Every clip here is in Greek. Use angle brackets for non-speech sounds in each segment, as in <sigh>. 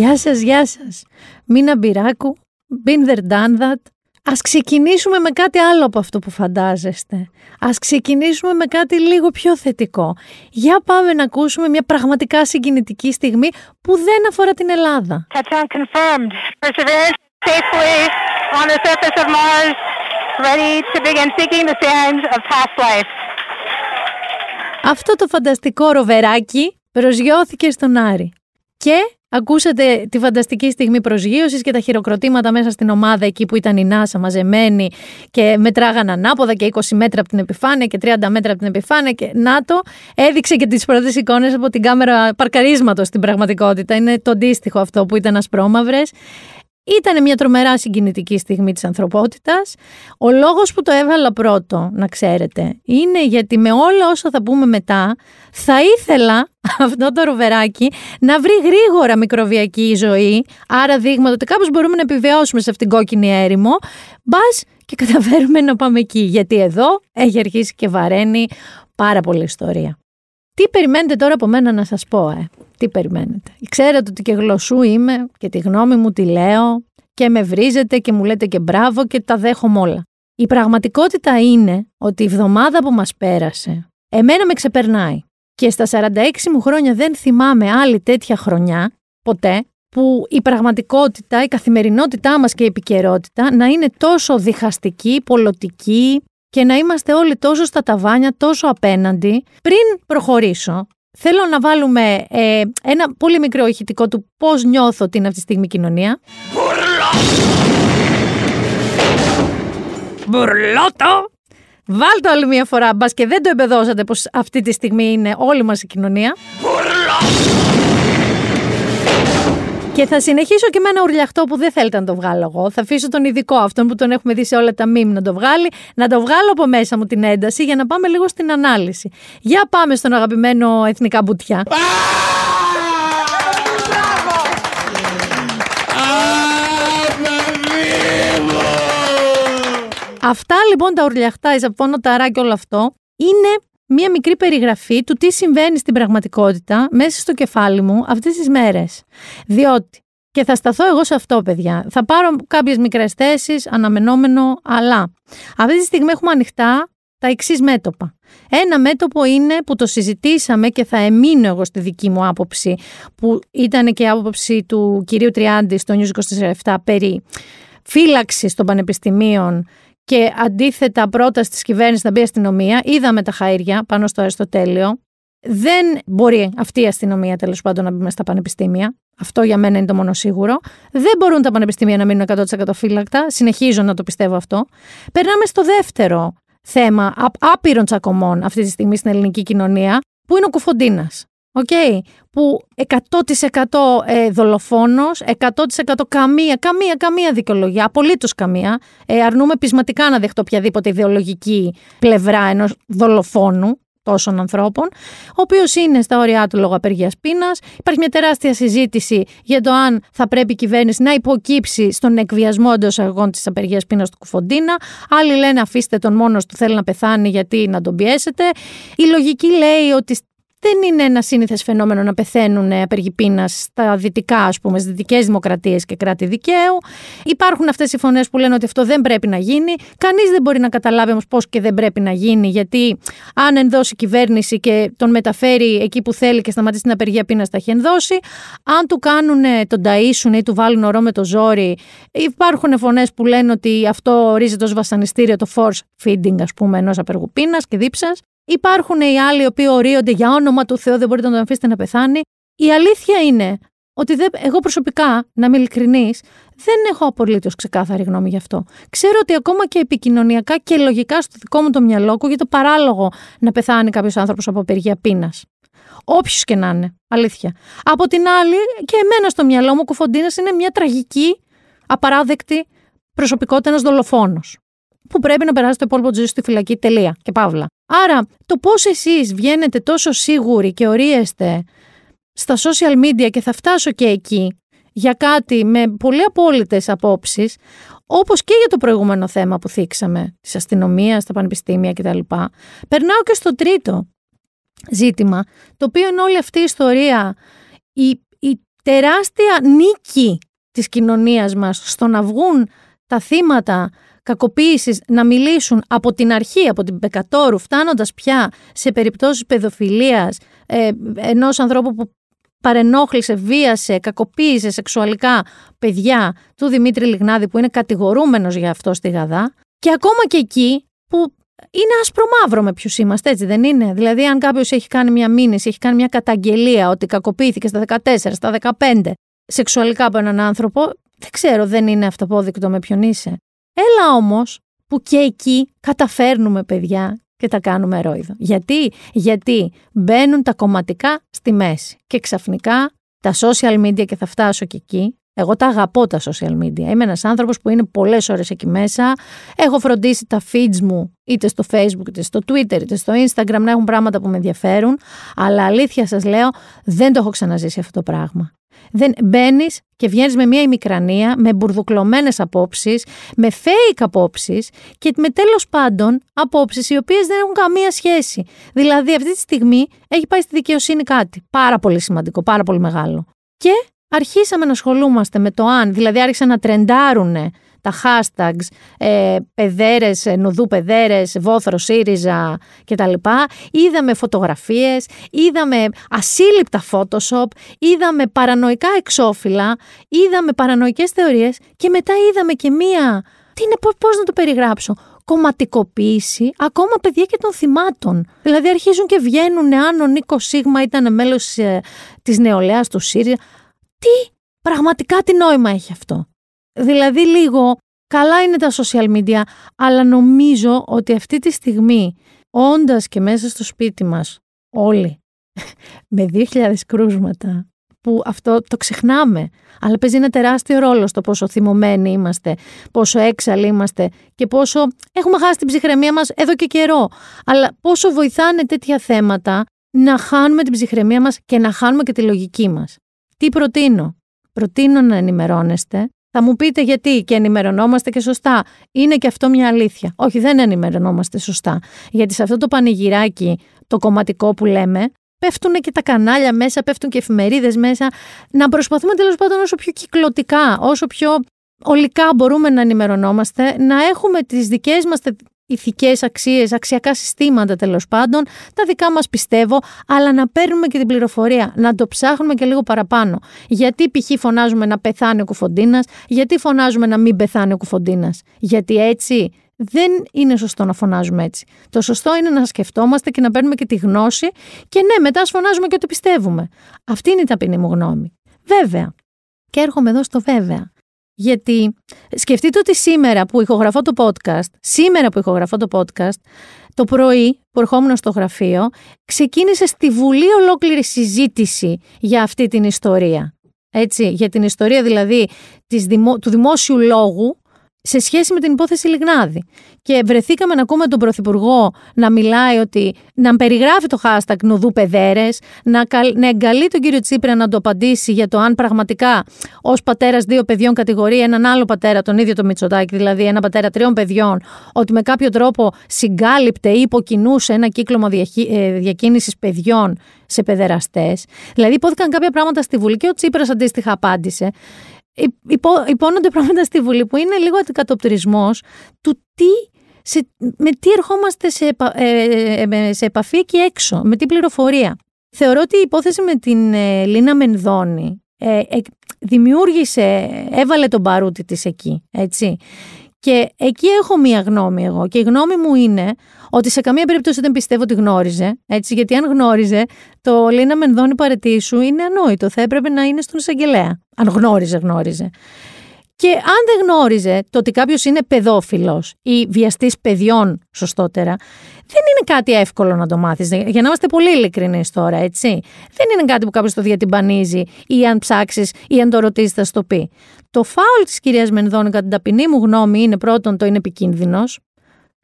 Γεια σας, γεια σας. Μίνα Μπυράκου, been there, done that. Ας ξεκινήσουμε με κάτι άλλο από αυτό που φαντάζεστε. Ας ξεκινήσουμε με κάτι λίγο πιο θετικό. Για πάμε να ακούσουμε μια πραγματικά συγκινητική στιγμή που δεν αφορά την Ελλάδα. Touchdown confirmed. Perseverance safely on the surface of Mars, ready to begin seeking the sands of past life. Αυτό το φανταστικό ροβεράκι προσγειώθηκε στον Άρη. Και Ακούσατε τη φανταστική στιγμή προσγείωσης και τα χειροκροτήματα μέσα στην ομάδα εκεί που ήταν η Νάσα μαζεμένη και μετράγαν ανάποδα και 20 μέτρα από την επιφάνεια και 30 μέτρα από την επιφάνεια. Και να το, έδειξε και τις πρώτες εικόνες από την κάμερα παρκαρίσματος στην πραγματικότητα. Είναι το αντίστοιχο αυτό που ήταν ασπρόμαυρες. Ήταν μια τρομερά συγκινητική στιγμή της ανθρωπότητας. Ο λόγος που το έβαλα πρώτο, να ξέρετε, είναι γιατί με όλα όσα θα πούμε μετά, θα ήθελα <laughs> αυτό το ροβεράκι να βρει γρήγορα μικροβιακή ζωή, άρα δείγματα ότι κάπως μπορούμε να επιβιώσουμε σε αυτήν την κόκκινη έρημο, μπας και <laughs> καταφέρουμε να πάμε εκεί, γιατί εδώ έχει αρχίσει και βαραίνει πάρα πολύ ιστορία. Τι περιμένετε τώρα από μένα να σας πω, ε; Τι περιμένετε; Ξέρετε ότι και γλωσσού είμαι και τη γνώμη μου τη λέω και με βρίζετε και μου λέτε και μπράβο και τα δέχομαι όλα. Η πραγματικότητα είναι ότι η εβδομάδα που μας πέρασε εμένα με ξεπερνάει. Και στα 46 μου χρόνια δεν θυμάμαι άλλη τέτοια χρονιά, ποτέ, που η πραγματικότητα, η καθημερινότητά μας και η επικαιρότητα να είναι τόσο διχαστική, πολλωτική και να είμαστε όλοι τόσο στα ταβάνια, τόσο απέναντι. Πριν προχωρήσω, Θέλω να βάλουμε ε, ένα πολύ μικρό ηχητικό του πώς νιώθω την αυτή τη στιγμή κοινωνία. Μπουρλότο! Βάλτε άλλη μια φορά, μπας και δεν το εμπεδώσατε πως αυτή τη στιγμή είναι όλη μας η κοινωνία. Και θα συνεχίσω και με ένα ουρλιαχτό που δεν θέλετε να το βγάλω εγώ. Θα αφήσω τον ειδικό, αυτόν που τον έχουμε δει σε όλα τα μήμη να το βγάλει, να το βγάλω από μέσα μου την ένταση για να πάμε λίγο στην ανάλυση. Για πάμε στον αγαπημένο Εθνικά Μπουτιά. Αυτά λοιπόν τα ουρλιαχτά, η ζαπώνω και όλο αυτό είναι μία μικρή περιγραφή του τι συμβαίνει στην πραγματικότητα μέσα στο κεφάλι μου αυτές τις μέρες. Διότι, και θα σταθώ εγώ σε αυτό παιδιά, θα πάρω κάποιες μικρές θέσεις, αναμενόμενο, αλλά αυτή τη στιγμή έχουμε ανοιχτά τα εξής μέτωπα. Ένα μέτωπο είναι που το συζητήσαμε και θα εμείνω εγώ στη δική μου άποψη, που ήταν και η άποψη του κυρίου Τριάντη στο News 24 περί φύλαξης των πανεπιστημίων και αντίθετα πρόταση της κυβέρνησης να μπει αστυνομία, είδαμε τα χαΐρια πάνω στο Αριστοτέλειο. Δεν μπορεί αυτή η αστυνομία τέλος πάντων να μπει μέσα στα πανεπιστήμια. Αυτό για μένα είναι το μόνο σίγουρο. Δεν μπορούν τα πανεπιστήμια να μείνουν 100% φύλακτα. Συνεχίζω να το πιστεύω αυτό. Περνάμε στο δεύτερο θέμα άπειρων τσακωμών αυτή τη στιγμή στην ελληνική κοινωνία, που είναι ο Κουφοντίνας. Okay, που 100% ε, δολοφόνος, 100% καμία, καμία, καμία δικαιολογία, απολύτως καμία. Ε, αρνούμε πεισματικά να δεχτώ οποιαδήποτε ιδεολογική πλευρά ενός δολοφόνου τόσων ανθρώπων, ο οποίος είναι στα όρια του λόγω απεργίας πείνας. Υπάρχει μια τεράστια συζήτηση για το αν θα πρέπει η κυβέρνηση να υποκύψει στον εκβιασμό εντός αγών της απεργίας πείνας του Κουφοντίνα. Άλλοι λένε αφήστε τον μόνος του, θέλει να πεθάνει γιατί να τον πιέσετε. Η λογική λέει ότι δεν είναι ένα σύνηθες φαινόμενο να πεθαίνουν απεργοί πείνας στα δυτικά, ας πούμε, στις δυτικές δημοκρατίες και κράτη δικαίου. Υπάρχουν αυτές οι φωνές που λένε ότι αυτό δεν πρέπει να γίνει. Κανείς δεν μπορεί να καταλάβει όμως πώς και δεν πρέπει να γίνει, γιατί αν ενδώσει κυβέρνηση και τον μεταφέρει εκεί που θέλει και σταματήσει την απεργία πείνας, τα έχει ενδώσει. Αν του κάνουν τον ταΐσουν ή του βάλουν ορό με το ζόρι, υπάρχουν φωνές που λένε ότι αυτό ορίζεται ως βασανιστήριο το force feeding, ας πούμε, ενός απεργού πείνας και δίψας. Υπάρχουν οι άλλοι οι οποίοι ορίονται για όνομα του Θεού, δεν μπορείτε να τον αφήσετε να πεθάνει. Η αλήθεια είναι ότι δεν, εγώ προσωπικά, να είμαι ειλικρινής, δεν έχω απολύτως ξεκάθαρη γνώμη γι' αυτό. Ξέρω ότι ακόμα και επικοινωνιακά και λογικά στο δικό μου το μυαλό το παράλογο να πεθάνει κάποιος άνθρωπος από απεργία πείνας. Όποιος και να είναι. Αλήθεια. Από την άλλη, και εμένα στο μυαλό μου, ο Κουφοντίνας είναι μια τραγική, απαράδεκτη προσωπικότητα, ένας δολοφόνος που πρέπει να περάσει το υπόλοιπο της ζωής στη φυλακή. Τελεία. Και παύλα. Άρα, το πώς εσείς βγαίνετε τόσο σίγουροι και ορίεστε στα social media και θα φτάσω και εκεί για κάτι με πολύ απόλυτες απόψεις, όπως και για το προηγούμενο θέμα που θίξαμε, της αστυνομίας, τα πανεπιστήμια κτλ. Περνάω και στο τρίτο ζήτημα, το οποίο είναι όλη αυτή η ιστορία, η, η τεράστια νίκη της κοινωνίας μας στο να βγουν τα θύματα κακοποίησης να μιλήσουν από την αρχή, από την Πεκατόρου, φτάνοντας πια σε περιπτώσεις παιδοφιλίας ε, ενός ανθρώπου που παρενόχλησε, βίασε, κακοποίησε σεξουαλικά παιδιά του Δημήτρη Λιγνάδη που είναι κατηγορούμενος για αυτό στη Γαδά και ακόμα και εκεί που είναι άσπρο μαύρο με ποιους είμαστε, έτσι δεν είναι; Δηλαδή, αν κάποιος έχει κάνει μια μήνυση, έχει κάνει μια καταγγελία ότι κακοποιήθηκε στα 14, στα 15 σεξουαλικά από έναν άνθρωπο, δεν ξέρω, δεν είναι αυτοπόδεικτο με ποιον είσαι. Έλα όμως που και εκεί καταφέρνουμε παιδιά και τα κάνουμε ρόιδο. Γιατί, γιατί μπαίνουν τα κομματικά στη μέση και ξαφνικά τα social media και θα φτάσω και εκεί, εγώ τα αγαπώ τα social media. Είμαι ένας άνθρωπος που είναι πολλές ώρες εκεί μέσα. Έχω φροντίσει τα feeds μου είτε στο facebook, είτε στο twitter, είτε στο instagram να έχουν πράγματα που με ενδιαφέρουν. Αλλά αλήθεια σας λέω δεν το έχω ξαναζήσει αυτό το πράγμα. Δεν μπαίνεις και βγαίνεις με μια ημικρανία, με μπουρδουκλωμένες απόψεις, με fake απόψεις και με τέλος πάντων απόψεις οι οποίες δεν έχουν καμία σχέση. Δηλαδή, αυτή τη στιγμή έχει πάει στη δικαιοσύνη κάτι πάρα πολύ σημαντικό, πάρα πολύ μεγάλο. Και αρχίσαμε να ασχολούμαστε με το αν, δηλαδή άρχισαν να τρεντάρουν τα hashtags ε, παιδέρες, ε, νουδού παιδέρες, βόθρο ΣΥΡΙΖΑ κτλ. Είδαμε φωτογραφίες, είδαμε ασύλληπτα Photoshop, είδαμε παρανοϊκά εξώφυλλα, είδαμε παρανοϊκές θεωρίες και μετά είδαμε και μία, τι είναι, πώς να το περιγράψω, κομματικοποίηση ακόμα παιδιά και των θυμάτων. Δηλαδή αρχίζουν και βγαίνουν αν ο Νίκος Σίγμα ήταν μέλος ε, της νεολαίας του ΣΥΡΙΖΑ. Τι πραγματικά τι νόημα έχει αυτό; Δηλαδή λίγο καλά είναι τα social media, αλλά νομίζω ότι αυτή τη στιγμή, όντας και μέσα στο σπίτι μας, όλοι, <laughs> με 2.000 κρούσματα, που αυτό το ξεχνάμε, αλλά παίζει ένα τεράστιο ρόλο στο πόσο θυμωμένοι είμαστε, πόσο έξαλλοι είμαστε και πόσο έχουμε χάσει την ψυχραιμία μας εδώ και καιρό. Αλλά πόσο βοηθάνε τέτοια θέματα να χάνουμε την ψυχραιμία μας και να χάνουμε και τη λογική μας. Τι προτείνω; Προτείνω να ενημερώνεστε, θα μου πείτε γιατί και ενημερωνόμαστε και σωστά. Είναι και αυτό μια αλήθεια. Όχι, δεν ενημερωνόμαστε σωστά. Γιατί σε αυτό το πανηγυράκι, το κομματικό που λέμε, πέφτουν και τα κανάλια μέσα, πέφτουν και εφημερίδες μέσα. Να προσπαθούμε τέλος πάντων όσο πιο κυκλωτικά, όσο πιο ολικά μπορούμε να ενημερωνόμαστε, να έχουμε τις δικές μας ηθικές αξίες, αξιακά συστήματα τέλος πάντων, τα δικά μας πιστεύω, αλλά να παίρνουμε και την πληροφορία, να το ψάχνουμε και λίγο παραπάνω. Γιατί π.χ. φωνάζουμε να πεθάνει ο Κουφοντίνας, γιατί φωνάζουμε να μην πεθάνει ο Κουφοντίνας. Γιατί έτσι δεν είναι σωστό να φωνάζουμε έτσι. Το σωστό είναι να σκεφτόμαστε και να παίρνουμε και τη γνώση και ναι, μετά φωνάζουμε και ό,τι πιστεύουμε. Αυτή είναι η ταπεινή μου γνώμη. Βέβαια. Και έρχομαι εδώ στο βέβαια. Γιατί σκεφτείτε ότι σήμερα που ηχογραφώ το podcast, σήμερα που ηχογραφώ το podcast, το πρωί που ερχόμουν στο γραφείο, ξεκίνησε στη Βουλή ολόκληρη συζήτηση για αυτή την ιστορία. Έτσι, για την ιστορία δηλαδή της του δημόσιου λόγου σε σχέση με την υπόθεση Λιγνάδη. Και βρεθήκαμε να ακούμε τον Πρωθυπουργό να μιλάει ότι να περιγράφει το hashtag Νουδού Παιδέρε, να, να εγκαλεί τον κύριο Τσίπρα να το απαντήσει για το αν πραγματικά ως πατέρας δύο παιδιών κατηγορεί έναν άλλο πατέρα, τον ίδιο το Μητσοτάκη, δηλαδή ένα πατέρα τριών παιδιών, ότι με κάποιο τρόπο συγκάλυπτε ή υποκινούσε ένα κύκλωμα ε, διακίνησης παιδιών σε παιδεραστές. Δηλαδή υπόθηκαν κάποια πράγματα στη Βουλή και ο Τσίπρας αντίστοιχα απάντησε υπό, υπόνονται πράγματα στη Βουλή που είναι λίγο αντικατοπτρισμός του τι, σε, με τι ερχόμαστε σε, ε, ε, σε επαφή εκεί έξω, με τι πληροφορία. Θεωρώ ότι η υπόθεση με την ε, Λίνα Μενδώνη ε, δημιούργησε, έβαλε τον παρούτη της εκεί, έτσι. Και εκεί έχω μία γνώμη εγώ. Και η γνώμη μου είναι ότι σε καμία περίπτωση δεν πιστεύω ότι γνώριζε. Έτσι, γιατί αν γνώριζε, το Λίνα Μενδώνη παρετήσου είναι ανόητο. Θα έπρεπε να είναι στον εισαγγελέα. Αν γνώριζε, γνώριζε. Και αν δεν γνώριζε το ότι κάποιος είναι παιδόφιλος ή βιαστής παιδιών, σωστότερα, δεν είναι κάτι εύκολο να το μάθεις. Για να είμαστε πολύ ειλικρινείς τώρα, έτσι. Δεν είναι κάτι που κάποιος το διατυμπανίζει ή αν ψάξεις ή αν το ρωτήσεις θα στο πει. Το φάουλ της κυρίας Μενδώνη, κατά την ταπεινή μου γνώμη, είναι πρώτον το είναι επικίνδυνος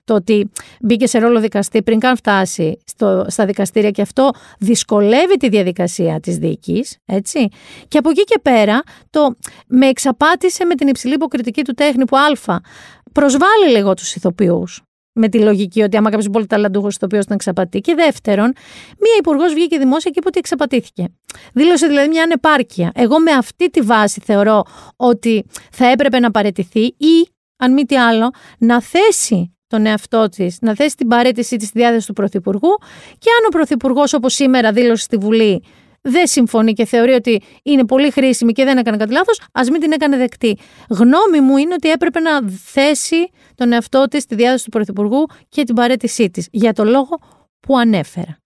το ότι μπήκε σε ρόλο δικαστή πριν καν φτάσει στο, στα δικαστήρια και αυτό δυσκολεύει τη διαδικασία της δίκης, έτσι. Και από εκεί και πέρα το με εξαπάτησε με την υψηλή υποκριτική του τέχνη που α, προσβάλλει λίγο τους ηθοποιούς. με τη λογική ότι άμα κάποιος πολύ ταλαντούχος οποίο τον εξαπατεί. Και δεύτερον, μία υπουργός βγήκε δημόσια και είπε ότι εξαπατήθηκε. Δήλωσε δηλαδή μια ανεπάρκεια. Εγώ με αυτή τη βάση θεωρώ ότι θα έπρεπε να παραιτηθεί ή, αν μη τι άλλο, να θέσει τον εαυτό της, να θέσει την παρέτησή της στη διάθεση του Πρωθυπουργού και αν ο Πρωθυπουργός, όπως σήμερα δήλωσε στη Βουλή, δεν συμφωνεί και θεωρεί ότι είναι πολύ χρήσιμη και δεν έκανε κάτι λάθος, ας μην την έκανε δεκτή. Γνώμη μου είναι ότι έπρεπε να θέσει τον εαυτό της στη διάθεση του Πρωθυπουργού και την παρέτησή της. Για το λόγο που ανέφερα.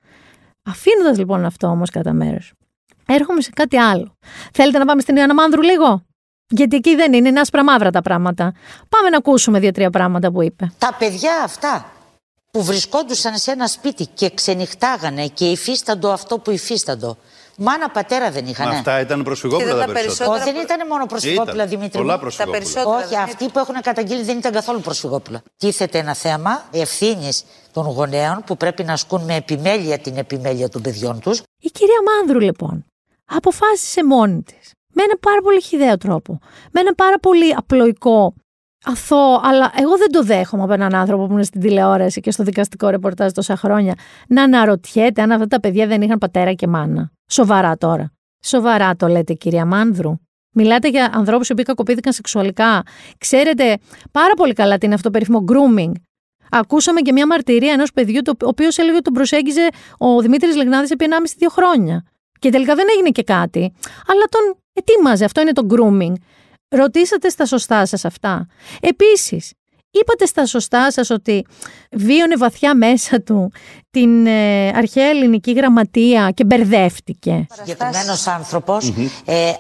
Αφήνοντας λοιπόν αυτό όμως κατά μέρος, έρχομαι σε κάτι άλλο. Θέλετε να πάμε στην Ιωάννα Μάνδρου λίγο; Γιατί εκεί δεν είναι, είναι άσπρα μαύρα τα πράγματα. Πάμε να ακούσουμε δύο-τρία πράγματα που είπε. Τα παιδιά αυτά που βρισκόντουσαν σε ένα σπίτι και ξενυχτάγανε και υφίσταντο αυτό που υφίσταντο Μάνα, πατέρα δεν είχαν. αυτά ήταν προσφυγόπουλα τα, περισσότερα. Όχι, δεν ήταν μόνο προσφυγόπουλα, Δημήτρη. Πολλά προσφυγόπουλα. Όχι, αυτοί που έχουν καταγγείλει δεν ήταν καθόλου προσφυγόπουλα. Τίθεται ένα θέμα ευθύνης των γονέων που πρέπει να ασκούν με επιμέλεια την επιμέλεια των παιδιών τους. Η κυρία Μάνδρου, λοιπόν, αποφάσισε μόνη της. Με ένα πάρα πολύ χιδαίο τρόπο. Με ένα πάρα πολύ απλοϊκό αθώο, αλλά εγώ δεν το δέχομαι από έναν άνθρωπο που είναι στην τηλεόραση και στο δικαστικό ρεπορτάζ τόσα χρόνια να αναρωτιέται αν αυτά τα παιδιά δεν είχαν πατέρα και μάνα. Σοβαρά τώρα. Σοβαρά το λέτε, κυρία Μάνδρου. Μιλάτε για ανθρώπους οι οποίοι κακοποιήθηκαν σεξουαλικά. Ξέρετε πάρα πολύ καλά τι είναι αυτό το περίφημο grooming. Ακούσαμε και μια μαρτυρία ενός παιδιού, το οποίο έλεγε ότι τον προσέγγιζε ο Δημήτρης Λεγνάδη επί 1,5-2 χρόνια. Και τελικά δεν έγινε και κάτι. Αλλά τον ετοίμαζε. Αυτό είναι το grooming. Ρωτήσατε στα σωστά σας αυτά. Επίσης, είπατε στα σωστά σας ότι βίωνε βαθιά μέσα του την ε, αρχαία ελληνική γραμματεία και μπερδεύτηκε. Συγκεκριμένος ε,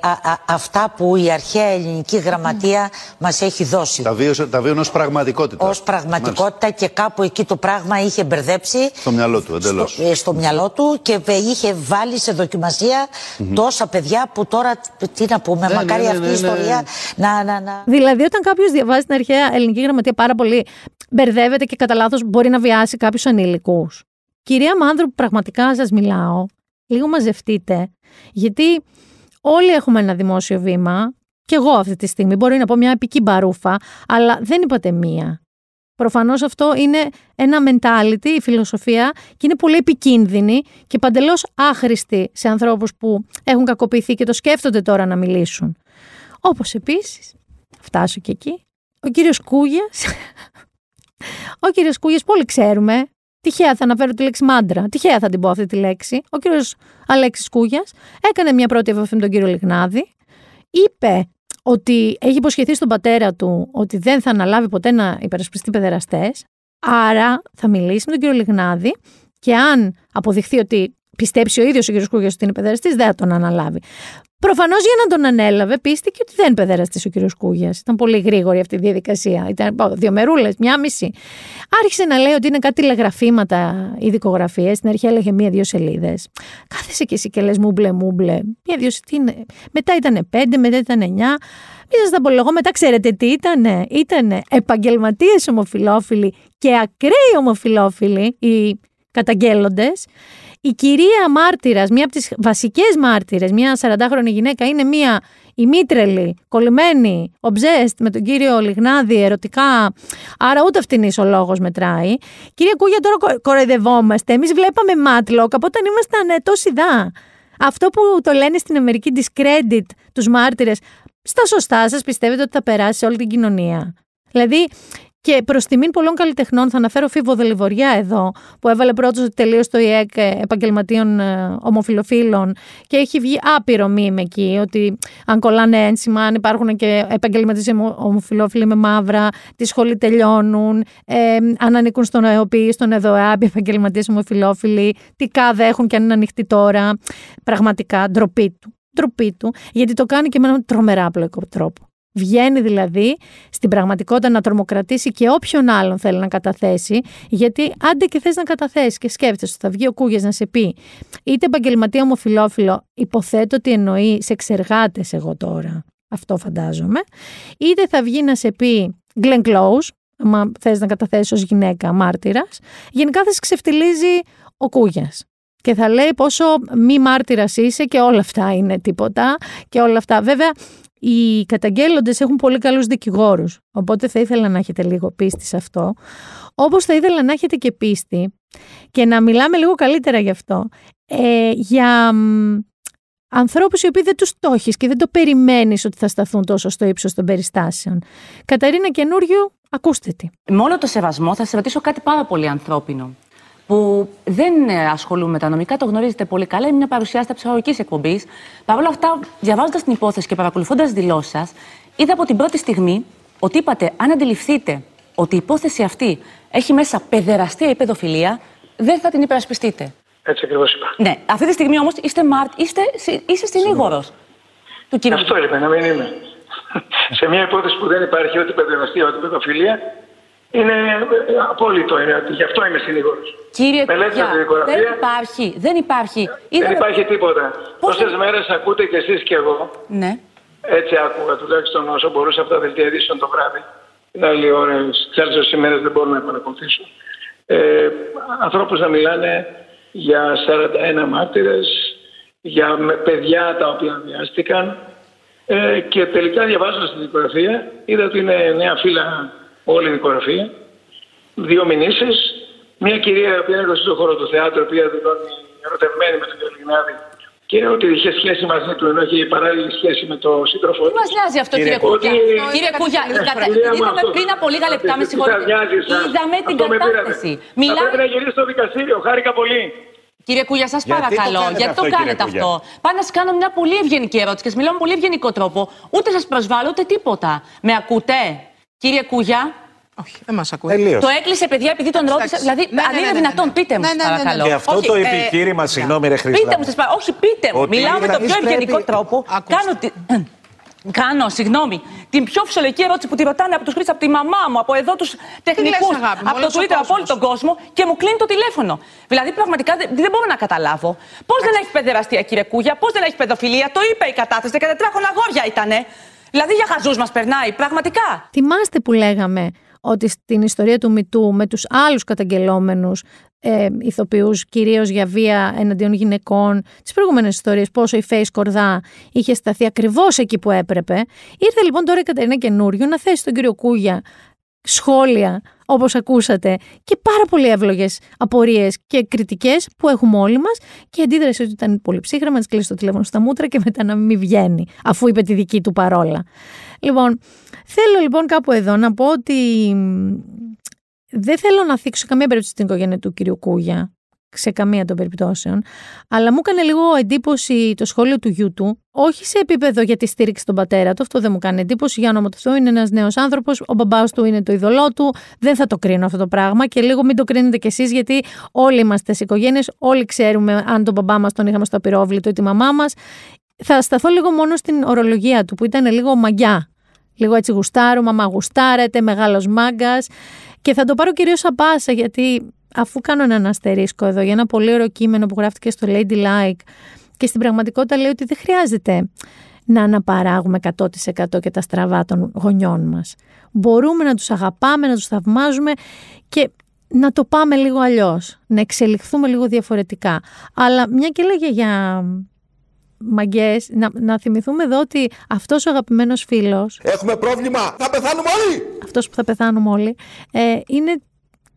αυτά που η αρχαία ελληνική γραμματεία μας έχει δώσει. Τα βίωσε, τα βίωνε ως πραγματικότητα. Ω πραγματικότητα και κάπου εκεί το πράγμα είχε μπερδέψει. Στο μυαλό του, εντελώς. Στο, ε, στο μυαλό του και είχε βάλει σε δοκιμασια τόσα παιδιά που τώρα. Τι να πούμε, ναι, μακάρι ναι, ναι, αυτή η ιστορία να, να, να. Δηλαδή, όταν κάποιος διαβάζει την αρχαία ελληνική γραμματεία πάρα πολύ, μπερδεύεται και κατά λάθος μπορεί να βιάσει κάποιους ανήλικους. Κυρία Μάνδρου, πραγματικά σας μιλάω, λίγο μαζευτείτε, γιατί όλοι έχουμε ένα δημόσιο βήμα, και εγώ αυτή τη στιγμή μπορεί να πω μια επική μπαρούφα, αλλά δεν είπατε μία. Προφανώς αυτό είναι ένα mentality, η φιλοσοφία, και είναι πολύ επικίνδυνη και παντελώς άχρηστη σε ανθρώπους που έχουν κακοποιηθεί και το σκέφτονται τώρα να μιλήσουν. Όπως επίσης, φτάσω και εκεί, ο κύριος Κούγιας. ο κύριος Κούγιας, πολύ ξέρουμε, Τυχαία θα αναφέρω τη λέξη μάντρα. Τυχαία θα την πω αυτή τη λέξη. Ο κύριος Αλέξης Κούγιας έκανε μια πρώτη επαφή με τον κύριο Λιγνάδη. Είπε ότι έχει υποσχεθεί στον πατέρα του ότι δεν θα αναλάβει ποτέ να υπερασπιστεί παιδεραστές. Άρα θα μιλήσει με τον κύριο Λιγνάδη και αν αποδειχθεί ότι πιστέψει ο ίδιος ο κ. Κούγιας ότι είναι παιδεραστής, δεν θα τον αναλάβει. Προφανώς για να τον ανέλαβε, πίστηκε ότι δεν παιδεραστή ο κ. Κούγιας. Ήταν πολύ γρήγορη αυτή η διαδικασία. Ήταν δύο μερούλες, μια μισή. Άρχισε να λέει ότι είναι κάτι τηλεγραφήματα ή δικογραφίες. Στην αρχή έλεγε μία-δύο σελίδες. Κάθεσε και εσύ και λες μούμπλε, μούμπλε. Μία-δύο είναι; Μετά ήταν πέντε, μετά ήταν εννιά. Μην σας τα πω εγώ, μετά ξέρετε τι ήταν. Ήταν επαγγελματίες ομοφυλόφιλοι και ακραίοι ομοφυλόφιλοι οι καταγγέλλοντες η κυρία μάρτυρας, μία από τις βασικές μάρτυρες, μία 40χρονη γυναίκα, είναι μία ημίτρελη, κολλημένη, ομπζέστ με τον κύριο Λιγνάδη ερωτικά. Άρα ούτε αυτήν ο λόγος μετράει. Κυρία Κούγια, τώρα κοροϊδευόμαστε. Εμείς βλέπαμε Μάτλοκ από όταν ήμασταν τόσοι δά. Αυτό που το λένε στην Αμερική discredit τους μάρτυρες, στα σωστά σας πιστεύετε ότι θα περάσει σε όλη την κοινωνία. Δηλαδή, και προς τιμήν πολλών καλλιτεχνών, θα αναφέρω Φίβο Δελιβοριά εδώ, που έβαλε πρώτος τελείω το ΙΕΚ επαγγελματίων ε, ομοφιλοφίλων και έχει βγει άπειρο μήνυμα εκεί, ότι αν κολλάνε ένσημα, αν υπάρχουν και επαγγελματίες ομοφιλόφιλοι με μαύρα, τη σχολή τελειώνουν, ε, αν ανήκουν στον ΕΟΠΗ, στον ΕΔΟΕΑΠ, επαγγελματίες ομοφιλόφιλοι, τι κάδε έχουν και αν είναι ανοιχτή τώρα. Πραγματικά ντροπή του. Ντροπή του, γιατί το κάνει και με έναν τρομερά απλοϊκό τρόπο. Βγαίνει δηλαδή στην πραγματικότητα να τρομοκρατήσει και όποιον άλλον θέλει να καταθέσει, γιατί άντε και θες να καταθέσεις και σκέφτεσαι ότι θα βγει ο Κούγιας να σε πει είτε επαγγελματία ομοφυλόφιλο, υποθέτω ότι εννοεί σε εξεργάτες εγώ τώρα, αυτό φαντάζομαι, είτε θα βγει να σε πει Glenn Close, άμα θες να καταθέσεις ως γυναίκα μάρτυρας, γενικά θα σε ξεφτιλίζει ο Κούγιας. και θα λέει πόσο μη μάρτυρας είσαι και όλα αυτά είναι τίποτα και όλα αυτά. Βέβαια, οι καταγγέλλοντες έχουν πολύ καλούς δικηγόρους, οπότε θα ήθελα να έχετε λίγο πίστη σε αυτό. Όπως θα ήθελα να έχετε και πίστη και να μιλάμε λίγο καλύτερα γι' αυτό, ε, για ανθρώπους οι οποίοι δεν τους το και δεν το περιμένεις ότι θα σταθούν τόσο στο ύψος των περιστάσεων. Καταρίνα Καινούριου, ακούστε τι. Με όλο το σεβασμό θα σε ρωτήσω κάτι πάρα πολύ ανθρώπινο που δεν ασχολούμαι με τα νομικά, το γνωρίζετε πολύ καλά. Είναι μια παρουσιάστητα ψυχολογική εκπομπής. Παρ' όλα αυτά, διαβάζοντας την υπόθεση και παρακολουθώντας τις δηλώσεις σας, είδα από την πρώτη στιγμή ότι είπατε, αν αντιληφθείτε ότι η υπόθεση αυτή έχει μέσα παιδεραστία ή παιδοφιλία, δεν θα την υπερασπιστείτε. Έτσι ακριβώς είπα. Ναι. Αυτή τη στιγμή όμως είστε, μάρτ, είστε, είστε συνήγορος του κύριου. Αυτό είπε, να μην είμαι. Σε μια υπόθεση που δεν υπάρχει ούτε παιδεραστία ούτε παιδοφιλία, είναι ε, απόλυτο. Είναι, γι' αυτό είμαι συνήγορος. Κύριε Κουγιά, δεν υπάρχει. Δεν υπάρχει. Δεν υπάρχει τίποτα. Τόσες είναι... μέρες ακούτε κι εσείς κι εγώ. Ναι. Έτσι άκουγα τουλάχιστον όσο μπορούσα από τα δελτία ειδήσεων το βράδυ. Την άλλη ώρα, τις άλλες ημέρες δεν μπορώ να παρακολουθήσω. Ε, Ανθρώπους να μιλάνε για 41 μάρτυρες, για παιδιά τα οποία βιάστηκαν ε, και τελικά διαβάζοντας την δικογραφία είδα ότι είναι νέα φύλλα όλη η δικογραφία, δύο μηνύσεις, μια κυρία που είναι γνωστή στον χώρο του θεάτρου, η οποία δηλώνει ερωτευμένη με τον κ. Λιγνάδη και ότι είχε σχέση μαζί του, ενώ είχε παράλληλη σχέση με τον σύντροφο του. Τι μας νοιάζει αυτό, κύριε Κούγια; Κύριε Κούγια, είδαμε πριν από λίγα λεπτά, με συγχωρείτε. Είδαμε την κατάσταση. Μιλάμε. Πρέπει να γυρίσει στο δικαστήριο. Χάρηκα πολύ. Κύριε Κούγια, σας παρακαλώ, γιατί το κάνετε αυτό. Πάω να σας κάνω μια πολύ ευγενική ερώτηση και σας μιλάω με πολύ ευγενικό τρόπο. Ούτε σας προσβάλλω ούτε τίποτα. Με ακούτε, κύριε Κούγια. Όχι, δεν μας ακούει. Το έκλεισε, παιδιά, επειδή τον ρώτησα. Δηλαδή, ναι, αν ναι, είναι ναι, δυνατόν, πείτε μου, παρακαλώ. Και αυτό το επιχείρημα, συγγνώμη, ρε Χρυσή. Πείτε μου, σας παρακαλώ. Όχι, πείτε μου. Μιλάω με τον πιο ευγενικό τρόπο. Κάνω. Κάνω, συγγνώμη, την πιο φυσιολογική ερώτηση που τη ρωτάνε από τους χρήστες, από τη μαμά μου, από εδώ τους τεχνικούς, από το Twitter, από όλο τον κόσμο και μου κλείνει το τηλέφωνο. Δηλαδή, πραγματικά δεν, μπορώ να καταλάβω. Πώς δεν έχει παιδεραστία, κύριε Κούγια, πώς δεν έχει παιδοφιλία, το είπε η κατάθεση, 14 χρόνια αγόρια ήτανε. Δηλαδή, για χαζού μας περνάει, πραγματικά. Θυμάστε που λέγαμε ότι στην ιστορία του Μητού με τους άλλους καταγγελόμενους ε, ηθοποιούς, κυρίως για βία εναντίον γυναικών, τις προηγούμενες ιστορίες, πόσο η Face Κορδά είχε σταθεί ακριβώς εκεί που έπρεπε. Ήρθε λοιπόν τώρα η Κατερίνα Καινούριο να θέσει τον κύριο Κούγια σχόλια όπως ακούσατε και πάρα πολύ εύλογες απορίες και κριτικές που έχουμε όλοι μας και η αντίδραση ότι ήταν πολύ ψύχρα, να κλείσει το τηλέφωνο στα μούτρα και μετά να μην βγαίνει αφού είπε τη δική του παρόλα. Λοιπόν, θέλω λοιπόν κάπου εδώ να πω ότι δεν θέλω να θίξω καμία περίπτωση στην οικογένεια του κυρίου Κούγια σε καμία των περιπτώσεων. Αλλά μου έκανε λίγο εντύπωση το σχόλιο του γιού του, όχι σε επίπεδο για τη στήριξη των πατέρα του, αυτό δεν μου κάνει εντύπωση. Για όνομα του Θεού είναι ένας νέος άνθρωπος, ο μπαμπάς του είναι το ειδωλό του. Δεν θα το κρίνω αυτό το πράγμα και λίγο μην το κρίνετε κι εσείς, γιατί όλοι είμαστε σε οικογένειες, όλοι ξέρουμε αν τον μπαμπά μας τον είχαμε στο απειρόβλητο ή τη μαμά μας. Θα σταθώ λίγο μόνο στην ορολογία του, που ήταν λίγο μαγιά. Λίγο έτσι γουστάρου, μαμά γουστάρετε, μεγάλος μάγκας. Και θα το πάρω κυρίως απάσα, γιατί αφού κάνω έναν αστερίσκο εδώ για ένα πολύ ωραίο κείμενο που γράφτηκε στο Lady Like και στην πραγματικότητα λέει ότι δεν χρειάζεται να αναπαράγουμε 100% και τα στραβά των γονιών μας. Μπορούμε να τους αγαπάμε, να τους θαυμάζουμε και να το πάμε λίγο αλλιώς, να εξελιχθούμε λίγο διαφορετικά. Αλλά μια και λέγε για μαγκές, να, να θυμηθούμε εδώ ότι αυτός ο αγαπημένος φίλος... Έχουμε πρόβλημα, θα πεθάνουμε όλοι! Αυτός που θα πεθάνουμε όλοι, ε, είναι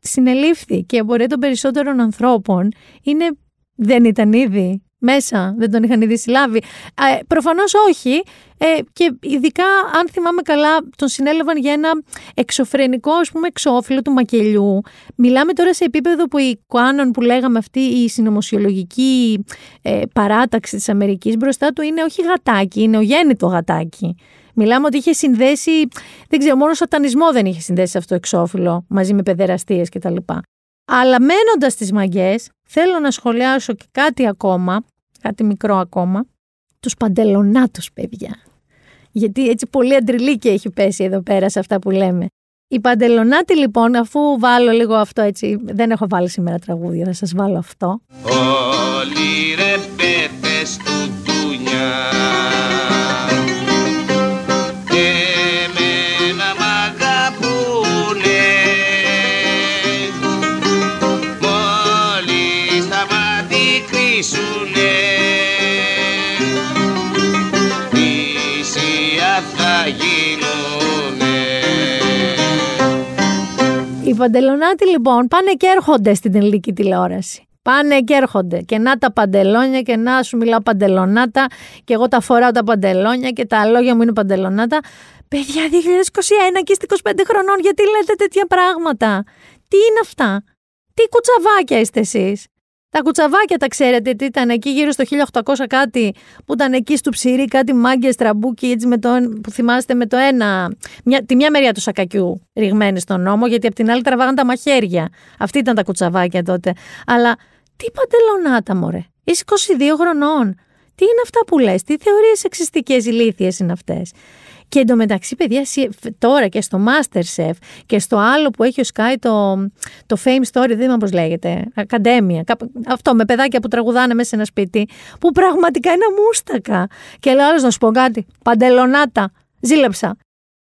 συνελήφθη και η απορία των περισσότερων ανθρώπων είναι δεν ήταν ήδη μέσα, δεν τον είχαν ήδη συλλάβει. Ε, προφανώς όχι ε, και ειδικά αν θυμάμαι καλά τον συνέλαβαν για ένα εξωφρενικό ας πούμε εξώφυλλο του μακελιού. Μιλάμε τώρα σε επίπεδο που η Κουάνων που λέγαμε αυτή η συνωμοσιολογική ε, παράταξη της Αμερικής μπροστά του είναι όχι γατάκι, είναι ο γέννητο γατάκι. Μιλάμε ότι είχε συνδέσει, δεν ξέρω, μόνο σατανισμό δεν είχε συνδέσει αυτό το εξώφυλλο μαζί με παιδεραστίες κτλ. Αλλά μένοντας στι μαγκέ, θέλω να σχολιάσω και κάτι ακόμα, κάτι μικρό ακόμα, τους παντελονάτους, παιδιά. Γιατί έτσι πολύ αντριλίκη έχει πέσει εδώ πέρα σε αυτά που λέμε. Η Παντελονάτη λοιπόν, αφού βάλω λίγο αυτό έτσι, δεν έχω βάλει σήμερα τραγούδια, θα σας βάλω αυτό. Όλοι ρε του Οι παντελονάτοι λοιπόν πάνε και έρχονται στην ελληνική τηλεόραση. Πάνε και έρχονται. Και να τα παντελόνια και να σου μιλάω παντελονάτα. Και εγώ τα φοράω τα παντελόνια και τα λόγια μου είναι παντελονάτα. Παιδιά, 2021 και είστε 25 χρονών, γιατί λέτε τέτοια πράγματα; Τι είναι αυτά; Τι κουτσαβάκια είστε εσείς; Τα κουτσαβάκια τα ξέρετε τι ήταν εκεί γύρω στο 1800 κάτι που ήταν εκεί στο Ψυρρή κάτι μάγκες τραμπούκοι έτσι με το, που θυμάστε με το ένα, μια, τη μια μεριά του σακακιού ριγμένη στον ώμο γιατί από την άλλη τραβάγαν τα μαχαίρια. Αυτοί ήταν τα κουτσαβάκια τότε. Αλλά τι παντελονάτα μωρέ, είσαι 22 χρονών. Τι είναι αυτά που λες, τι θεωρίες εξιστικές ηλίθιες είναι αυτές. Και εντωμεταξύ, παιδιά, τώρα και στο Masterchef και στο άλλο που έχει ο Sky το, το Fame Story, δεν είμαι πώς λέγεται, Ακαδέμια. Αυτό με παιδάκια που τραγουδάνε μέσα σε ένα σπίτι, που πραγματικά είναι μούστακα. Και λέω άλλος να σου πω κάτι. Παντελονάτα. Ζήλεψα.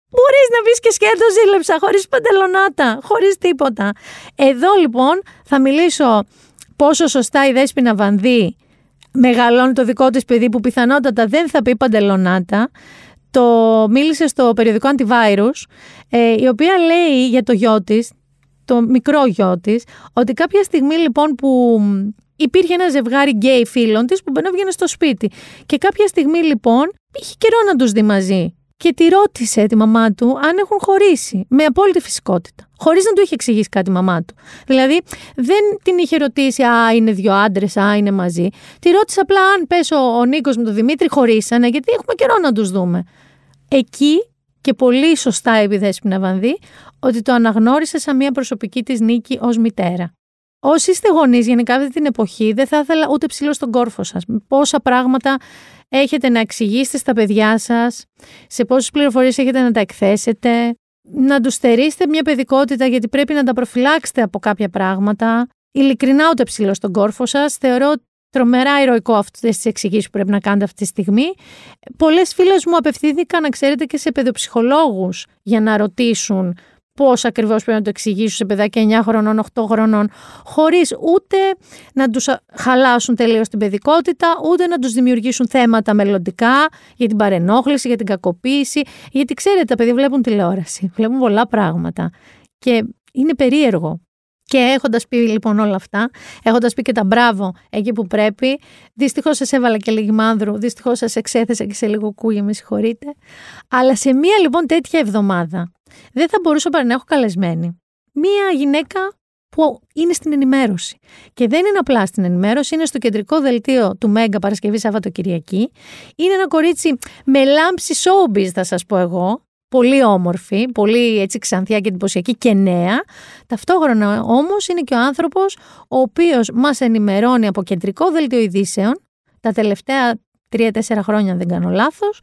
Μπορείς να βρει και σκέτο ζήλεψα, χωρίς παντελονάτα, χωρίς τίποτα. Εδώ λοιπόν θα μιλήσω πόσο σωστά η Δέσποινα Βανδύ μεγαλώνει το δικό της παιδί που πιθανότατα δεν θα πει παντελονάτα το μίλησε στο περιοδικό Antivirus, ε, η οποία λέει για το γιο της, το μικρό γιο της, ότι κάποια στιγμή λοιπόν που υπήρχε ένα ζευγάρι γκέι φίλων της που μπαινόβγαινε στο σπίτι. Και κάποια στιγμή λοιπόν είχε καιρό να τους δει μαζί. Και τη ρώτησε τη μαμά του αν έχουν χωρίσει. Με απόλυτη φυσικότητα. Χωρίς να του είχε εξηγήσει κάτι η μαμά του. Δηλαδή, δεν την είχε ρωτήσει, Α, είναι δύο άντρες, Α, είναι μαζί. Τη ρώτησε απλά αν πες ο, ο Νίκος με τον Δημήτρη χωρίσανε, γιατί έχουμε καιρό να τους δούμε εκεί και πολύ σωστά επιδέσει να Βανδύ ότι το αναγνώρισε σαν μια προσωπική της νίκη ως μητέρα. Όσοι είστε γονείς γενικά αυτή την εποχή, δεν θα ήθελα ούτε ψηλό στον κόρφο σας. Πόσα πράγματα έχετε να εξηγήσετε στα παιδιά σας, σε πόσες πληροφορίες έχετε να τα εκθέσετε, να τους στερήσετε μια παιδικότητα γιατί πρέπει να τα προφυλάξετε από κάποια πράγματα. Ειλικρινά ούτε ψηλό στον κόρφο σας. Θεωρώ τρομερά ηρωικό αυτές τις εξηγήσεις που πρέπει να κάνετε αυτή τη στιγμή. Πολλές φίλες μου απευθύνθηκαν, να ξέρετε, και σε παιδοψυχολόγους για να ρωτήσουν πώς ακριβώς πρέπει να το εξηγήσουν σε παιδάκια 9 χρονών, 8 χρονών, χωρίς ούτε να τους χαλάσουν τελείως την παιδικότητα, ούτε να τους δημιουργήσουν θέματα μελλοντικά για την παρενόχληση, για την κακοποίηση. Γιατί ξέρετε, τα παιδιά βλέπουν τηλεόραση, βλέπουν πολλά πράγματα. Και είναι περίεργο και έχοντας πει λοιπόν όλα αυτά, έχοντας πει και τα μπράβο εκεί που πρέπει, δυστυχώς σας έβαλα και λίγη μάνδρου, δυστυχώς σας εξέθεσα και σε λίγο κούγια, με συγχωρείτε. Αλλά σε μία λοιπόν τέτοια εβδομάδα δεν θα μπορούσα παρά να έχω καλεσμένη μία γυναίκα που είναι στην ενημέρωση. Και δεν είναι απλά στην ενημέρωση, είναι στο κεντρικό δελτίο του Μέγκα Παρασκευή Σαββατοκυριακή. Είναι ένα κορίτσι με λάμψη showbiz, θα σας πω εγώ, πολύ όμορφη, πολύ έτσι ξανθιά και εντυπωσιακή και νέα. Ταυτόχρονα όμως είναι και ο άνθρωπος ο οποίος μας ενημερώνει από κεντρικό δελτίο ειδήσεων τα τελευταία τρία-τέσσερα χρόνια αν δεν κάνω λάθος.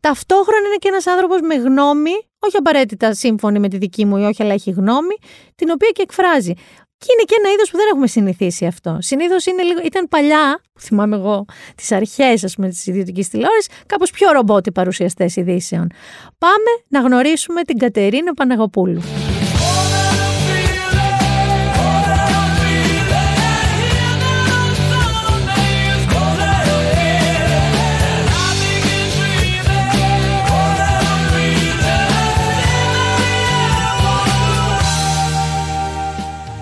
Ταυτόχρονα είναι και ένας άνθρωπος με γνώμη, όχι απαραίτητα σύμφωνη με τη δική μου ή όχι, αλλά έχει γνώμη, την οποία και εκφράζει. Και είναι και ένα είδος που δεν έχουμε συνηθίσει αυτό. Συνήθως ήταν παλιά, που θυμάμαι εγώ, τις αρχές της ιδιωτικής τηλεόρασης, κάπως πιο ρομπότοι παρουσιαστές ειδήσεων. Πάμε να γνωρίσουμε την Κατερίνα Παναγοπούλου.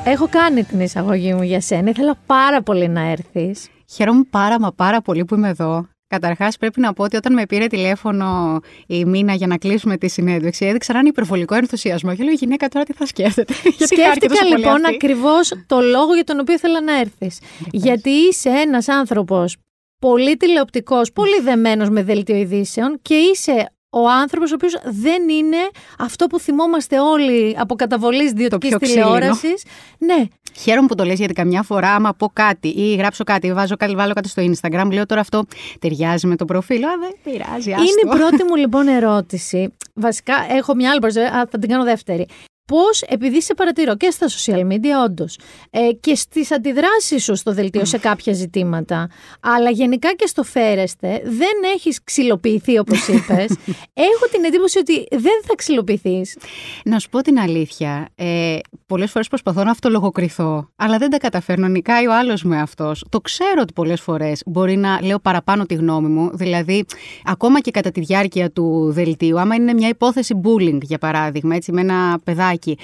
Έχω κάνει την εισαγωγή μου για σένα. Ήθελα πάρα πολύ να έρθεις. Χαίρομαι πάρα μα πάρα πολύ που είμαι εδώ. Καταρχάς, πρέπει να πω ότι όταν με πήρε τηλέφωνο η Μίνα για να κλείσουμε τη συνέντευξη, έδειξα έναν υπερβολικό ενθουσιασμό. Και λέω: Η γυναίκα τώρα τι θα σκέφτεται; <laughs> Σκέφτηκα λοιπόν ακριβώς το λόγο για τον οποίο ήθελα να έρθεις. Γιατί είσαι ένας άνθρωπος πολύ τηλεοπτικός, πολύ δεμένος με δελτίο ειδήσεων και είσαι ο άνθρωπος ο οποίος δεν είναι αυτό που θυμόμαστε όλοι από καταβολής ιδιωτικής τηλεόρασης. Ναι. Χαίρομαι που το λες γιατί καμιά φορά άμα πω κάτι ή γράψω κάτι, βάζω κάτι, βάλω κάτι στο Instagram, λέω τώρα αυτό ταιριάζει με το προφίλ. Α, δεν πειράζει. Άστο. Είναι η πρώτη μου λοιπόν ερώτηση. Βασικά έχω μια άλλη προσέγγιση, θα την κάνω δεύτερη πώς, επειδή σε παρατηρώ και στα social media, όντως, ε, και στις αντιδράσεις σου στο δελτίο σε κάποια ζητήματα, αλλά γενικά και στο φέρεστε, δεν έχεις ξυλοποιηθεί όπως <laughs> είπες. Έχω την εντύπωση ότι δεν θα ξυλοποιηθείς. Να σου πω την αλήθεια. Ε, πολλές φορές προσπαθώ να αυτολογοκριθώ, αλλά δεν τα καταφέρνω. Νικάει ο άλλος με αυτό. Το ξέρω ότι πολλές φορές μπορεί να λέω παραπάνω τη γνώμη μου. Δηλαδή, ακόμα και κατά τη διάρκεια του δελτίου, άμα είναι μια υπόθεση bullying, για παράδειγμα, έτσι, με ένα παιδάκι βιντεάκι.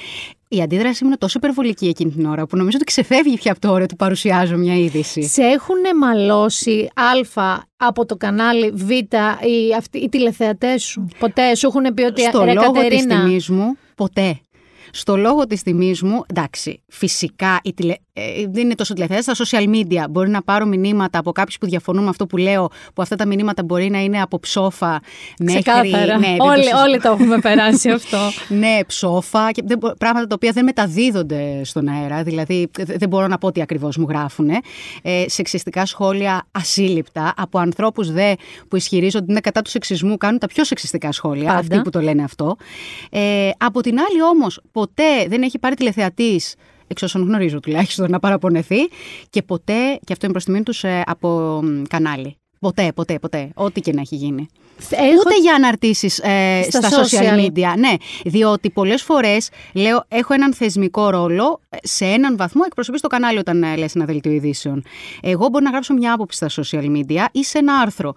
Η αντίδρασή μου είναι τόσο υπερβολική εκείνη την ώρα που νομίζω ότι ξεφεύγει πια από το όριο του παρουσιάζω μια είδηση. Σε έχουν μαλώσει Α από το κανάλι Β οι, αυτοί, οι τηλεθεατές σου; Ποτέ; Σου έχουν πει ότι Στο ρε λόγο Κατερίνα, της τιμής μου, ποτέ. Στο λόγο της τιμής μου, εντάξει, φυσικά η τηλε... ε, δεν είναι τόσο τηλεθέαση, στα social media μπορεί να πάρω μηνύματα από κάποιους που διαφωνούν με αυτό που λέω, που αυτά τα μηνύματα μπορεί να είναι από ψόφα μέχρι... Ξεκάθαρα. Ναι, δεν το όλοι, συζητώ. όλοι το έχουμε περάσει <laughs> αυτό. ναι, ψόφα και δεν μπο- πράγματα τα οποία δεν μεταδίδονται στον αέρα. Δηλαδή, δε- δεν μπορώ να πω τι ακριβώς μου γράφουν. Ε, σεξιστικά σχόλια ασύλληπτα από ανθρώπους δε που ισχυρίζονται ότι είναι κατά του σεξισμού, κάνουν τα πιο σεξιστικά σχόλια. Πάντα. Αυτοί που το λένε αυτό. Ε, από την άλλη, όμως, ποτέ δεν έχει πάρει τηλεθεατής. Εξ όσων γνωρίζω τουλάχιστον να παραπονεθεί και ποτέ, και αυτό είναι προς τιμήν τους, από μ, κανάλι. Ποτέ, ποτέ, ποτέ. Ό,τι και να έχει γίνει. Έχω- Ούτε για αναρτήσεις ε, Στα στα, social social. media. Ναι, διότι πολλές φορές λέω έχω έναν θεσμικό ρόλο. ε, Σε έναν βαθμό εκπροσωπεί το κανάλι όταν ε, λες ένα δελτίο ειδήσεων. Εγώ μπορώ να γράψω μια άποψη στα social media ή σε ένα άρθρο.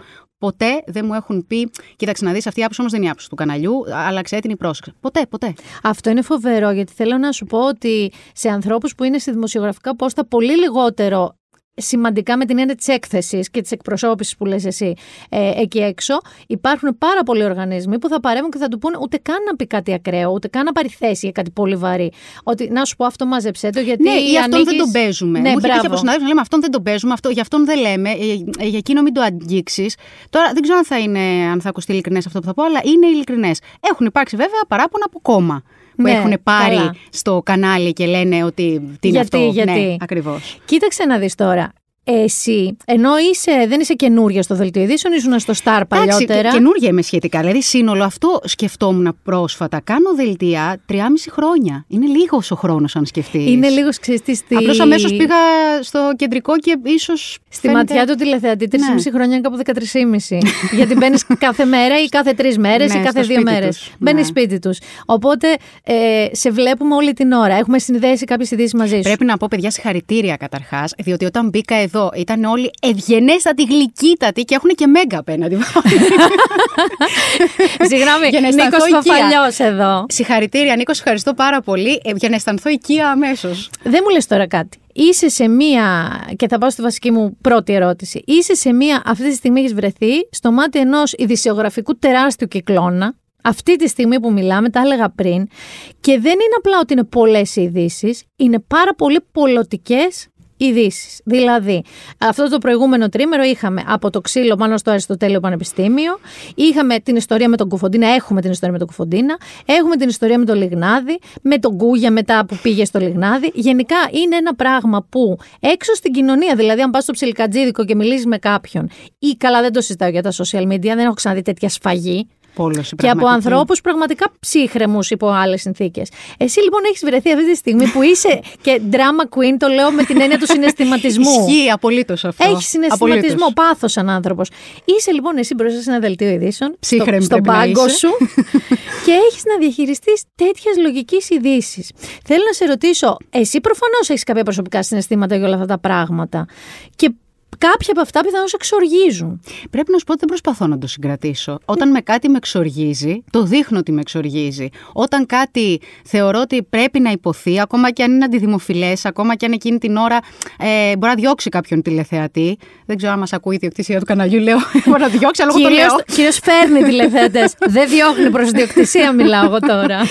Ποτέ δεν μου έχουν πει, κοίταξε να δεις, αυτή η άποψη όμως δεν είναι η άποψη του καναλιού, άλλαξε την ή πρόσεξε. Ποτέ, ποτέ. Αυτό είναι φοβερό γιατί θέλω να σου πω ότι σε ανθρώπους που είναι στη δημοσιογραφικά πόστα πολύ λιγότερο σημαντικά με την έννοια της έκθεσης και της εκπροσώπησης που λες εσύ ε, εκεί έξω υπάρχουν πάρα πολλοί οργανισμοί που θα παρεύουν και θα του πούνε ούτε καν να πει κάτι ακραίο, ούτε καν να πάρει θέση για κάτι πολύ βαρύ. Ότι να σου πω αυτό μάζεψέ το γιατί ναι, ή αυτόν δεν ανοίγεις- τον παίζουμε. Ναι, Μου είχε τύχει μπράβο. από συνάδελφου να λέμε αυτόν δεν τον παίζουμε, αυτό, για αυτόν δεν λέμε, ε, ε, για εκείνο μην το αγγίξεις. Τώρα δεν ξέρω αν θα, είναι, αν θα ακουστεί ειλικρινές αυτό που θα πω, αλλά είναι ειλικρινές. Έχουν υπάρξει βέβαια παράπονα από κόμμα που Ναι, έχουν πάρει καλά. στο κανάλι και λένε ότι. Τι είναι Γιατί, αυτό. γιατί. Ναι, ακριβώς. Κοίταξε να δεις τώρα. Εσύ, ενώ είσαι, δεν είσαι καινούρια στο δελτίο ειδήσεων, ήσουν στο Star παλιότερα. καινούργια είμαι σχετικά. Δηλαδή, σύνολο αυτό σκεφτόμουν πρόσφατα. Κάνω δελτία 3,5 χρόνια. Είναι λίγος ο χρόνος, αν σκεφτείς. Είναι λίγος ξεστή στη... Απλώς αμέσως πήγα στο κεντρικό και ίσως. Στη ματιά του τηλεθεατή, 3,5 Ναι. χρόνια είναι κάπου 13,5. <laughs> Γιατί μπαίνεις κάθε μέρα ή κάθε τρεις μέρες Ναι, ή κάθε στο δύο σπίτι μέρες. τους. Μπαίνει Ναι. σπίτι τους. Οπότε ε, σε βλέπουμε όλη την ώρα. Έχουμε συνδέσει κάποιες ειδήσεις μαζί σου. Πρέπει να πω, παιδιά, συγχαρητήρια καταρχάς, διότι όταν μπήκα εδώ ήταν όλοι ευγενέστατοι, γλυκύτατοι και έχουν και μέγκα απέναντι. <laughs> Συγγνώμη, Για να αισθανθώ Νίκος οικία. Παπαλιό εδώ. συγχαρητήρια, Νίκος, ευχαριστώ πάρα πολύ ε, για να αισθανθώ οικία αμέσως. Δεν μου λες τώρα κάτι. Είσαι σε μία, και θα πάω στη βασική μου πρώτη ερώτηση. Είσαι σε μία, αυτή τη στιγμή έχεις βρεθεί στο μάτι ενός ειδησιογραφικού τεράστιου κυκλώνα. Αυτή τη στιγμή που μιλάμε, τα έλεγα πριν. Και δεν είναι απλά ότι είναι πολλές ειδήσεις, είναι πάρα πολύ πολλωτικές ειδήσεις. Δηλαδή, αυτό το προηγούμενο τρίμερο είχαμε από το ξύλο πάνω στο Αριστοτέλειο Πανεπιστήμιο, είχαμε την ιστορία με τον Κουφοντίνα, έχουμε την ιστορία με τον Κουφοντίνα, έχουμε την ιστορία με τον Λιγνάδη, με τον Κούγια μετά που πήγε στο Λιγνάδη. Γενικά είναι ένα πράγμα που έξω στην κοινωνία, δηλαδή αν πας στο ψιλικατζίδικο και μιλήσεις με κάποιον, ή καλά δεν το συζητάω για τα social media, δεν έχω ξαναδεί τέτοια σφαγή. Πόλωση, Και από ανθρώπους πραγματικά ψύχρεμους υπό άλλες συνθήκες. Εσύ λοιπόν έχεις βρεθεί αυτή τη στιγμή που είσαι <laughs> και drama queen, το λέω με την έννοια του συναισθηματισμού. Ισχύει απολύτως αυτό. Έχεις συναισθηματισμό, πάθος σαν άνθρωπος. Είσαι λοιπόν εσύ μπροστά σε ένα δελτίο ειδήσεων, Ψύχρεμη στο, στον πρέπει να πάγκο είσαι. σου <laughs> και έχεις να διαχειριστείς τέτοια λογική ειδήσεις. Θέλω να σε ρωτήσω, εσύ προφανώς έχεις κάποια προσωπικά συναισθήματα για όλα αυτά τα πράγματα. Και κάποια από αυτά πιθανώς εξοργίζουν. Πρέπει να σου πω ότι δεν προσπαθώ να το συγκρατήσω. Όταν με κάτι με εξοργίζει, το δείχνω ότι με εξοργίζει. Όταν κάτι θεωρώ ότι πρέπει να υποθεί, ακόμα και αν είναι αντιδημοφιλές, ακόμα και αν εκείνη την ώρα ε, μπορεί να διώξει κάποιον τηλεθεατή. Δεν ξέρω αν μας ακούει η ιδιοκτησία του καναλιού, λέω. <laughs> μπορεί να διώξει, αλλά εγώ το λέω. Κυρίως φέρνει τηλεθεατές. Δεν διώχνει προς ιδιοκτησία, μιλάω εγώ τώρα. <laughs>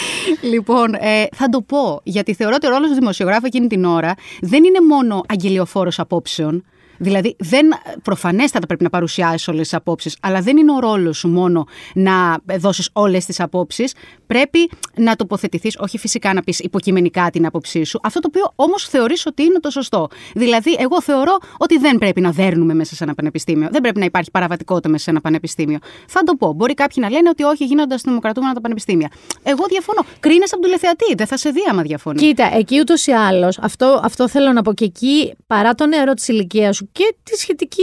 Λοιπόν, ε, θα το πω. Γιατί θεωρώ ότι ο ρόλος του δημοσιογράφου εκείνη την ώρα δεν είναι μόνο αγγελιοφόρος απόψεων. Δηλαδή, δεν, προφανέστατα πρέπει να παρουσιάσεις όλες τις απόψεις, αλλά δεν είναι ο ρόλος σου μόνο να δώσεις όλες τις απόψεις. Πρέπει να τοποθετηθείς, όχι φυσικά να πεις υποκειμενικά την άποψή σου, αυτό το οποίο όμως θεωρείς ότι είναι το σωστό. Δηλαδή, εγώ θεωρώ ότι δεν πρέπει να δέρνουμε μέσα σε ένα πανεπιστήμιο. Δεν πρέπει να υπάρχει παραβατικότητα μέσα σε ένα πανεπιστήμιο. Θα το πω. Μπορεί κάποιοι να λένε ότι όχι, γίνονται αστυνομοκρατούμενα τα πανεπιστήμια. Εγώ διαφωνώ. Κρίνε από τον τηλεθεατή. Δεν θα σε δει άμα διαφωνεί. Κοίτα, εκεί ούτως ή άλλως, αυτό, αυτό θέλω να πω και εκεί, παρά το νεαρό της ηλικίας σου σου και τη σχετική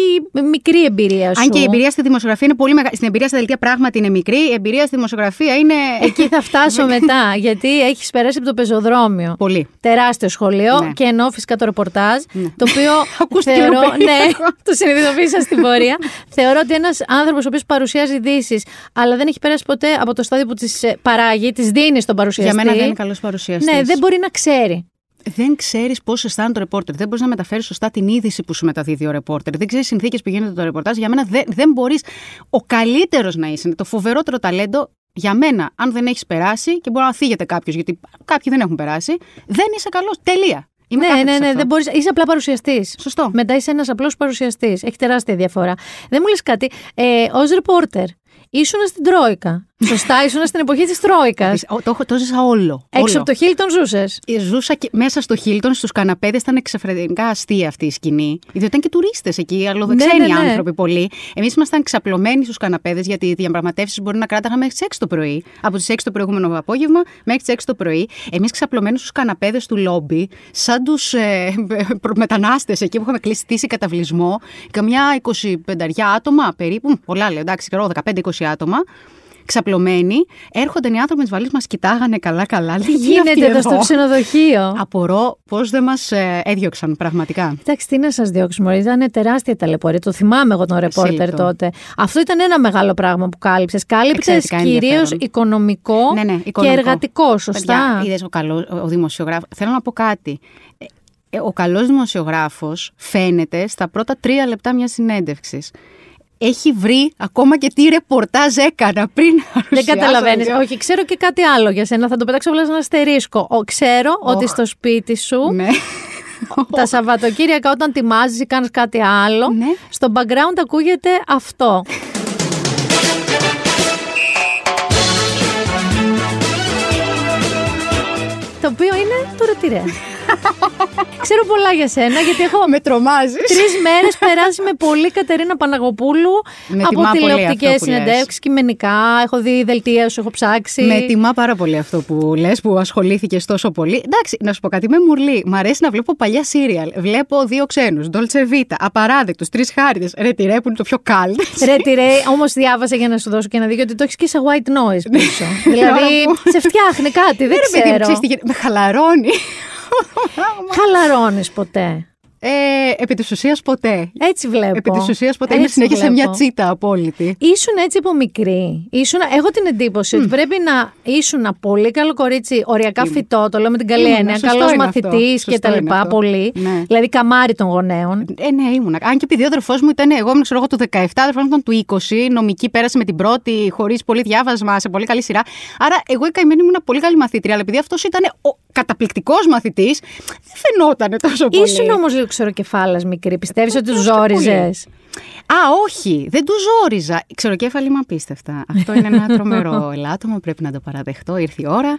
μικρή εμπειρία σου. Αν και η εμπειρία στη δημοσιογραφία είναι πολύ μεγάλη. Στην εμπειρία στα δελτία πράγματι είναι μικρή, η εμπειρία στη δημοσιογραφία είναι. Εκεί θα φτάσω <laughs> μετά, γιατί έχεις περάσει από το πεζοδρόμιο. Πολύ. Τεράστιο σχολείο Ναι. και ενώ φυσικά το ρεπορτάζ. Ναι. Το οποίο <laughs> Ακούστηκε θεωρώ. λίγο περίεργο. ναι, <laughs> το συνειδητοποίησα στην πορεία. θεωρώ ότι ένας άνθρωπος ο οποίος παρουσιάζει ειδήσεις, αλλά δεν έχει περάσει ποτέ από το στάδιο που τις παράγει, τις δίνει στον παρουσιαστή. Για μένα δεν είναι καλός παρουσιαστής. Ναι, δεν μπορεί να ξέρει. Δεν ξέρεις πώς αισθάνεται το ρεπόρτερ. Δεν μπορείς να μεταφέρεις σωστά την είδηση που σου μεταδίδει ο ρεπόρτερ. Δεν ξέρεις συνθήκες που γίνεται το ρεπορτάζ. Για μένα δεν, δεν μπορείς ο καλύτερος να είσαι. Είναι το φοβερότερο ταλέντο για μένα, αν δεν έχεις περάσει και μπορεί να θίγεται κάποιος, γιατί κάποιοι δεν έχουν περάσει, δεν είσαι καλός. Τελεία. Είμαι ναι, κάθετη ναι, σε ναι, αυτό. δεν μπορείς, είσαι απλά παρουσιαστής. Σωστό. Μετά είσαι ένας απλός παρουσιαστής. Έχει τεράστια διαφορά. Δεν μου λες κάτι. Ε, Ω ρεπόρτερ, ήσουν στην Τρόικα. Σωστά, ήσουν στην εποχή της Τρόικας. Ο- Το, έχω- το ζήσα όλο. Έξω όλο. από το Χίλτον ζούσες; Ε, Ζούσα και μέσα στο Χίλτον, στους καναπέδες, ήταν εξαφρεντικά αστεία αυτή η σκηνή. Διότι ήταν και τουρίστες εκεί, αλλοδεξένοι Ναι, ναι, ναι. άνθρωποι πολλοί. Εμείς ήμασταν ξαπλωμένοι στους καναπέδες, γιατί οι διαπραγματεύσεις μπορεί να κράταγαν μέχρι τις 6 το πρωί. Από τις 6 το προηγούμενο απόγευμα μέχρι τις 6 το πρωί. Εμείς ξαπλωμένοι στους καναπέδες του λόμπι, σαν τους ε, μετανάστες εκεί που είχαμε κλειστήσει καταβλισμό. Καμιά 25 άτομα περίπου, πολλά λέω, εντάξει, ξέρω, 15-20 άτομα. Ξαπλωμένοι, έρχονταν οι άνθρωποι με τις βαλίε, μας κοιτάγανε καλά-καλά. Τι γίνεται εδώ στο ξενοδοχείο. Απορώ πώς δεν μας έδιωξαν πραγματικά. Εντάξει, τι να σας διώξουμε, ήταν τεράστια ταλαιπωρία. Το θυμάμαι εγώ τον ρεπόρτερ Ασύλληπτο. τότε. Αυτό ήταν ένα μεγάλο πράγμα που κάλυψες. Κάλυψες Εξαιρετικά κυρίως ενδιαφέρον. οικονομικό, Ναι, ναι, και οικονομικό. εργατικό, σωστά. Παιδιά, είδες ο καλός ο δημοσιογράφος. Θέλω να πω κάτι. Ε, ε, Ο καλός δημοσιογράφος φαίνεται στα πρώτα τρία λεπτά μιας συνέντευξης. Έχει βρει ακόμα και τι ρεπορτάζ έκανα πριν. Δεν παρουσιάσω καταλαβαίνεις. το- Όχι, ξέρω και κάτι άλλο για σένα. Θα το πετάξω απλά σαν αστερίσκο. Ο, ξέρω ότι στο σπίτι σου Ναι. <laughs> τα Σαββατοκύριακα όταν ετοιμάζεις ή κάνεις κάτι άλλο, Ναι. στο background ακούγεται αυτό. Το οποίο είναι το ρετυρέ. Ξέρω πολλά για σένα, γιατί έχω Με τρομάζεις. τρεις μέρες περάσει με πολύ Κατερίνα Παναγοπούλου Με από τιμά πολύ τηλεοπτικές αυτό που λες. συνεντεύξεις, κειμενικά. Έχω δει δελτία σου, έχω ψάξει. Με τιμά πάρα πολύ αυτό που λες, που ασχολήθηκες τόσο πολύ. Εντάξει, να σου πω κάτι, με μουρλί. Μ' αρέσει να βλέπω παλιά σύριαλ. Βλέπω δύο ξένους, Dolce Vita, απαράδεκτους, τρεις χάριδε. Ρετυρέ που είναι το πιο καλ. Ρε τι ρε, όμως διάβασα για να σου δώσω και ένα δίκιο ότι το έχεις και σε white noise πίσω. δηλαδή ώρα <laughs> που- σε φτιάχνει κάτι, δεν Ναι, ρε παιδί μου, ξέρω. ξέρεις τι γίνεται, με χαλαρώνει. <laughs> Χαλαρώνεις ποτέ. Ε, επί της ουσίας ποτέ. Έτσι βλέπω. Επί της ουσίας ποτέ. Είμαι Έτσι συνέχεια σε μια βλέπω. τσίτα απόλυτη. Ήσουν έτσι από μικρή. Ήσουν, έχω την εντύπωση ότι πρέπει να ήσουν πολύ καλό κορίτσι, οριακά φυτό, το λέω με την καλή Ήμουνα, έννοια, σωστό καλός είναι μαθητής αυτό, και σωστό τα είναι λοιπά. αυτό. Πολύ. Ναι. Δηλαδή καμάρι των γονέων. Ε, ναι, ήμουνα. Αν και επειδή ο αδερφός μου ήταν, εγώ ήμουν ξέρω εγώ του 17, ο αδερφός μου ήταν του 20, νομική πέρασε με την πρώτη, χωρίς πολύ διάβασμα, σε πολύ καλή σειρά. Άρα, εγώ η καημένη ήμουν πολύ καλή μαθήτρια, αλλά επειδή αυτός ήταν ο καταπληκτικός μαθητής, δεν φαινόταν τόσο πολύ. Ήσουν όμως λίγο ξεροκεφάλας μικρή. Πιστεύεις ότι του Πώς και ζόριζες; Πολύ. Α, όχι, δεν του ζόριζα. Ξεροκέφαλη είμαι απίστευτα. Αυτό είναι ένα τρομερό <laughs> ελάττωμα, πρέπει να το παραδεχτώ. Ήρθε η ώρα.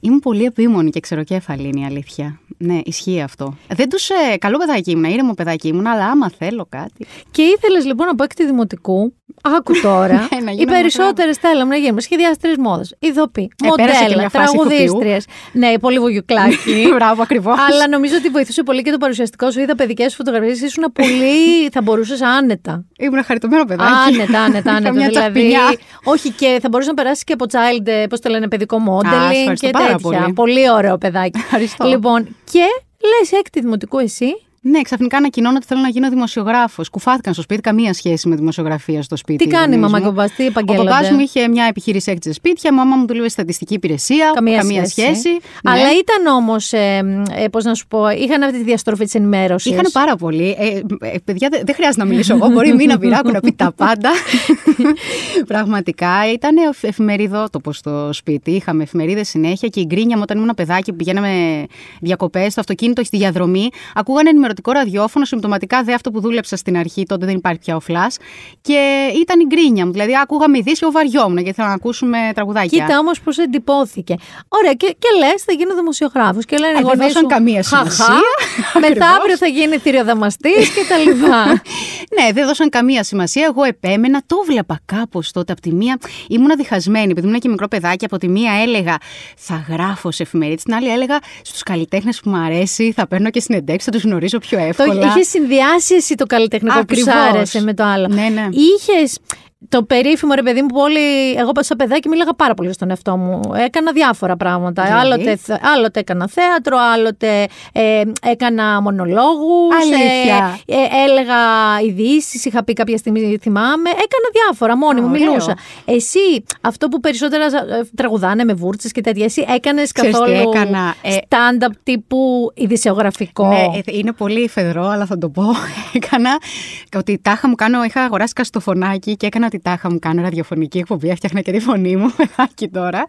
Ήμουν πολύ επίμονη και ξεροκέφαλη είναι η αλήθεια. Ναι, ισχύει αυτό. Δεν τους. Ε, καλό παιδάκι ήμουν, ήρεμο παιδάκι ήμουν, αλλά άμα θέλω κάτι. Και ήθελες λοιπόν από έκτη δημοτικού, άκου τώρα, <laughs> Ναι, να οι γίνω περισσότερες θέλαμε να γίνουμε σχεδιάστρε μόδες, ηθοποιοί, Ε, πέρασε και μοντέλα, μια φάση τραγουδίστριες. Ναι, πολύ βουγιουκλάκι. <laughs> Μπράβο, ακριβώς. Αλλά νομίζω ότι βοηθούσε πολύ και το παρουσιαστικό σου. Είδα παιδικές φωτογραφίες, ήσουν πολύ. θα μπορούσες άνετα. Ήμουν χαριτωμένο παιδάκι. Άνετα, άνετα, <laughs> άνετα. Καμιά δηλαδή. τσαπινιά. Όχι, και θα μπορούσε να περάσει και από child, πώς το λένε, παιδικό Α, modeling σε και ευχαριστώ τέτοια. πάρα πολύ. ωραίο παιδάκι. <laughs> Ευχαριστώ. Λοιπόν, και λες έκτη δημοτικού εσύ. Ναι, ξαφνικά ανακοινώνω ότι θέλω να γίνω δημοσιογράφος. Κουφάθηκαν στο σπίτι, καμία σχέση με δημοσιογραφία στο σπίτι. Τι κάνει η γονείς μαμά μου. και ο παπάς, τι Ο επαγγέλλονται; παπάς μου είχε μια επιχείρηση έκτη σπίτια, η μαμά μου δούλευε στατιστική υπηρεσία. Καμία, σχέση. Ναι. Αλλά ήταν όμως, ε, ε, πώς να σου πω, είχαν αυτή τη διαστροφή της ενημέρωσης. Είχαν πάρα πολύ. Ε, ε, παιδιά, δεν δεν χρειάζεται να μιλήσω εγώ. Μπορεί η Μίνα Βυράκου να πει τα πάντα. <laughs> Πραγματικά ήταν εφημεριδότοπο στο σπίτι. Είχαμε εφημερίδες συνέχεια και η γκρίνια μου όταν ήμουν παιδάκι που πηγαίναμε διακοπές στο αυτοκίνητο στη διαδρομή. Ακούγανε ενημερωτικό ραδιόφωνο, συμπτωματικά δε αυτό που δούλεψα στην αρχή, τότε δεν υπάρχει πια ο φλα. Και ήταν η γκρίνια μου. Δηλαδή, άκουγαμε ειδήσει, ο βαριόμουν γιατί ήθελα να ακούσουμε τραγουδάκια. Κοίτα όμως πώς εντυπώθηκε. Ωραία, και, και λες, θα γίνω δημοσιογράφος. Και λένε Ε, εγώ δεν δώσαν καμία σημασία. <laughs> Μετά αύριο θα γίνει θηριοδαμαστή και τα λοιπά. <laughs> Ναι, δεν δώσαν καμία σημασία. Εγώ επέμενα, το βλέπα κάπως τότε από τη μία. Ήμουνα διχασμένη, επειδή ήμουν και μικρό παιδάκι. Από τη μία έλεγα θα γράφω σε εφημερίδα, την άλλη έλεγα στους καλλιτέχνες που μου αρέσει, θα παίρνω και συνεντεύξεις, θα τους γνωρίζω πιο εύκολα. Το είχες συνδυάσει εσύ το καλλιτεχνικό Ακριβώς. που σου άρεσε με το άλλο. Ναι, ναι. Είχες το περίφημο ρε παιδί μου που όλοι. Εγώ σαν παιδάκι μίλαγα πάρα πολύ στον εαυτό μου. Έκανα διάφορα πράγματα. Δηλαδή; Άλλοτε, θε- άλλοτε έκανα θέατρο, άλλοτε ε, έκανα μονολόγους. Αλήθεια. Ε, έλεγα ειδήσεις, είχα πει κάποια στιγμή, θυμάμαι. Έκανα διάφορα μόνη μου, Ωραίο. μιλούσα. Εσύ, αυτό που περισσότερα ε, τραγουδάνε με βούρτσες και τέτοια, εσύ έκανες Ξέρεις τι καθόλου έκανα, ε, stand-up τύπου ειδησιογραφικό; Ναι, ε, είναι πολύ φεδρό, αλλά θα το πω. <laughs> Έκανα ότι τάχα μου κάνω, είχα αγοράσει καστοφωνάκι και έκανα ότι τάχα μου κάνω ραδιοφωνική εκπομπή, έφτιαχνα και τη φωνή μου, <laughs> παιδάκι τώρα.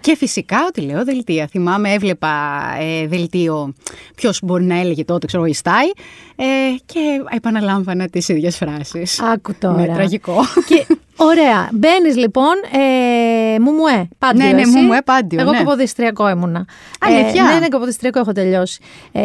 Και φυσικά ότι λέω δελτία. Θυμάμαι, έβλεπα ε, δελτίο, ποιος μπορεί να έλεγε τότε, ξέρω, η Στάι, ε, και επαναλάμβανα τις ίδιες φράσεις. Άκου τώρα. Ναι, τραγικό. Και, ωραία. Μπαίνεις λοιπόν. Ε, μου μου ε, πάντιο. Ναι, ναι, εσύ. μου μου ε, πάντιο, Εγώ ναι. καποδιστριακό ήμουνα. Αλήθεια; Ε, ναι, ναι, καποδιστριακό έχω τελειώσει. Ε,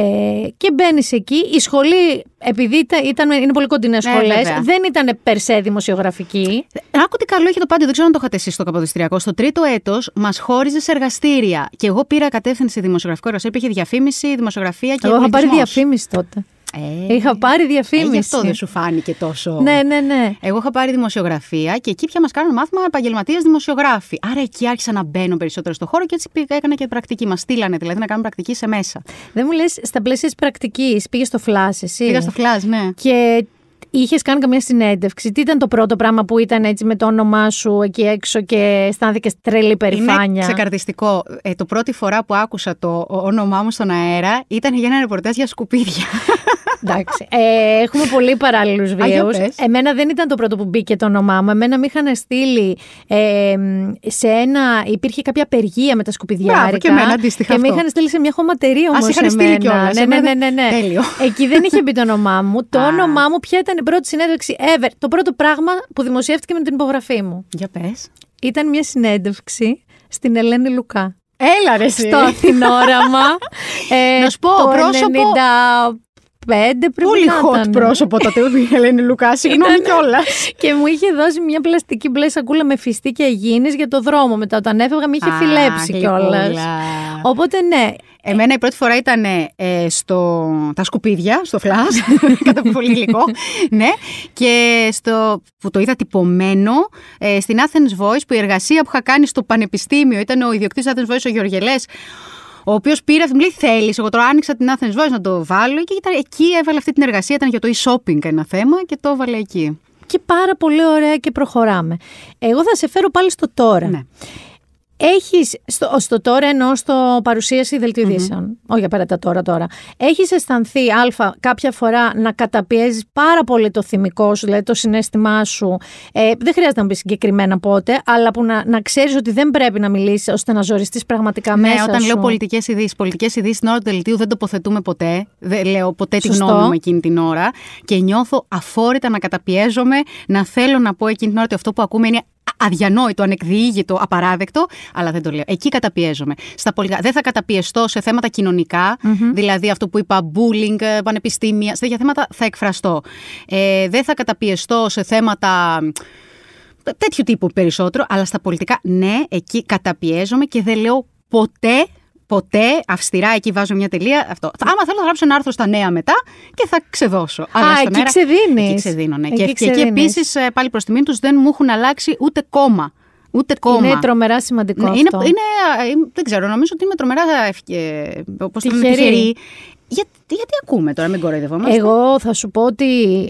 και μπαίνεις εκεί. Η σχολή, επειδή ήταν, ήταν- είναι πολύ κοντινές Ναι, σχολές, βέβαια. δεν ήταν περσέ δημοσιογραφική. Άκου τι καλό είχε το πάντιο, δεν ξέρω αν το είχατε εσείς στο Καποδιστριακό. Στο τρίτο έτος μας χώριζε σε εργαστήρια. Και εγώ πήρα κατεύθυνση δημοσιογραφικό εργαστήριο. Υπήρχε διαφήμιση, δημοσιογραφία και Εγώ είχα πάρει πολιτισμός. διαφήμιση τότε. Ε, Είχα πάρει ε, διαφήμιση. γι' αυτό δεν σου φάνηκε τόσο. Ναι, ναι, ναι. Εγώ είχα πάρει δημοσιογραφία και εκεί πια μας κάνουν μάθημα επαγγελματίες δημοσιογράφοι. Άρα εκεί άρχισα να μπαίνω περισσότερο στο χώρο και έτσι πήγα, έκανα και πρακτική. Μας στείλανε δηλαδή να κάνουμε πρακτική σε μέσα. Δεν μου λες, στα πλαίσια της πρακτικής πήγες στο φλάσ, εσύ; Πήγα στο φλάζ, ναι. Και είχες κάνει καμία συνέντευξη; Τι ήταν το πρώτο πράγμα που ήταν έτσι με το όνομά σου εκεί έξω και αισθάνθηκες τρελή περηφάνεια; Είναι ξεκαρδιστικό. Ε, το πρώτη φορά που άκουσα το όνομά μου στον αέρα ήταν για ένα ρεπορτάζ για σκουπίδια. <laughs> Εντάξει. Ε, έχουμε πολύ παράλληλους για βίαιους. πες. Εμένα δεν ήταν το πρώτο που μπήκε το όνομά μου. Εμένα με είχαν στείλει ε, σε ένα. Υπήρχε κάποια απεργία με τα σκουπιδιάρικα. Μπράβο, και εμένα αντίστοιχα Και με αυτό. είχαν στείλει σε μια χωματερία Α, όμως. σε είχαν στείλει κιόλας. Ναι, ναι, ναι, ναι, ναι. Τέλειο. Εκεί δεν είχε μπει το όνομά μου. Το Α. όνομά μου ποια ήταν η πρώτη συνέντευξη ever. Το πρώτο πράγμα που δημοσιεύτηκε με την υπογραφή μου. για πες. Ήταν μια συνέντευξη στην Ελένη Λουκά. Έλα ρε εσύ. στο Αθηνόραμα. <laughs> ε, Να σου πω, το πρόσωπο- 95 πρέπει Πολύ να hot ήταν. πρόσωπο τότε η Ελένη Λουκά. Συγγνώμη Ήταν- κιόλας. Και μου είχε δώσει μια πλαστική μπλε σακούλα με φιστί και αγίνης για το δρόμο. Μετά όταν έφευγα με είχε Α, φιλέψει κιόλας. γλυκούλα. Οπότε ναι, Εμένα η πρώτη φορά ήταν ε, στο, τα σκουπίδια, στο φλάς, <laughs> κατά πολύ γλυκό, ναι, και στο, που το είδα τυπωμένο ε, στην Athens Voice, που η εργασία που είχα κάνει στο πανεπιστήμιο ήταν ο ιδιοκτήτης Athens Voice, ο Γεωργελές, ο οποίος πήρε αυτή, μου λέει: Θέλεις. Εγώ τώρα άνοιξα την Athens Voice να το βάλω και ήταν, εκεί έβαλε αυτή την εργασία. Ήταν για το e-shopping ένα θέμα και το έβαλε εκεί. και πάρα πολύ ωραία και προχωράμε. Εγώ θα σε φέρω πάλι στο τώρα. Ναι. Έχεις, στο, στο τώρα εννοώ στο παρουσίαση δελτίου ειδήσεων. όχι απέρα τα τώρα τώρα. Έχεις αισθανθεί α, κάποια φορά να καταπιέζεις πάρα πολύ το θυμικό σου, δηλαδή το συνέστημά σου; Ε, δεν χρειάζεται να μου πεις συγκεκριμένα πότε, αλλά που να, να ξέρεις ότι δεν πρέπει να μιλήσεις ώστε να ζοριστείς πραγματικά Ναι, μέσα όταν σου; λέω πολιτικές ειδήσεις. Πολιτικές ειδήσεις στην ώρα του δελτίου δεν τοποθετούμε ποτέ. Δεν λέω ποτέ τη Σωστό. γνώμη μου εκείνη την ώρα. Και νιώθω αφόρητα να καταπιέζομαι, να θέλω να πω εκείνη την ώρα ότι αυτό που ακούμε είναι α- αδιανόητο, ανεκδιήγητο, απαράδεκτο, αλλά δεν το λέω. Εκεί καταπιέζομαι. Στα πολιτικά. Δεν θα καταπιεστώ σε θέματα κοινωνικά, δηλαδή αυτό που είπα, bullying, ε, πανεπιστήμια, σε τέτοια θέματα θα εκφραστώ. Ε, δεν θα καταπιεστώ σε θέματα τέτοιου τύπου περισσότερο, αλλά στα πολιτικά, ναι, εκεί καταπιέζομαι και δεν λέω ποτέ, ποτέ, αυστηρά εκεί βάζω μια τελεία. Αυτό. Θα- Άμα θέλω να γράψω ένα άρθρο στα νέα μετά και θα ξεδώσω. Αλλά στον εκεί αέρα- ξεδίνεις. Εκεί ξεδίνω, ναι. Εκεί και, και εκεί ξεδίνεις. επίσης, πάλι προς τιμήν τους, δεν μου έχουν αλλάξει ούτε κόμμα. Ούτε κόμμα. Είναι τρομερά σημαντικό Ναι, είναι, αυτό. είναι, ε, δεν ξέρω, νομίζω ότι είμαι τρομερά ευκαι... πώς το λέμε, Τυχερή. Τυχερή. Γιατί, γιατί ακούμε τώρα, μην κοροϊδευόμαστε. Εγώ θα σου πω ότι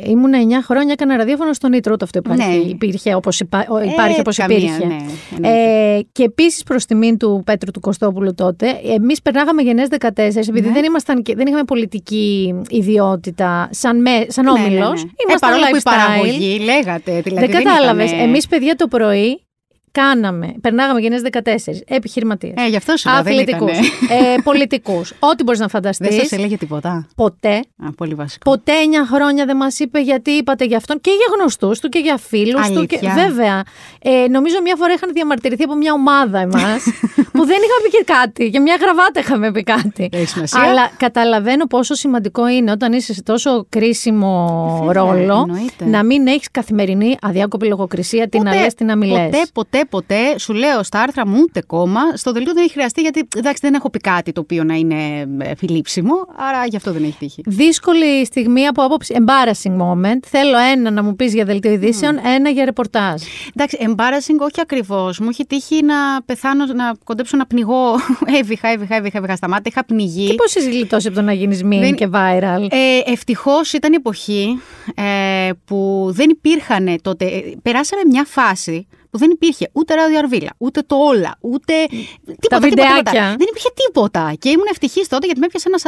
ήμουν 9 χρόνια, έκανα ραδιόφωνο στον Ήτρο, ούτε αυτό υπάρχει, Ναι. υπήρχε όπως, υπά, υπάρχει Ε, όπως καμία, υπήρχε. ναι, εννοείται. ε, και επίσης προς τιμήν του Πέτρου του Κωστόπουλου τότε, εμείς περνάγαμε γενές 14, επειδή Ναι. δεν, ήμασταν, και- δεν είχαμε πολιτική ιδιότητα σαν, με, σαν Ναι, ναι, ναι. όμιλος. Ε, Ήμασταν παρόλο που η lifestyle. παραγωγή, λέγατε. Δηλαδή, δεν κατάλαβες. ήταν, ε, Εμείς παιδιά το πρωί κάναμε, περνάγαμε γενναίε 14, επιχειρηματίες. Ε, γι' αυτό σου λέω, δεν Αθλητικούς, ήτανε. ε, πολιτικούς. <laughs> Ό,τι μπορείς να φανταστείς. Δεν σας έλεγε τίποτα. Ποτέ. Α, πολύ βασικό. Ποτέ 9 χρόνια δεν μας είπε γιατί είπατε για αυτόν και για γνωστούς του και για φίλους του. Και... Αλήθεια. Βέβαια. Ε, νομίζω μια φορά είχαν διαμαρτυρηθεί από μια ομάδα εμάς <laughs> που δεν είχαμε πει και κάτι. Για μια γραβάτα είχαμε πει κάτι. Έχει σημασία. Αλλά καταλαβαίνω πόσο σημαντικό είναι όταν είσαι σε τόσο κρίσιμο Βέβαια, ρόλο εννοείται. να μην έχεις καθημερινή αδιάκοπη λογοκρισία, την να λες, την να μιλές. Ποτέ, ποτέ, ποτέ, σου λέω στα άρθρα μου ούτε κόμμα. Στο δελτίο δεν έχει χρειαστεί γιατί εντάξει, δεν έχω πει κάτι το οποίο να είναι ε, φιλήψιμο, άρα γι' αυτό δεν έχει τύχει. Δύσκολη στιγμή από άποψη. Embarrassing moment. Θέλω ένα να μου πεις για δελτίο ειδήσεων, ένα για ρεπορτάζ. Εντάξει, embarrassing όχι ακριβώς. Μου έχει τύχει να πεθάνω, να κοντέψω να πνιγώ. <laughs> Έβηχα, έβηχα, έβηχα, έβηχα στα μάτια. Είχα πνιγεί. Και πώς είσαι γλιτώσει από το να γίνεις meme Δεν- και viral; Ε, Ευτυχώς ήταν η εποχή ε, που δεν υπήρχαν τότε. ε, Περάσαμε μια φάση που δεν υπήρχε ούτε ράδιο Αρβίλα, ούτε το όλα, ούτε. Τίποτα, τίποτα, βιντεάκια. τίποτα. Δεν υπήρχε τίποτα. Και ήμουν ευτυχής τότε γιατί με έπιασε ένας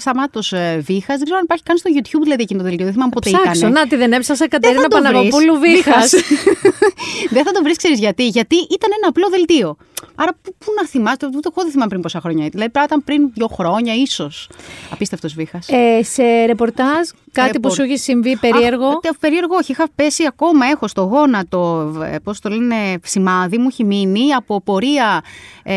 σταμάτος ε, βήχας. Δεν ξέρω αν υπάρχει καν στο YouTube δηλαδή εκείνο το δελτίο. Δεν θυμάμαι πότε Ψάξω. ήταν. Να τη δεν έψασα Δεν Κατερίνα θα το βρεις. Παναγοπούλου Βίχα. Βήχας. <laughs> δεν θα το βρεις, ξέρεις γιατί. Γιατί ήταν ένα απλό δελτίο. Άρα, πού, πού να θυμάστε, ούτε εγώ δεν θυμάμαι πριν πόσα χρόνια. Δηλαδή, πρέπει να ήταν πριν δύο χρόνια, ίσως. Απίστευτος βήχας. Ε, σε ρεπορτάζ, κάτι που Ρεπορ- σου έχει συμβεί περίεργο. Αχ, τε- περίεργο, όχι. Είχα πέσει ακόμα, έχω στο γόνατο, πώς το λένε, σημάδι μου έχει μείνει από πορεία ε,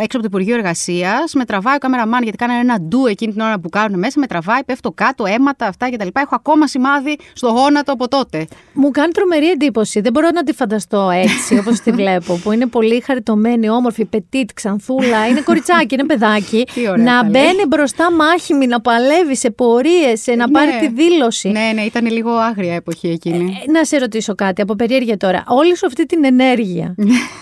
έξω από το Υπουργείο Εργασίας. Με τραβάει ο κάμεραμάν γιατί κάνανε ένα ντου εκείνη την ώρα που κάνουν μέσα. Με τραβάει, πέφτω κάτω, αίματα, αυτά κτλ. Έχω ακόμα σημάδι στο γόνατο από τότε. Μου κάνει τρομερή εντύπωση. Δεν μπορώ να τη φανταστώ έτσι όπως τη βλέπω. Που είναι πολύ χαριτωμένη, όμορφη, πετίτ, ξανθούλα. Είναι κοριτσάκι, είναι παιδάκι. <laughs> Τι ωραία να τα λέει. μπαίνει μπροστά μάχημη, να παλεύει σε πορείες, να πάρει Ναι. τη δήλωση. Ναι, ναι, ήταν λίγο άγρια εποχή εκείνη. Ε, Να σε ρωτήσω κάτι από περιέργεια τώρα. Όλη σου αυτή την ενέργεια,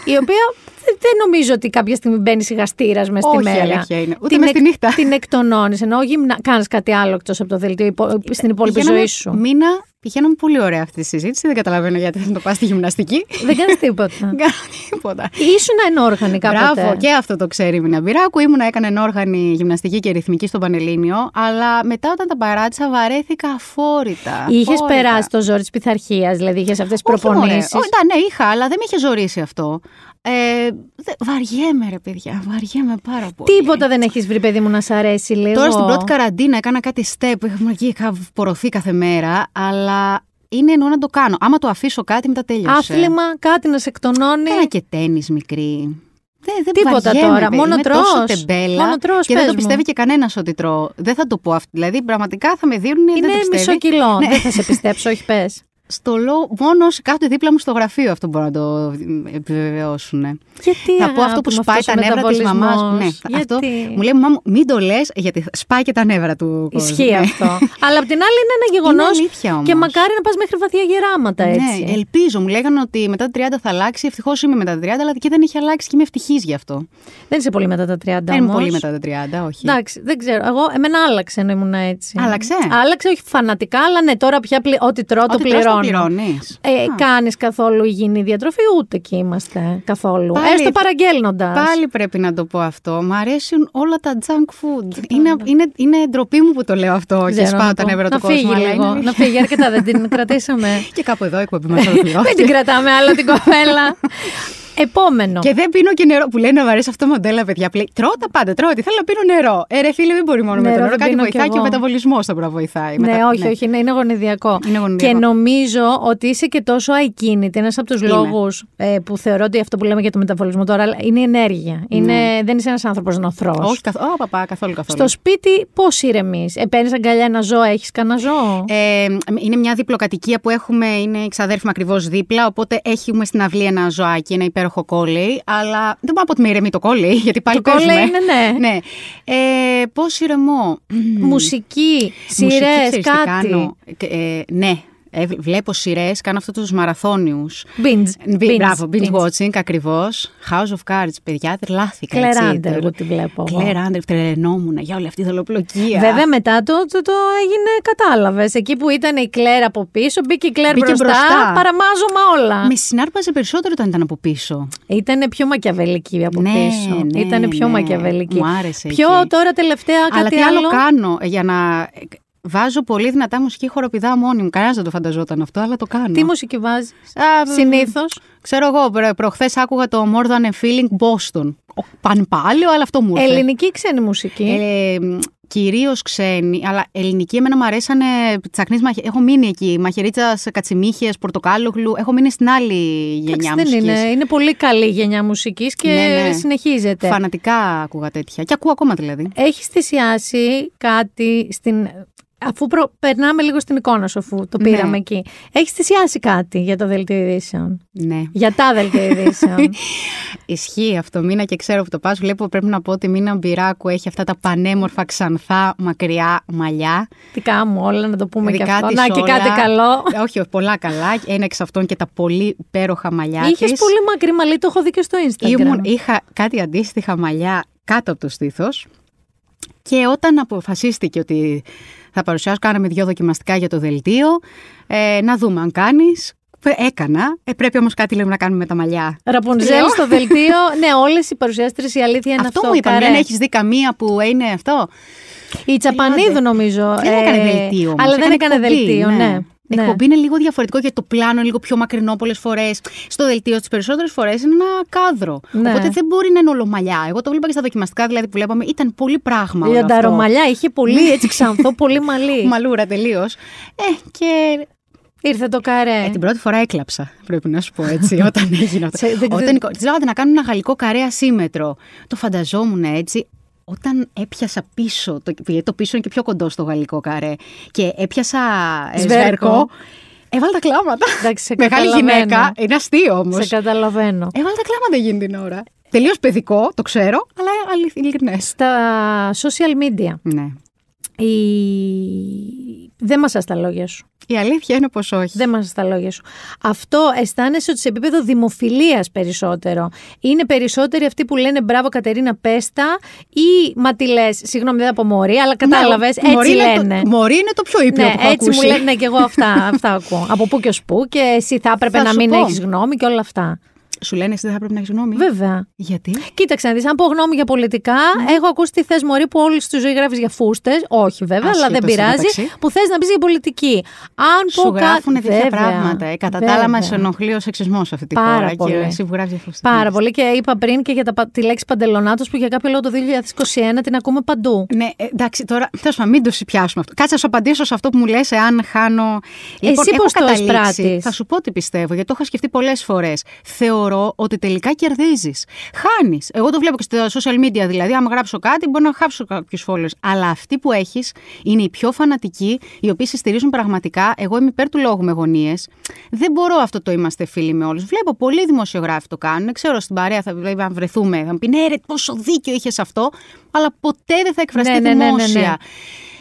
η οποία δεν- δεν νομίζω ότι κάποια στιγμή μπαίνει σιγαστήρας μες στη Όχι, μέρα. αλήθεια είναι. Ούτε την μες στη νύχτα. Την εκτονώνεις, ενώ γυμνα... κάνεις κάτι άλλο εκτός από το δελτίο υπο- στην υπόλοιπη Πηγαίναμε ζωή σου. Μήνα, πηγαίναμε πολύ ωραία αυτή τη συζήτηση. Δεν καταλαβαίνω γιατί δεν το πας στη γυμναστική. Δεν κάνεις τίποτα. <laughs> Δεν κάνω τίποτα. Ήσουν ενόργανη κάποτε. Μπράβο, και αυτό το ξέρει η Μίνα Μπυράκου. Ήμουνα, έκανε ενόργανη γυμναστική και ρυθμική στο Πανελλήνιο. Αλλά μετά, όταν τα παράτησα, βαρέθηκα αφόρητα. Είχες αφόρητα. περάσει το ζόρι της πειθαρχίας, δηλαδή είχες αυτές τις Όχι, μωρέ. προπονήσεις; Ω, εντάξει, ναι, είχα, αλλά δεν με είχε ζωρίσει αυτό. Ε, δε- βαριέμαι, ρε παιδιά. Βαριέμαι πάρα πολύ. Τίποτα δεν έχεις βρει, παιδί μου, να σ' αρέσει λίγο. Τώρα στην πρώτη καραντίνα έκανα κάτι step που είχα, εκεί, είχα πορωθεί κάθε μέρα, αλλά είναι εννοώ να το κάνω. Άμα το αφήσω κάτι, μετά τέλειωσε. Άθλημα, κάτι να σε εκτονώνει. Έκανα και τέννη μικρή. Δεν, δεν Τίποτα βαριέμαι, τώρα, παιδί. μόνο Είμαι τρως. τόσο τεμπέλα Μόνο τρως, και δεν πες το μου. πιστεύει και κανένας ότι τρώω. Δεν θα το πω αυτό. Δηλαδή, πραγματικά θα με δίνουν. Είναι δεν το πιστεύει. μισό κιλό. Ναι. Δεν θα σε πιστέψω, όχι πες. Στο λόγο, μόνο όσοι κάθονται δίπλα μου στο γραφείο αυτό μπορούν να το επιβεβαιώσουν. Γιατί θα πω αυτό που αγάπη μου, σπάει αυτός τα ο νεύρα της μαμάς μου. Ναι, μεταβολισμός. αυτό Γιατί; μου λέει μαμά μου, μην το λες, γιατί σπάει και τα νεύρα του κόσμου. Ισχύει Ναι. αυτό. <laughs> Αλλά απ' την άλλη είναι ένα γεγονός. αλήθεια όμως. Και μακάρι να πας μέχρι βαθιά γεράματα έτσι. Ναι, ελπίζω. Μου λέγανε ότι μετά τα 30 θα αλλάξει. Ευτυχώς είμαι μετά τα 30, αλλά και δεν έχει αλλάξει και είμαι ευτυχής γι' αυτό. Δεν είσαι πολύ μετά τα 30 Δεν είμαι όμως. πολύ μετά τα 30, όχι. Εντάξει, δεν ξέρω. Εγώ, εμένα άλλαξε ενώ ήμουν έτσι. Άλλαξε; Άλλαξε, όχι φανατικά, αλλά ναι, τώρα πια πλη, ό,τι τρώω το Ό,τι τρως το πληρώνω. πληρώνεις. Ε, Α. Κάνεις καθόλου υγιεινή διατροφή, ούτε εκεί είμαστε καθόλου. Πάλι- Έστω παραγγέλνοντας. Πάλι πρέπει να το πω αυτό. Μ' αρέσουν όλα τα junk food. Είναι, είναι, είναι ντροπή μου που το λέω αυτό και σπάω τα νεύρα του Να φύγει κόσμου. αλλά λίγο. είναι- Να φύγει, αρκετά δεν την κρατήσαμε. <laughs> Και κάπου εδώ η εκπομπή μας <laughs> Δεν ολοκληρώθηκε. την κρατάμε άλλο την κοπέλα. Επόμενο. Και δεν πίνω και νερό. Που λένε να μου αρέσει αυτό το μοντέλο, παιδιά. Πλέ... Τρώω τα πάντα. Τρώω. Τι θέλω να πίνω νερό. Ε, ρε φίλε, δεν μπορεί μόνο με Νερό το νερό. δεν Κάτι πίνω βοηθάει κι και ο εγώ. μεταβολισμός θα πρέπει να βοηθάει. Ναι, Μετα- όχι, όχι, ναι, είναι γονιδιακό. Είναι γονιδιακό. Και νομίζω ότι είσαι και τόσο ακίνητη. Ένας από τους Είμαι. λόγους ε, που θεωρώ ότι αυτό που λέμε για το μεταβολισμό τώρα είναι η ενέργεια. Είναι, Δεν είσαι ένας άνθρωπος νοθρός. Ναι. Όχι, καθ... Ω, παπά, καθόλου καθόλου. Στο σπίτι, πώς ηρεμείς; Ε, Παίρνεις αγκαλιά ένα ζώο, έχεις κανένα ζώο; Ε, είναι μια διπλοκατοικία που έχουμε, είναι ξαδέρφημα ακριβώς δίπλα. Οπότε έχουμε στην αυλή ένα ζωάκι, ένα υπέροχο κόλλι. Αλλά δεν μπορώ να πω ότι με ηρεμεί το κόλλι, <laughs> γιατί πάλι Το κόλλι παίζουμε. είναι, ναι. ναι. Ε, Πώς ηρεμώ; Μουσική, Μουσική, σειρέ, ξέρεις τι κάτι. κάνω. Ε, ναι. Ε, βλέπω σειρές, κάνω αυτού τους μαραθώνιους. Binge. Binge, Μπράβο, binge, binge. watching ακριβώς. House of Cards, παιδιά, τρελάθηκα. Claire έτσι, Under, τρελ- εγώ τη βλέπω. εγώ. Claire Under, τρελαινόμουν για όλη αυτή τη δολοπλοκία. Βέβαια μετά το, το, το έγινε, κατάλαβες. Εκεί που ήταν η Κλέρ από πίσω, μπήκε η Κλέρ Μπήκε μπροστά, μπροστά. παραμάζωμα όλα. Με συνάρπαζε περισσότερο όταν ήταν από πίσω. Ήταν πιο μακιαβελική από Ναι, πίσω. ναι, Ήταν πιο ναι. μακιαβελική. Μου άρεσε Πιο εκεί. τώρα τελευταία Αλλά κάτι τι άλλο κάνω για να Βάζω πολύ δυνατά μουσική χοροπηδά μόνη μου. Κανένας δεν το φανταζόταν αυτό, αλλά το κάνω. Τι μουσική βάζεις, συνήθως; Ξέρω εγώ, προ, προχθές άκουγα το More Than a Feeling Boston. Πανπάλιο, αλλά αυτό μου ήρθε. Ελληνική ή ξένη μουσική. Ε, Κυρίως ξένη, αλλά ελληνική εμένα μου αρέσανε τσακνή μαχε... Έχω μείνει εκεί. Μαχαιρίτσα, κατσιμίχες, πορτοκάλογλου. Έχω μείνει στην άλλη γενιά δεν μουσικής. είναι. Είναι πολύ καλή γενιά μουσικής και Ναι, ναι. συνεχίζεται. Φανατικά άκουγα τέτοια. Και ακούω ακόμα δηλαδή. Έχει θυσιάσει κάτι στην. Αφού προ... περνάμε λίγο στην εικόνα σου, αφού το Ναι. πήραμε εκεί. Έχεις θυσιάσει κάτι για το δελτίο ειδήσεων; Ναι. Για τα δελτία ειδήσεων. <laughs> Ισχύει αυτό. Μήνα και ξέρω που το πας. Βλέπω πρέπει να πω ότι η Μίνα Μπυράκου έχει αυτά τα πανέμορφα ξανθά μακριά μαλλιά. Δικά μου όλα, να το πούμε και Δικά αυτό. της Να και όλα. κάτι καλό. όχι, όχι, πολλά καλά. Ένα εξ αυτών και τα πολύ υπέροχα μαλλιά Είχες της. πολύ μακρύ μαλλί, το έχω δει και στο Instagram. Ήμουν, είχα κάτι αντίστοιχα μαλλιά κάτω από το στήθος. Και όταν αποφασίστηκε ότι θα παρουσιάσω, κάναμε δύο δοκιμαστικά για το δελτίο, ε, να δούμε αν κάνεις. Έκανα. Ε, πρέπει όμως κάτι λέμε να κάνουμε με τα μαλλιά. Ραπουνζέλ Λέω. στο δελτίο. ναι, όλες οι παρουσιάστρες η αλήθεια είναι αυτό. Αυτό μου είπαν. καρέ. Δεν έχεις δει καμία που είναι αυτό; Η Τσαπανίδου νομίζω. Δεν ε, έκανε δελτίο. Όμως, Αλλά δεν έκανε εκπομπή, δελτίο, ναι. Ναι. Εκπομπή είναι λίγο διαφορετικό γιατί το πλάνο είναι λίγο πιο μακρινό πολλές φορές. Στο δελτίο τις περισσότερες φορές είναι ένα κάδρο. Ναι. Οπότε δεν μπορεί να είναι ολομαλιά. Εγώ το βλέπα και στα δοκιμαστικά δηλαδή που βλέπαμε. Ήταν πολύ πράγμα. όλο αυτό. Λιονταρομαλιά, είχε πολύ έτσι ξανθό, πολύ μαλλί. <laughs> Μαλούρα τελείως. Ε, και Ήρθε το καρέ. ε, την πρώτη φορά έκλαψα, πρέπει να σου πω έτσι, <laughs> όταν έγινε αυτό. Σε- δεν- όταν τη λέγατε να κάνουμε ένα γαλλικό καρέ ασύμετρο. Το φανταζόμουν έτσι. Όταν έπιασα πίσω, το, γιατί το πίσω είναι και πιο κοντό στο γαλλικό καρέ, και έπιασα ε, Σβέρκο. σβέρκο, έβαλα τα κλάματα. Εντάξει, σε Μεγάλη καταλαβαίνω. γυναίκα, είναι αστείο όμως. Σε καταλαβαίνω. Έβαλα τα κλάματα εκείνη την ώρα. Τελείως παιδικό, το ξέρω, αλλά ειλικρινές. Στα social media. Ναι. Η... Δεν μας τα λόγια σου. Η αλήθεια είναι πως όχι. Δεν μας τα λόγια σου. Αυτό αισθάνεσαι ότι σε επίπεδο δημοφιλίας περισσότερο. Είναι περισσότεροι αυτοί που λένε μπράβο Κατερίνα Πέστα ή μα τι λες, συγγνώμη δεν θα πω μωρή, αλλά κατάλαβες, Ναι, μωρή έτσι είναι το- λένε. μωρή είναι το πιο ήπιο ναι, που έχω έτσι ακούσει. μου λένε και εγώ αυτά, <laughs> αυτά ακούω. Από πού και ως πού και εσύ θα έπρεπε Θα να σου μην πω. έχεις γνώμη και όλα αυτά. Σου λένε εσύ δεν θα πρέπει να έχεις γνώμη. Βέβαια. Γιατί; Κοίταξε να δεις, αν πω γνώμη για πολιτικά, Ναι. έχω ακούσει τι θες μωρή που όλη στη ζωή γράφεις για φούστες. Όχι βέβαια, αλλά δεν Ασχέτως πειράζει. μεταξύ. Που θες να πεις για πολιτική. Αν πω Σου κα- γράφουν τέτοια Βέβαια, πράγματα. Ε, κατά τα άλλα, βέβαια. μας ενοχλεί ο σεξισμός σε αυτή τη Πάρα χώρα. πολύ. Και εσύ που γράφεις αυτό. Πάρα πολύ και είπα πριν και για τα, πα- τη λέξη παντελονάτος που για κάποιο λόγο το 2021 την ακούμε παντού. Ναι, ε, εντάξει, τώρα τέλος πάντων, μην το πιάσουμε αυτό. Κάτσε να σου απαντήσω σε αυτό που μου λες, εάν χάνω. Λοιπόν, Εσύ έχω πώς το καταλήξει, εισπράττεις; Θα σου πω τι πιστεύω, γιατί το έχω σκεφτεί πολλές φορές. Θεωρώ ότι τελικά κερδίζεις. Χάνεις. Εγώ το βλέπω και στα social media, δηλαδή, άμα γράψω κάτι, μπορεί να χάψω κάποιους followers. Αλλά αυτοί που έχεις είναι οι πιο φανατικοί, οι οποίοι σε στηρίζουν πραγματικά. Εγώ είμαι υπέρ του λόγου με γωνίες. Δεν μπορώ αυτό το είμαστε φίλοι με όλους. Βλέπω πολλοί δημοσιογράφοι το κάνουν. Ξέρω στην παρέα, θα, δηλαδή, αν βρεθούμε, θα μου πεις ναι, ρε, πόσο δίκιο είχες αυτό. Αλλά ποτέ δεν θα εκφραστεί Ναι, ναι, ναι, ναι, ναι. δημόσια.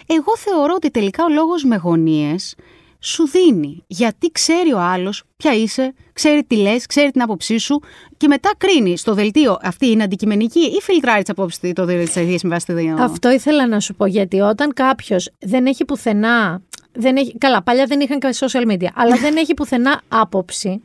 Εγώ θεωρώ ότι τελικά ο λόγος με γωνίες σου δίνει. Γιατί ξέρει ο άλλος ποια είσαι, ξέρει τι λες, ξέρει την άποψή σου και μετά κρίνει στο δελτίο αυτή είναι αντικειμενική ή φιλτράρει τις απόψεις το δελτίο της με βάση τη δεδομένη. Αυτό ήθελα να σου πω γιατί όταν κάποιος δεν έχει πουθενά. Δεν έχει, καλά, παλιά δεν είχαν και social media, αλλά δεν έχει πουθενά άποψη.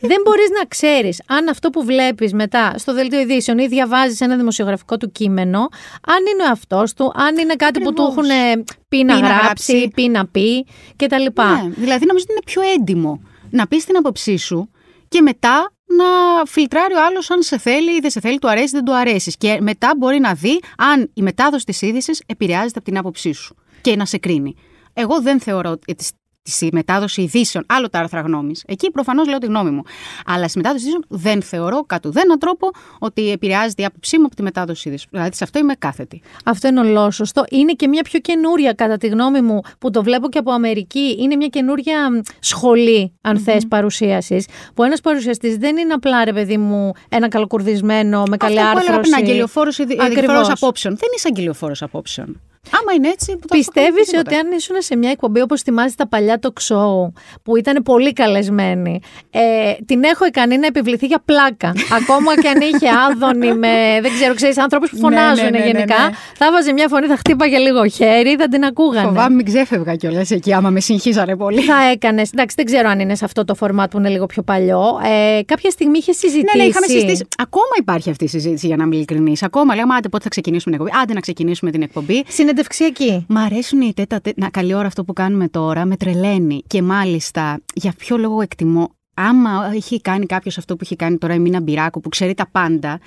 δεν μπορείς να ξέρεις αν αυτό που βλέπεις μετά στο δελτίο ειδήσεων ή διαβάζεις ένα δημοσιογραφικό του κείμενο, αν είναι ο αυτό του, αν είναι κάτι που του Ακριβώς. έχουν πει να Πει να γράψει, γράψει. πει να πει κτλ. Ναι, δηλαδή νομίζω ότι είναι πιο έντιμο να πεις την άποψή σου και μετά να φιλτράρει ο άλλος αν σε θέλει ή δεν σε θέλει, του αρέσει ή δεν του αρέσει. Και μετά μπορεί να δει αν η μετάδοση της είδησης επηρεάζεται από την άποψή σου και να σε κρίνει. Εγώ δεν θεωρώ ότι τη- στη μετάδοση ειδήσεων, άλλο τα άρθρα γνώμης. Εκεί προφανώς λέω τη γνώμη μου. Αλλά στη μετάδοση ειδήσεων δεν θεωρώ κατ' ουδέναν τρόπο ότι επηρεάζεται η άποψή μου από τη μετάδοση ειδήσεων. Δηλαδή σε αυτό είμαι κάθετη. Αυτό είναι ολόσωστο. Είναι και μια πιο καινούρια, κατά τη γνώμη μου, που το βλέπω και από Αμερική. Είναι μια καινούρια μ, σχολή, αν θες, παρουσίασης. Που ένας παρουσιαστής δεν είναι απλά, ρε παιδί μου, ένα καλοκουρδισμένο με καλή Αυτό που έλεγα άρθρωση. πριν, αγγελιοφόρος ειδη- Ακριβώς. ειδικοφόρος απόψεων. Δεν είσαι αγγελιοφόρος απόψεων. Άμα είναι έτσι. Που θα Πιστεύεις το ότι αν ήσουν σε μια εκπομπή όπως θυμάσαι τα παλιά talk show που ήταν πολύ καλεσμένη, ε, την έχω ικανή να επιβληθεί για πλάκα. <laughs> Ακόμα και αν είχε άδωνη με, δεν ξέρω, ξέρεις, άνθρωπου που Ναι, φωνάζουν ναι, ναι, ναι, γενικά. ναι. Θα βάζε μια φωνή, θα χτύπαγε λίγο χέρι, θα την ακούγανε. Φοβάμαι μην ξέφευγα κιόλας εκεί, άμα με συγχύζανε πολύ. Θα έκανες. Εντάξει, δεν ξέρω αν είναι σε αυτό το φορμάτ που είναι λίγο πιο παλιό. Ε, κάποια στιγμή είχες συζητήσει. Ναι, ναι, είχαμε συζητήσει. Ακόμα υπάρχει αυτή η συζήτηση, για να είμαι ειλικρινής. Ακόμα λέμε, άντε πότε θα ξεκινήσουμε την εκπομπή; Άντε να ξεκινήσουμε την εκπομπή. Συνεντεύξει συνεντευξιακή. Μ' αρέσουν οι τέτα, να καλή ώρα αυτό που κάνουμε τώρα, με τρελαίνει. Και μάλιστα, για ποιο λόγο εκτιμώ άμα έχει κάνει κάποιος αυτό που έχει κάνει τώρα η Μίνα Μπυράκου, που ξέρει τα πάντα,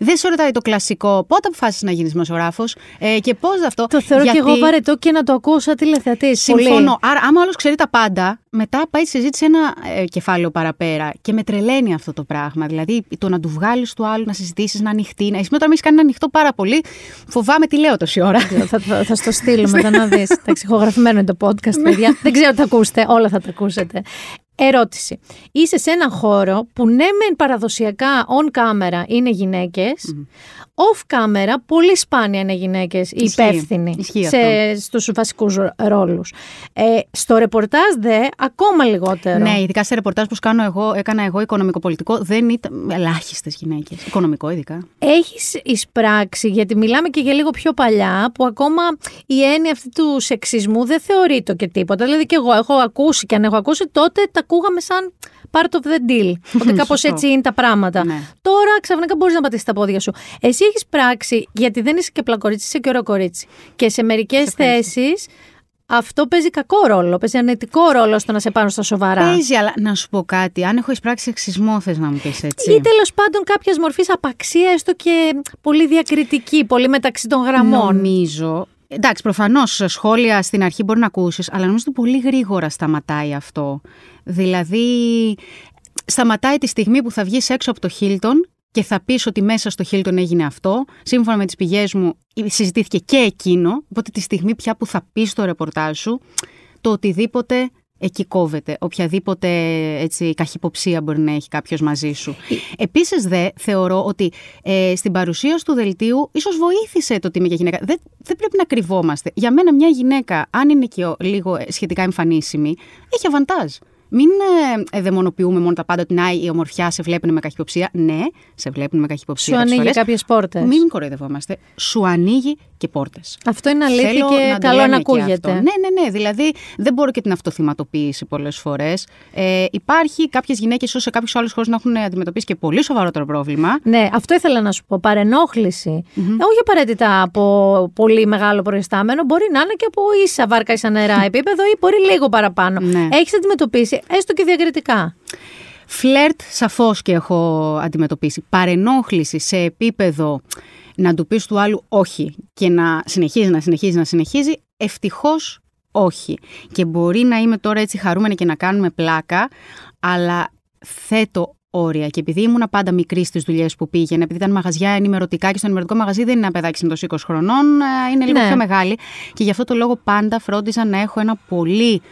δεν σε ρωτάει το κλασικό πότε αποφάσισες να γίνεις δημοσιογράφο ε, και πώς αυτό. Το θεωρώ γιατί... και εγώ βαρετό και να το ακούω σαν τηλεθεατής. Συμφωνώ. Άρα, άμα άλλο ξέρει τα πάντα, μετά πάει η συζήτηση ένα ε, κεφάλαιο παραπέρα και με τρελαίνει αυτό το πράγμα. Δηλαδή το να του βγάλεις του άλλου, να συζητήσεις, να ανοιχτεί. Να... Εσύ τώρα με έχει κάνει να ανοιχτώ πάρα πολύ. Φοβάμαι τι λέω τόση ώρα. θα, θα, θα στο στείλω μετά να δεις. <laughs> Τα ηχογραφημένο είναι το podcast, παιδιά. δεν ξέρω τι θα ακούσετε. Όλα θα τα ακούσετε. Ερώτηση. Είσαι σε ένα χώρο που ναι μεν παραδοσιακά on camera είναι γυναίκες, off camera πολύ σπάνια είναι γυναίκες οι υπεύθυνοι σε, στους βασικούς ρόλους. Ε, στο ρεπορτάζ δε ακόμα λιγότερο. Ναι, ειδικά σε ρεπορτάζ που κάνω εγώ, έκανα εγώ οικονομικό-πολιτικό δεν ήταν ελάχιστες γυναίκες. Οικονομικό ειδικά. Έχεις εισπράξει, γιατί μιλάμε και για λίγο πιο παλιά, που ακόμα η έννοια αυτή του σεξισμού δεν θεωρείται και τίποτα. Δηλαδή και εγώ έχω ακούσει και αν έχω ακούσει τότε τα ακούγαμε σαν part of the deal. Ότι <laughs> κάπως έτσι είναι τα πράγματα. Ναι. Τώρα ξαφνικά μπορείς να πατήσεις τα πόδια σου. Εσύ έχεις πράξει, γιατί δεν είσαι και πλακορίτσι, είσαι και ωραίο κορίτσι. Και σε μερικές θέσεις αυτό παίζει κακό ρόλο, παίζει ανετικό ρόλο στο να σε πάρουν στα σοβαρά. Παίζει, αλλά να σου πω κάτι. Αν έχω εισπράξει εξισμό, θες να μου πεις έτσι. Ή τέλος πάντων κάποιας μορφής απαξία, έστω και πολύ διακριτική, πολύ μεταξύ των γραμμών. Νομίζω Εντάξει, προφανώς σχόλια στην αρχή μπορεί να ακούσεις, αλλά νομίζω ότι πολύ γρήγορα σταματάει αυτό. Δηλαδή, σταματάει τη στιγμή που θα βγεις έξω από το Χίλτον και θα πεις ότι μέσα στο Χίλτον έγινε αυτό. Σύμφωνα με τις πηγές μου, συζητήθηκε και εκείνο. Οπότε τη στιγμή πια που θα πεις στο ρεπορτάζ σου, το οτιδήποτε εκεί κόβεται. Οποιαδήποτε έτσι, καχυποψία μπορεί να έχει κάποιος μαζί σου. Επίσης, δε, θεωρώ ότι ε, στην παρουσίαση του δελτίου ίσως βοήθησε το ότι είμαι για γυναίκα. Δεν, δεν πρέπει να κρυβόμαστε. Για μένα, μια γυναίκα, αν είναι και λίγο ε, σχετικά εμφανίσιμη, έχει αβαντάζ. Μην ε, δαιμονοποιούμε μόνο τα πάντα ότι να, η ομορφιά σε βλέπουν με καχυποψία. Ναι, σε βλέπουν με καχυποψία. Σου ανοίγει κάποιες πόρτες. Μην κοροϊδευόμαστε. Σου ανοίγει και πόρτες. Αυτό είναι αλήθεια Θέλω και να καλό να ακούγεται. Ναι, ναι, ναι. Δηλαδή δεν μπορώ και την αυτοθυματοποίηση πολλές φορές. Ε, υπάρχει κάποιες γυναίκες, ίσω σε κάποιους άλλους χώρους να έχουν αντιμετωπίσει και πολύ σοβαρότερο πρόβλημα. Ναι, αυτό ήθελα να σου πω. Παρενόχληση. Mm-hmm. Όχι απαραίτητα από πολύ μεγάλο προϊστάμενο. Μπορεί να είναι και από ίσα βάρκα ίσα νερά <laughs> επίπεδο ή μπορεί λίγο παραπάνω. Ναι. Έχεις αντιμετωπίσει έστω και διακριτικά. Φλερτ σαφώς και έχω αντιμετωπίσει. Παρενόχληση σε επίπεδο να του πεις του άλλου όχι και να συνεχίζει, να συνεχίζει, να συνεχίζει, ευτυχώς όχι. Και μπορεί να είμαι τώρα έτσι χαρούμενη και να κάνουμε πλάκα, αλλά θέτω όρια. Και επειδή ήμουν πάντα μικρή στις δουλειές που πήγαινε, επειδή ήταν μαγαζιά ενημερωτικά και στο ενημερωτικό μαγαζί δεν είναι ένα παιδάκι συνήθω 20 χρονών, ε, είναι λίγο ναι. πιο μεγάλη. Και γι' αυτό το λόγο πάντα φρόντιζα να έχω ένα πολύ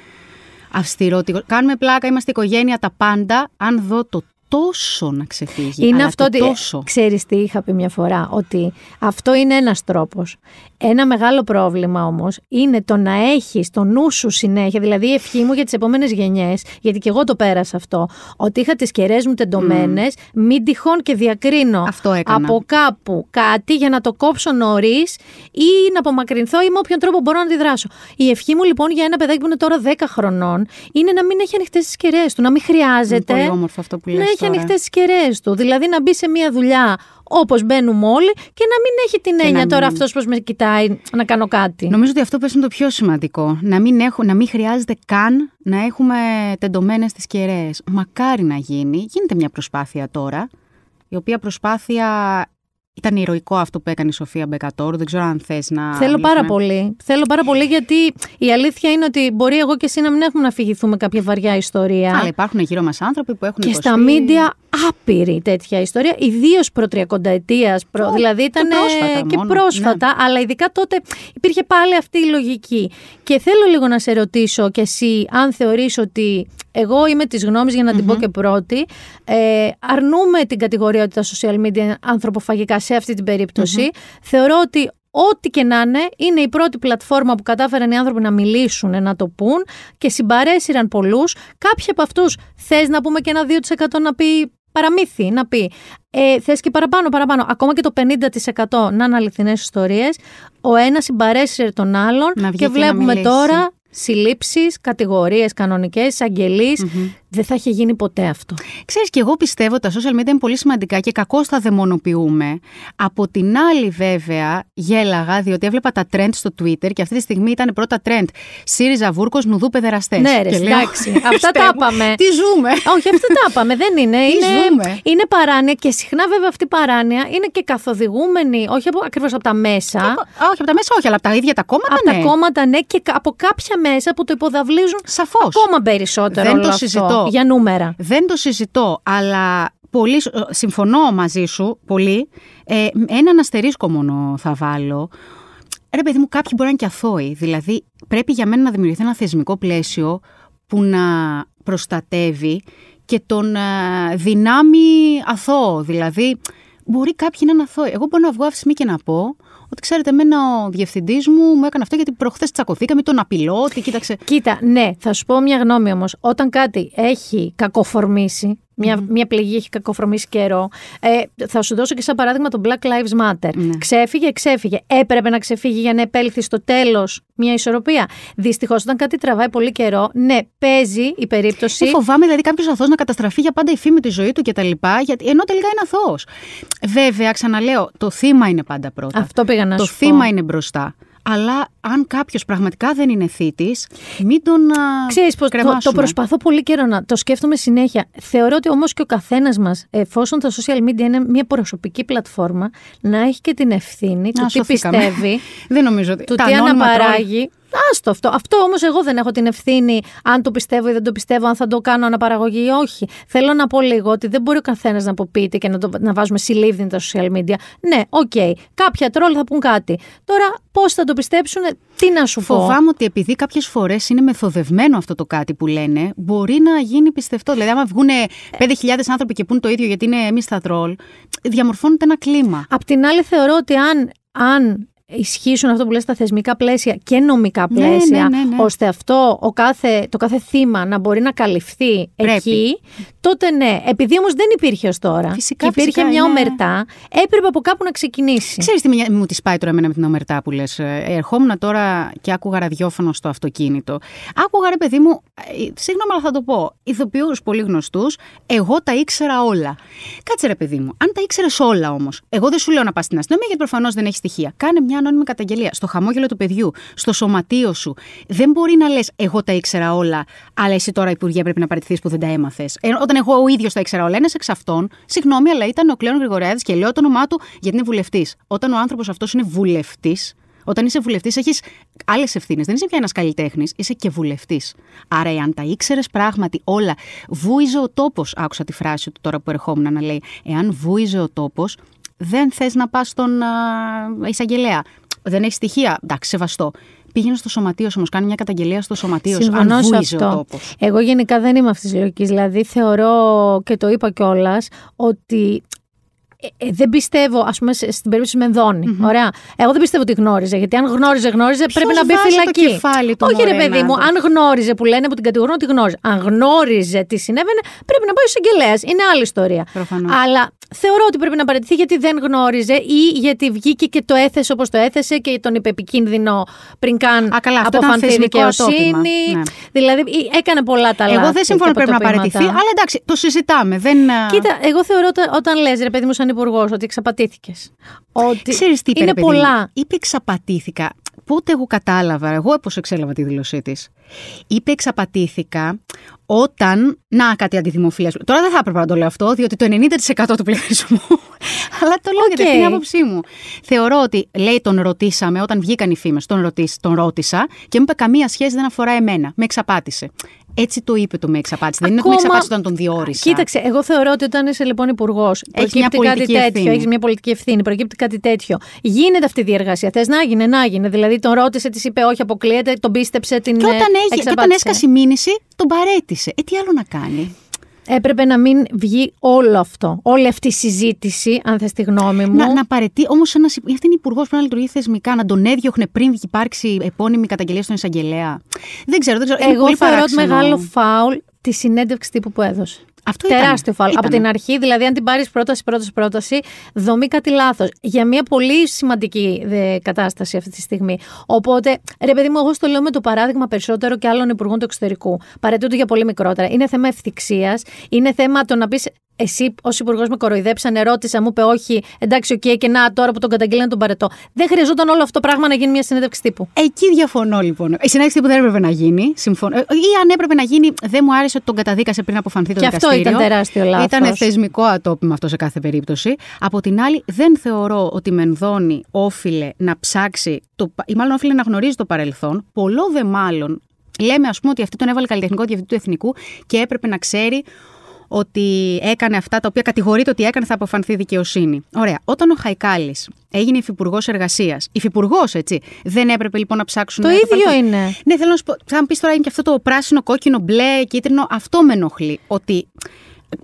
αυστηρό. Κάνουμε πλάκα, είμαστε οικογένεια, τα πάντα. Αν δω το τόσο να ξεφύγει. Είναι αυτό ότι. Ξέρεις τι είχα πει μια φορά, ότι αυτό είναι ένας τρόπος. Ένα μεγάλο πρόβλημα όμως είναι το να έχεις το νου σου συνέχεια, δηλαδή η ευχή μου για τις επόμενες γενιές, γιατί και εγώ το πέρασα αυτό, ότι είχα τις κεραίες μου τεντωμένες, mm. μην τυχόν και διακρίνω από κάπου κάτι για να το κόψω νωρίς ή να απομακρυνθώ ή με όποιον τρόπο μπορώ να αντιδράσω. Η ευχή μου λοιπόν για ένα παιδάκι που είναι τώρα 10 χρονών είναι να μην έχει ανοιχτές τις κεραίες του, να μην χρειάζεται. Είναι πολύ όμορφο αυτό που λες να έχει ανοιχτές τι κεραίε του. Δηλαδή να μπει σε μια δουλειά όπως μπαίνουμε όλοι και να μην έχει την έννοια τώρα αυτός πώς με κοιτάει να κάνω κάτι. Νομίζω ότι αυτό πες είναι το πιο σημαντικό. Να μην, έχω, να μην χρειάζεται καν να έχουμε τεντωμένες τις κεραίε. Μακάρι να γίνει. Γίνεται μια προσπάθεια τώρα, η οποία προσπάθεια ήταν ηρωικό αυτό που έκανε η Σοφία Μπεκατόρου. Δεν ξέρω αν θες να. Θέλω πάρα πολύ. Θέλω πάρα πολύ γιατί η αλήθεια είναι ότι μπορεί εγώ και εσύ να μην έχουμε να φυγηθούμε κάποια βαριά ιστορία. Αλλά υπάρχουν γύρω μας άνθρωποι που έχουν. Και στα μίντια άπειρη τέτοια ιστορία. Ιδίως προ τριακονταετίας. Προ... Δηλαδή ήταν και πρόσφατα. Και πρόσφατα ναι. Αλλά ειδικά τότε υπήρχε πάλι αυτή η λογική. Και θέλω λίγο να σε ρωτήσω κι εσύ, αν θεωρείς ότι εγώ είμαι της γνώμης, για να την πω και πρώτη, ε, αρνούμε την κατηγορία ότι τα social media είναι ανθρωποφαγικά σε αυτή την περιπτωση Θεωρώ ότι Ό,τι και να είναι, είναι η πρώτη πλατφόρμα που κατάφεραν οι άνθρωποι να μιλήσουν, να το πούν και συμπαρέσυραν πολλούς. Κάποιοι από αυτούς θες να πούμε και ένα 2% να πει παραμύθι, να πει. Ε, θες και παραπάνω, παραπάνω. Ακόμα και το 50% να είναι αληθινέ ιστορίες. Ο ένας συμπαρέσυρε τον άλλον και βλέπουμε τώρα συλλήψεις, κατηγορίες κανονικές, δεν θα είχε γίνει ποτέ αυτό. Ξέρεις και εγώ πιστεύω ότι τα social media είναι πολύ σημαντικά και κακώς τα δαιμονοποιούμε. Από την άλλη βέβαια γέλαγα διότι έβλεπα τα trend στο Twitter και αυτή τη στιγμή ήταν πρώτα trend ΣΥΡΙΖΑ Βούρκος Νουδού Παιδεραστές. Ναι ρε, εντάξει. αυτά τα είπαμε. Τι ζούμε; Όχι, αυτά τα είπαμε. Δεν είναι. Τι είναι, ζούμε; είναι παράνοια και συχνά βέβαια αυτή η παράνοια είναι και καθοδηγούμενη, όχι ακριβώς από τα μέσα. όχι από τα μέσα, όχι, αλλά από τα ίδια τα κόμματα. Από ναι. τα κόμματα, ναι, και από κάποια μέσα που το υποδαβλίζουν Σαφώς. ακόμα περισσότερο. Δεν όλο το αυτό, συζητώ. Για νούμερα. Δεν το συζητώ, αλλά πολύ, σ- ε, συμφωνώ μαζί σου πολύ. Ε, έναν αστερίσκο μόνο θα βάλω. Ρε παιδί μου, κάποιοι μπορεί να είναι και αθώοι. Δηλαδή, πρέπει για μένα να δημιουργηθεί ένα θεσμικό πλαίσιο που να προστατεύει και τον ε, δυνάμει αθώο. Δηλαδή, μπορεί κάποιοι να είναι αθώοι. Εγώ μπορώ να βγω αυτή τη στιγμή και να πω ότι ξέρετε, εμένα ο διευθυντής μου μου έκανε αυτό γιατί προχθές τσακωθήκαμε, τον απειλώ, ότι κοίταξε. Κοίτα, ναι, θα σου πω μια γνώμη όμως. Όταν κάτι έχει κακοφορμήσει, μια, μια πληγή έχει κακοφορμήσει καιρό. Ε, θα σου δώσω και σαν παράδειγμα το Black Lives Matter. Ναι. Ξέφυγε, ξέφυγε. Έπρεπε να ξεφύγει για να επέλθει στο τέλος μια ισορροπία. Δυστυχώς, όταν κάτι τραβάει πολύ καιρό, ναι, παίζει η περίπτωση. Ε, φοβάμαι δηλαδή κάποιος αθώος να καταστραφεί για πάντα η φήμη τη ζωή του κτλ. Γιατί, ενώ τελικά είναι αθώος. Βέβαια, ξαναλέω, το θύμα είναι πάντα πρώτα. Αυτό πήγα να το σου πω. θύμα είναι μπροστά. Αλλά αν κάποιος πραγματικά δεν είναι θήτης, μην τον α, Ξέρεις πως το, κρεμάσουμε. το προσπαθώ πολύ καιρό να το σκέφτομαι συνέχεια. Θεωρώ ότι όμως και ο καθένας μας, εφόσον τα social media είναι μια προσωπική πλατφόρμα, να έχει και την ευθύνη του Α, τι σωθήκαμε. πιστεύει, <laughs> Δεν νομίζω ότι. του τα τι ανώνυμα αναπαράγει. Άστο αυτό. Αυτό όμως εγώ δεν έχω την ευθύνη αν το πιστεύω ή δεν το πιστεύω, αν θα το κάνω αναπαραγωγή ή όχι. Θέλω να πω λίγο ότι δεν μπορεί ο καθένας να αποποιείται και να, το, να βάζουμε συλλήβδην τα social media. Ναι, οκ. Κάποια τρολ θα πουν κάτι. Τώρα πώς θα το πιστέψουν, τι να σου πω; Φοβάμαι ότι επειδή κάποιες φορές είναι μεθοδευμένο αυτό το κάτι που λένε, μπορεί να γίνει πιστευτό. Δηλαδή, άμα βγουν 5.000 άνθρωποι και πουν το ίδιο γιατί είναι εμείς τα τρολ, διαμορφώνεται ένα κλίμα. Απ' την άλλη θεωρώ ότι αν, αν ισχύσουν αυτό που λες τα θεσμικά πλαίσια και νομικά Ναι, πλαίσια, ναι, ναι, ναι. ώστε αυτό ο κάθε, το κάθε θύμα να μπορεί να καλυφθεί Πρέπει. εκεί, τότε ναι. Επειδή όμως δεν υπήρχε ως τώρα Φυσικά, και υπήρχε φυσικά, μια είναι- ομερτά, έπρεπε από κάπου να ξεκινήσει. Ξέρεις τι με- μου τη πάει τώρα εμένα με την ομερτά που λες. Ερχόμουν τώρα και άκουγα ραδιόφωνο στο αυτοκίνητο. Άκουγα ρε παιδί μου, ε, συγγνώμη, αλλά θα το πω. Ηθοποιούς πολύ γνωστούς, εγώ τα ήξερα όλα. Κάτσε ρε παιδί μου, αν τα ήξερες όλα όμως, εγώ δεν σου λέω να πας στην αστυνομία γιατί προφανώς δεν έχει στοιχεία. Κάνε μια ανώνυμη καταγγελία στο χαμόγελο του παιδιού, στο σωματείο σου. Δεν μπορεί να λες, εγώ τα ήξερα όλα, αλλά εσύ τώρα Υπουργέ πρέπει να παραιτηθείς που δεν τα έμαθες. Ε, όταν εγώ ο ίδιος τα ήξερα όλα, ένας εξ αυτών, συγγνώμη, αλλά ήταν ο Κλέον Γρηγοριάδης και λέω το όνομά του γιατί είναι βουλευτής. Όταν ο άνθρωπος αυτός είναι βουλευτής, όταν είσαι βουλευτής, έχεις άλλες ευθύνες. Δεν είσαι πια ένας καλλιτέχνης, είσαι και βουλευτής. Άρα, εάν τα ήξερες πράγματι όλα, βούιζε ο τόπος. Άκουσα τη φράση του τώρα που ερχόμουν να λέει: Εάν βούιζε ο τόπος, δεν θες να πας στον α, εισαγγελέα. Δεν έχεις στοιχεία. Εντάξει, σεβαστό. Πήγαινε στο σωματείο σου όμως, κάνει μια καταγγελία στο σωματείο σου. Συμφωνώ Αν σε βούιζε ο αυτό. τόπος. Εγώ γενικά δεν είμαι αυτής της λογικής. Δηλαδή θεωρώ και το είπα κιόλας ότι ε, ε, δεν πιστεύω, ας πούμε, σε- στην περίπτωση Μενδώνη. Ωραία. Εγώ δεν πιστεύω ότι γνώριζε. Γιατί αν γνώριζε, γνώριζε, πρέπει να μπει βάζει το φυλακή. κεφάλι του, Όχι, ρε μωρέ, παιδί μου, Νάντα. αν γνώριζε που λένε που την κατηγορούν ότι γνώριζε. Αν γνώριζε τι συνέβαινε, πρέπει να πάει ο εισαγγελέα. Είναι άλλη ιστορία. Προφανώς. Αλλά θεωρώ ότι πρέπει να παραιτηθεί γιατί δεν γνώριζε ή γιατί βγήκε και το έθεσε όπως το έθεσε και τον είπε επικίνδυνο πριν καν Α, καλά, αυτό ήταν αποφανθεί θεσμικό δικαιοσύνη. ατόπιμα. Ναι. Δηλαδή ε, έκανε πολλά τα λάθη. Εγώ δεν συμφωνώ και πρέπει να παραιτηθεί, αποτοπήματα. αλλά εντάξει, το συζητάμε. Δεν... α, Κοίτα, εγώ θεωρώ ότι όταν λες ρε παιδί μου σαν υπουργός ότι εξαπατήθηκες. Ότι Ξέρεις τι είπε, είναι ρε παιδί μου; πολλά. Είπε εξαπατήθηκα. Πότε εγώ κατάλαβα, εγώ πώς εξέλαβα τη δήλωσή της. Είπε εξαπατήθηκα όταν. Να, κάτι αντιδημοφιλία. Τώρα δεν θα έπρεπε να το λέω αυτό, διότι το 90% του πληθυσμού. <laughs> Αλλά το λέω γιατί Οκ. αυτή είναι η άποψή μου. Θεωρώ ότι, λέει, τον ρωτήσαμε, όταν βγήκαν οι φήμες, τον, ρωτήσ- τον ρώτησα και μου είπε καμία σχέση δεν αφορά εμένα. Με εξαπάτησε. Έτσι το είπε το με εξαπάτησε. Δεν είναι ότι με Ακόμα- εξαπάτησε όταν τον διόρισα. Κοίταξε, εγώ θεωρώ ότι όταν είσαι λοιπόν υπουργός, μια προκύπτει κάτι πολιτική τέτοιο, ευθύνη. έχεις μια πολιτική ευθύνη, προκύπτει κάτι τέτοιο. Γίνεται αυτή η διεργασία. Θες να γίνει, να γίνει. Δηλαδή τον ρώτησε, της είπε όχι, αποκλείεται, τον πίστεψε, την Και όταν, ε, έγινε, και όταν εξαπάτησε. έσκασε η μήνυση, τον παρέτησε. Ε, τι άλλο να κάνει; Έπρεπε να μην βγει όλο αυτό. Όλη αυτή η συζήτηση, αν θες τη γνώμη μου. Να, να παρετεί όμως ένας. Αυτή είναι υπουργός πρέπει να λειτουργεί θεσμικά, να τον έδιωχνε πριν υπάρξει επώνυμη καταγγελία στον εισαγγελέα. Δεν ξέρω, δεν ξέρω. είναι Εγώ πολύ θεωρώ ότι παράξενο. μεγάλο φάουλ τη συνέντευξη τύπου που έδωσε. Αυτό Τεράστιο φάουλ. Ήτανε. Από την αρχή, δηλαδή, αν την πάρεις πρόταση, πρόταση, πρόταση, δομεί κάτι λάθος. Για μια πολύ σημαντική δε, κατάσταση αυτή τη στιγμή. Οπότε, ρε παιδί μου, εγώ στο λέω με το παράδειγμα περισσότερο και άλλων υπουργών του εξωτερικού. Παρετούνται για πολύ μικρότερα. Είναι θέμα ευθιξίας. Είναι θέμα το να πεις εσύ ως υπουργός με κοροϊδέψαν, ερώτησα, μου είπε όχι, εντάξει, οκ, και να τώρα που τον καταγγείλανε τον παρετώ. Δεν χρειαζόταν όλο αυτό το πράγμα να γίνει μια συνέντευξη τύπου. Εκεί διαφωνώ λοιπόν. Η συνέντευξη τύπου δεν έπρεπε να γίνει. Συμφωνώ. Ή αν έπρεπε να γίνει, δεν μου άρεσε ότι τον καταδίκασε πριν αποφανθεί το Και αυτό δικαστήριο. ήταν τεράστιο λάθος. Ήταν θεσμικό ατόπημα αυτό σε κάθε περίπτωση. Από την άλλη, δεν θεωρώ ότι η Μενδώνη όφειλε να ψάξει, το, ή μάλλον όφειλε να γνωρίζει το παρελθόν. Πολλώ δε μάλλον λέμε, ας πούμε, ότι αυτή τον έβαλε καλλιτεχνικό διευθυντή του Εθνικού και έπρεπε να ξέρει ότι έκανε αυτά τα οποία κατηγορείται ότι έκανε θα αποφανθεί δικαιοσύνη. Ωραία. Όταν ο Χαϊκάλης έγινε υφυπουργός εργασίας, υφυπουργός έτσι, δεν έπρεπε λοιπόν να ψάξουν. Το να ίδιο αποφανθούν. είναι. Ναι, θέλω να σου πω. Θα μου πεις τώρα είναι και αυτό το πράσινο, κόκκινο, μπλε, κίτρινο. Αυτό με ενοχλεί. Ότι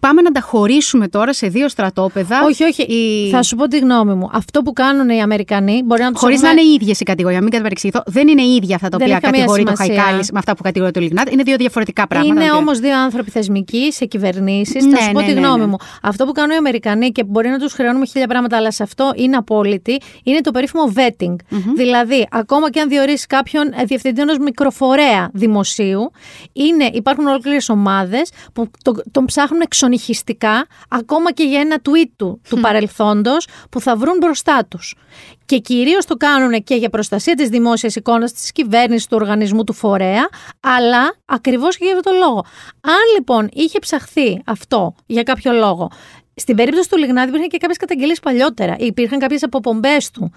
πάμε να τα χωρίσουμε τώρα σε δύο στρατόπεδα. Όχι, όχι. Οι... Θα σου πω τη γνώμη μου. Αυτό που κάνουν οι Αμερικανοί μπορεί να τους Χωρίς να είναι ίδιες οι κατηγορίε, μην καταπαρεξηγηθώ. Δεν είναι ίδια αυτά τα Δεν οποία έχει καμία κατηγορεί το σημασία. Χαϊκάλης με αυτά που κατηγορεί το Λιγνάτ. Είναι δύο διαφορετικά πράγματα. Είναι τα οποία- όμως δύο άνθρωποι θεσμικοί σε κυβερνήσεις. Ναι, θα σου πω ναι, τη ναι, γνώμη ναι. μου. Αυτό που κάνουν οι Αμερικανοί και μπορεί να τους χρεώνουμε χίλια πράγματα, αλλά σε αυτό είναι απόλυτη, είναι το περίφημο vetting. Δηλαδή, ακόμα και αν διορίσει κάποιον ε, διευθυντή ενός μικροφορέα δημοσίου, είναι, υπάρχουν ολόκληρες ομάδες που το- τον ψάχνουν εξονυχιστικά, ακόμα και για ένα tweet του, του παρελθόντος, που θα βρουν μπροστά τους. Και κυρίως το κάνουν και για προστασία της δημόσιας εικόνας, της κυβέρνησης, του οργανισμού, του φορέα, αλλά ακριβώς και για αυτόν τον λόγο. Αν λοιπόν είχε ψαχθεί αυτό για κάποιο λόγο, στην περίπτωση του Λιγνάδη υπήρχαν και κάποιες καταγγελίες παλιότερα. Υπήρχαν κάποιες αποπομπές του.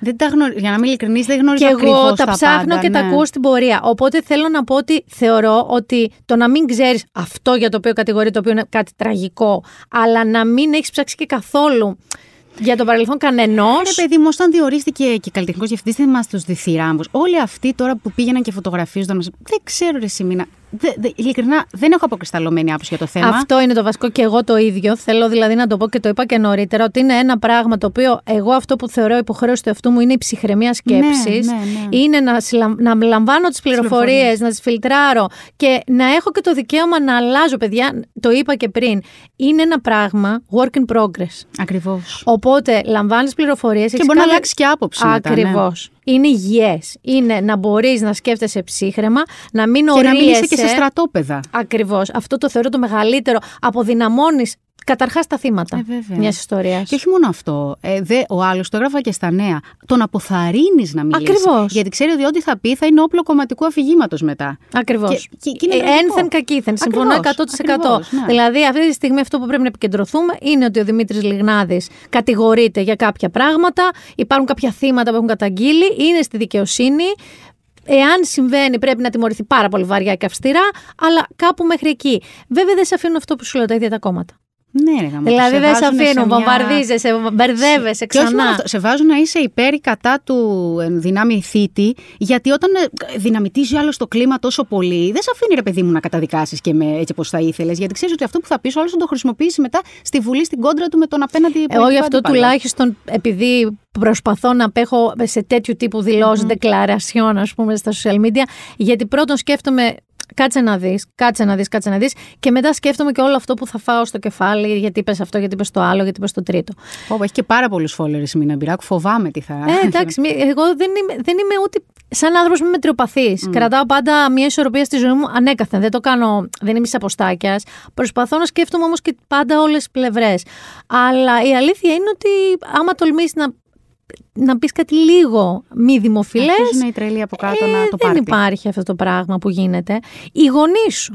Δεν τα γνω... Για να είμαι ειλικρινής, δεν γνωρίζω Και εγώ ακριβώς τα ψάχνω πάντα, και τα ναι. ακούω στην πορεία. Οπότε θέλω να πω ότι θεωρώ ότι το να μην ξέρεις αυτό για το οποίο κατηγορεί, το οποίο είναι κάτι τραγικό, αλλά να μην έχεις ψάξει και καθόλου για το παρελθόν κανενός. Ρε παιδί μου, όταν διορίστηκε και καλλιτεχνικός διευθυντή, δεν μας τους διθυράμβου. Όλοι αυτοί τώρα που πήγαιναν και φωτογραφίζονταν. μας- Δεν ξέρω, ρε Σιμίνα. Δε, δε, ειλικρινά, δεν έχω αποκρισταλωμένη άποψη για το θέμα. Αυτό είναι το βασικό και εγώ το ίδιο. Θέλω δηλαδή να το πω και το είπα και νωρίτερα ότι είναι ένα πράγμα το οποίο εγώ αυτό που θεωρώ υποχρέωση του εαυτού μου είναι η ψυχραιμία σκέψης. Ναι, ναι, ναι. Είναι να, συλλαμ- να λαμβάνω τις πληροφορίες, πληροφορίες. να τις φιλτράρω και να έχω και το δικαίωμα να αλλάζω. Παιδιά, το είπα και πριν. Είναι ένα πράγμα work in progress. Ακριβώς. Οπότε λαμβάνεις πληροφορίες. Και μπορεί να αλλάξει και άποψη μετά, ναι. Ακριβώς. Είναι υγιέ. Είναι να μπορείς να σκέφτεσαι ψύχρεμα, να μην Και να μην είσαι και σε ορίεσαι. στρατόπεδα. Ακριβώς. Αυτό το θεωρώ το μεγαλύτερο. Αποδυναμώνεις καταρχάς τα θύματα Ε, βέβαια. μιας ιστορίας. Και όχι μόνο αυτό. Ε, δε, ο άλλος το έγραφα και στα νέα. Τον αποθαρρύνεις να μιλήσεις. Ακριβώς. Γιατί ξέρει ότι ό,τι θα πει θα είναι όπλο κομματικού αφηγήματος μετά. Ακριβώς. Και- και- και είναι τραγικό. Ε, Ένθεν κακήθεν. Συμφωνώ Ακριβώς, 100%. ακριβώς, ναι. Δηλαδή, αυτή τη στιγμή αυτό που πρέπει να επικεντρωθούμε είναι ότι ο Δημήτρης Λιγνάδης κατηγορείται για κάποια πράγματα. Υπάρχουν κάποια θύματα που έχουν καταγγείλει. Είναι στη δικαιοσύνη. Εάν συμβαίνει, πρέπει να τιμωρηθεί πάρα πολύ βαριά και αυστηρά, αλλά κάπου μέχρι εκεί. Βέβαια, δεν σε αφήνουν αυτό που σου λέω τα ίδια τα κόμματα. Ναι, ρε, γαμώτο, δηλαδή, σε δεν σε βάζουνε αφήνουν, μια- βομβαρδίζεσαι, μπερδεύεσαι Και όχι μόνο ξανά. αυτό, σε βάζουν να είσαι υπέρ ή κατά του ε, δυνάμει θήτη, γιατί όταν ε, δυναμητίζει άλλο το κλίμα τόσο πολύ, δεν σε αφήνει ρε παιδί μου να καταδικάσεις και με έτσι όπω θα ήθελες. Γιατί ξέρεις ότι αυτό που θα πεις, ο άλλος θα το χρησιμοποιήσει μετά στη Βουλή στην κόντρα του με τον απέναντι Εγώ πολιτικό γι' αυτό αντίπαλο. τουλάχιστον επειδή προσπαθώ να απέχω σε τέτοιου τύπου δηλώσεις, declaration, ας πούμε, στα social media, γιατί πρώτον σκέφτομαι Κάτσε να δεις, κάτσε να δεις, κάτσε να δεις. Και μετά σκέφτομαι και όλο αυτό που θα φάω στο κεφάλι, γιατί είπε αυτό, γιατί είπε το άλλο, γιατί είπε το τρίτο. Πω, πω, έχει και πάρα πολλούς followers η Μίνα Μπυράκου. Φοβάμαι τι θα. Ε, εντάξει, μη- εγώ δεν είμαι, δεν είμαι ούτε. Σαν άνθρωπος είμαι μετριοπαθή. Κρατάω πάντα μια ισορροπία στη ζωή μου ανέκαθεν. Δεν το κάνω, δεν είμαι σε αποστάκιας. Προσπαθώ να σκέφτομαι όμως και πάντα όλες τις πλευρές. Αλλά η αλήθεια είναι ότι άμα τολμήσεις να, να πεις κάτι λίγο μη δημοφιλές. Αρχίζουν οι τρελοί από κάτω να το Ε, δεν πάρει. υπάρχει αυτό το πράγμα που γίνεται. Οι γονείς σου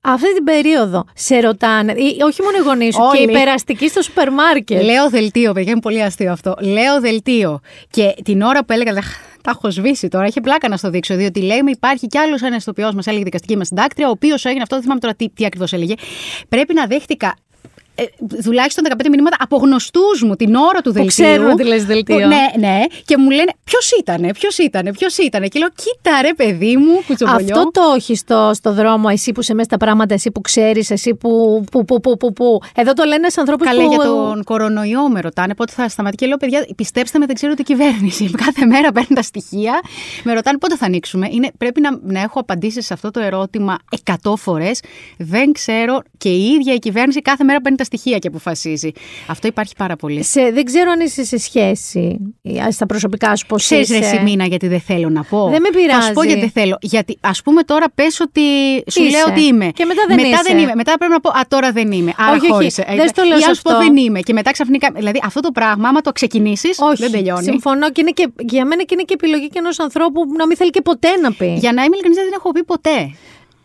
αυτή την περίοδο σε ρωτάνε, ή, όχι μόνο οι γονείς σου, και οι Όλοι. περαστικοί στο σούπερ μάρκετ. Λέω δελτίο, παιδιά, είναι πολύ αστείο αυτό. Λέω δελτίο. Και την ώρα που έλεγα. «Αχ, Τα έχω σβήσει τώρα, είχε πλάκα να στο δείξω. Διότι λέμε υπάρχει κι άλλος ένας ηθοποιός, μας έλεγε η δικαστική μας συντάκτρια, ο οποίος έγινε αυτό, δεν θυμάμαι τώρα τι, τι ακριβώς έλεγε. Πρέπει να δέχτηκα ε, τουλάχιστον 15 μηνύματα από γνωστούς μου την ώρα του δελτίου. ξέρουν ότι λες δελτίο. Που- Ναι, ναι. Και μου λένε ποιος ήτανε, ποιος ήτανε, ποιος ήτανε; Και λέω, κοίτα ρε παιδί μου, κουτσομπολιό. Αυτό το όχι στο, στο δρόμο, εσύ που είσαι μέσα στα πράγματα, εσύ που ξέρεις, εσύ που. που, που, που, που, που. Εδώ το λένε σε ανθρώπους Καλέ που. για τον κορονοϊό με ρωτάνε πότε θα σταματήσει. Και λέω, παιδιά, πιστέψτε με, δεν ξέρω τι κυβέρνηση. <laughs> Κάθε μέρα παίρνουν τα στοιχεία. Με ρωτάνε πότε θα ανοίξουμε. Είναι, πρέπει να, να έχω απαντήσεις σε αυτό το ερώτημα 100 φορές. Δεν ξέρω και η ίδια η κυβέρνηση κάθε μέρα παίρνει τα στοιχεία και αποφασίζει. Αυτό υπάρχει πάρα πολύ. Σε, δεν ξέρω αν είσαι σε σχέση ε, στα προσωπικά σου πώς Ξέρεις είσαι. ρε Σιμίνα γιατί δεν θέλω να πω. Δεν με Θα σου πω πειράζει. γιατί δεν θέλω. Γιατί ας πούμε τώρα πες ότι σου Είσαι. λέω ότι είμαι. Και μετά δεν μετά είσαι. δεν είμαι. Μετά πρέπει να πω Α, τώρα δεν είμαι. Άρα Όχι, όχι, χώρισε. δεν στο λέω Ή σε να σου πω αυτό. δεν είμαι. Και μετά ξαφνικά. Δηλαδή αυτό το πράγμα, άμα το ξεκινήσεις, Όχι, δεν τελειώνει. Συμφωνώ και, είναι και για μένα και είναι και επιλογή και ενός ανθρώπου που να μην θέλει και ποτέ να πει. Για να είμαι ειλικρινής, δεν έχω πει ποτέ.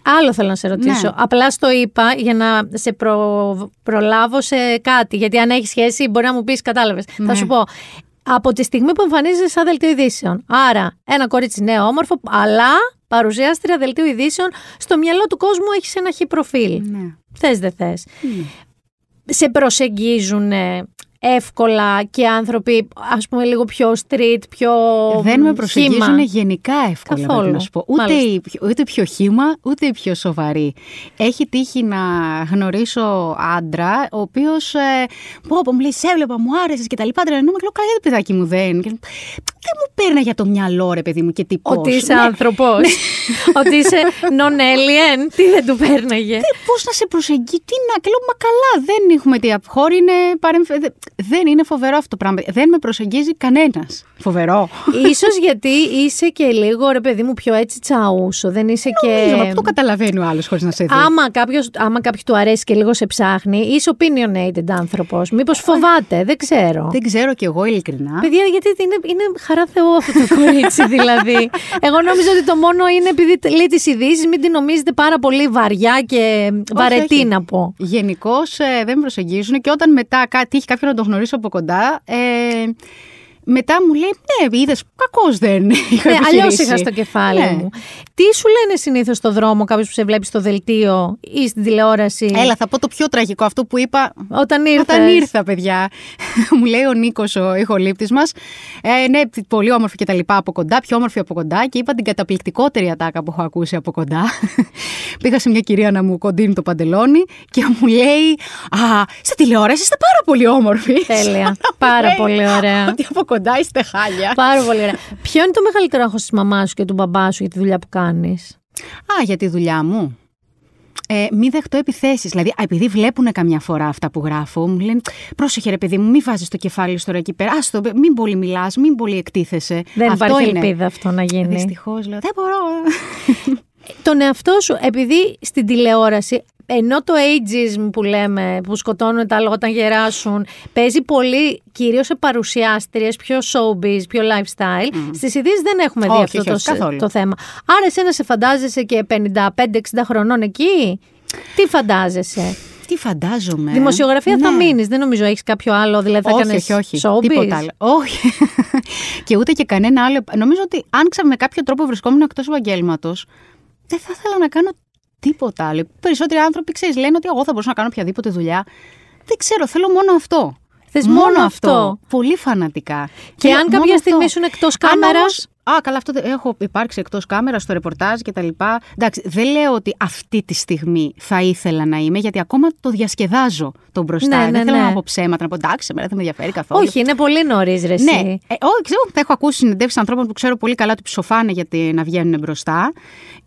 Άλλο θέλω να σε ρωτήσω. Ναι. Απλά στο είπα για να σε προ... προλάβω σε κάτι. Γιατί αν έχεις σχέση, μπορεί να μου πεις, κατάλαβες. Θα Ναι. σου πω. Από τη στιγμή που εμφανίζεσαι σαν δελτίο ειδήσεων. Άρα, ένα κορίτσι νέο, όμορφο, αλλά παρουσιάστρια δελτίου ειδήσεων, στο μυαλό του κόσμου έχεις ένα χι προφίλ. Ναι. Θες, δεν θες. Σε προσεγγίζουν ε, εύκολα και άνθρωποι, ας πούμε, λίγο πιο street, πιο. δεν με χύμα. προσεγγίζουν γενικά εύκολα, Καθόλου. πρέπει να σου πω. Ούτε, Μάλιστα. η, πιο- ούτε πιο χύμα, ούτε η πιο σοβαρή. Έχει τύχει να γνωρίσω άντρα, ο οποίος. Ε, πω, πω, μου λέει, σε έβλεπα, μου άρεσες και τα λοιπά. Τρελαίνομαι και λέω, καλά, γιατί παιδάκι μου δεν. Και, δεν μου παίρνει για το μυαλό, ρε παιδί μου, και τι πώς. Ότι είσαι Ναι. άνθρωπος. Ότι είσαι non-alien. Τι δεν του πέρναγε. Πώς να σε προσεγγίσει, τι να. Και λέω, μα καλά, δεν έχουμε τι χώρη, είναι παρεμφε... δε- Δεν είναι φοβερό αυτό το πράγμα. Δεν με προσεγγίζει κανένας. Φοβερό. Ίσως γιατί είσαι και λίγο, ρε παιδί μου, πιο έτσι τσαούσο. Δεν είσαι Νομίζω, μα και... πού το καταλαβαίνει ο άλλος χωρίς να σε δει. Άμα κάποιος, άμα κάποιος του αρέσει και λίγο σε ψάχνει, είσαι opinionated άνθρωπος. Μήπως φοβάται, δεν ξέρω. Δεν ξέρω κι εγώ ειλικρινά. Παιδιά, γιατί είναι, είναι χαρά Θεό αυτό το κορίτσι, <laughs> δηλαδή. Εγώ νόμιζα ότι το μόνο είναι επειδή λέει τις ειδήσεις, μην την νομίζετε πάρα πολύ βαριά και βαρετή όχι. να πω. Γενικώς δεν με προσεγγίζουν και όταν μετά κάτι τύχει κάποιον να τον γνωρίσω από κοντά. Ε, μετά μου λέει, ναι, είδες, κακός δεν <laughs> είχα Ναι, αλλιώς επιχειρήσει». είχα στο κεφάλι Ναι. μου. Τι σου λένε συνήθως στο δρόμο, κάποιος που σε βλέπει στο δελτίο ή στην τηλεόραση; Έλα, θα πω το πιο τραγικό, αυτό που είπα Όταν ήρθες. Όταν ήρθα, παιδιά. <laughs> μου λέει ο Νίκος, ο ηχολήπτης μας. Ε, ναι, πολύ όμορφη και τα λοιπά από κοντά, πιο όμορφη από κοντά. Και είπα την καταπληκτικότερη ατάκα που έχω ακούσει από κοντά. <laughs> Πήγα σε μια κυρία να μου κοντίνει το παντελόνι και μου λέει Α, σε τηλεόραση είστε πάρα πολύ όμορφοι. Τέλεια. Σαν να μου Πάρα λέει πολύ ωραία. Ότι από κοντά είστε χάλια. Πάρα πολύ ωραία. Ποιο είναι το μεγαλύτερο άγχος της μαμάς σου και του μπαμπά σου για τη δουλειά που κάνεις; Α, για τη δουλειά μου. Ε, μην δεχτώ επιθέσεις. Δηλαδή, α, επειδή βλέπουν καμιά φορά αυτά που γράφω, μου λένε Πρόσεχε, ρε παιδί μου, μην βάζεις το κεφάλι σου τώρα εκεί πέρα. Άστο, μην πολύ μιλάς, μην πολύ εκτίθεσαι. Δεν Αυτό υπάρχει είναι. ελπίδα αυτό να γίνει. Δυστυχώς λέω, δεν μπορώ. Τον εαυτό σου, επειδή στην τηλεόραση, ενώ το ageism που λέμε, που σκοτώνουν τα άλογα όταν γεράσουν, παίζει πολύ κυρίως σε παρουσιάστριες, πιο showbiz, πιο lifestyle. Στις ειδήσεις δεν έχουμε δει Όχι, αυτό όχι, το, όχι, καθόλου. το θέμα. Άρα, εσένα σε φαντάζεσαι και 55-60 χρονών εκεί; Τι φαντάζεσαι; Τι φαντάζομαι; Δημοσιογραφία θα Ναι. μείνεις. Δεν νομίζω έχεις κάποιο άλλο. Δηλαδή θα όχι, κάνεις όχι, όχι. showbiz. Τίποτα άλλο. Όχι. <laughs> και ούτε και κανένα άλλο. Νομίζω ότι αν ξα- με κάποιο τρόπο βρισκόμουν εκτός επαγγέλματος, δεν θα ήθελα να κάνω τίποτα άλλο. Οι περισσότεροι άνθρωποι, ξέρεις, λένε ότι εγώ θα μπορούσα να κάνω οποιαδήποτε δουλειά. Δεν ξέρω, θέλω μόνο αυτό. Θες μόνο αυτό. Πολύ φανατικά. Και Θέλω αν μόνο κάποια στιγμή αυτό. ήσουν εκτός Αν κάμερας- όμως- Α, καλά, αυτό δεν- έχω υπάρξει εκτός κάμερας στο ρεπορτάζ και τα λοιπά. Εντάξει, δεν λέω ότι αυτή τη στιγμή θα ήθελα να είμαι, γιατί ακόμα το διασκεδάζω τον μπροστά. Ναι, ναι, δεν θέλω ναι. να πω ψέματα, να πω εντάξει, εμένα δεν με ενδιαφέρει καθόλου. Όχι, είναι πολύ νωρίς, ρε. Ναι, εσύ. ε, όχι, ξέρω, έχω ακούσει συνεντεύξεις ανθρώπων που ξέρω πολύ καλά ότι ψοφάνε γιατί να βγαίνουν μπροστά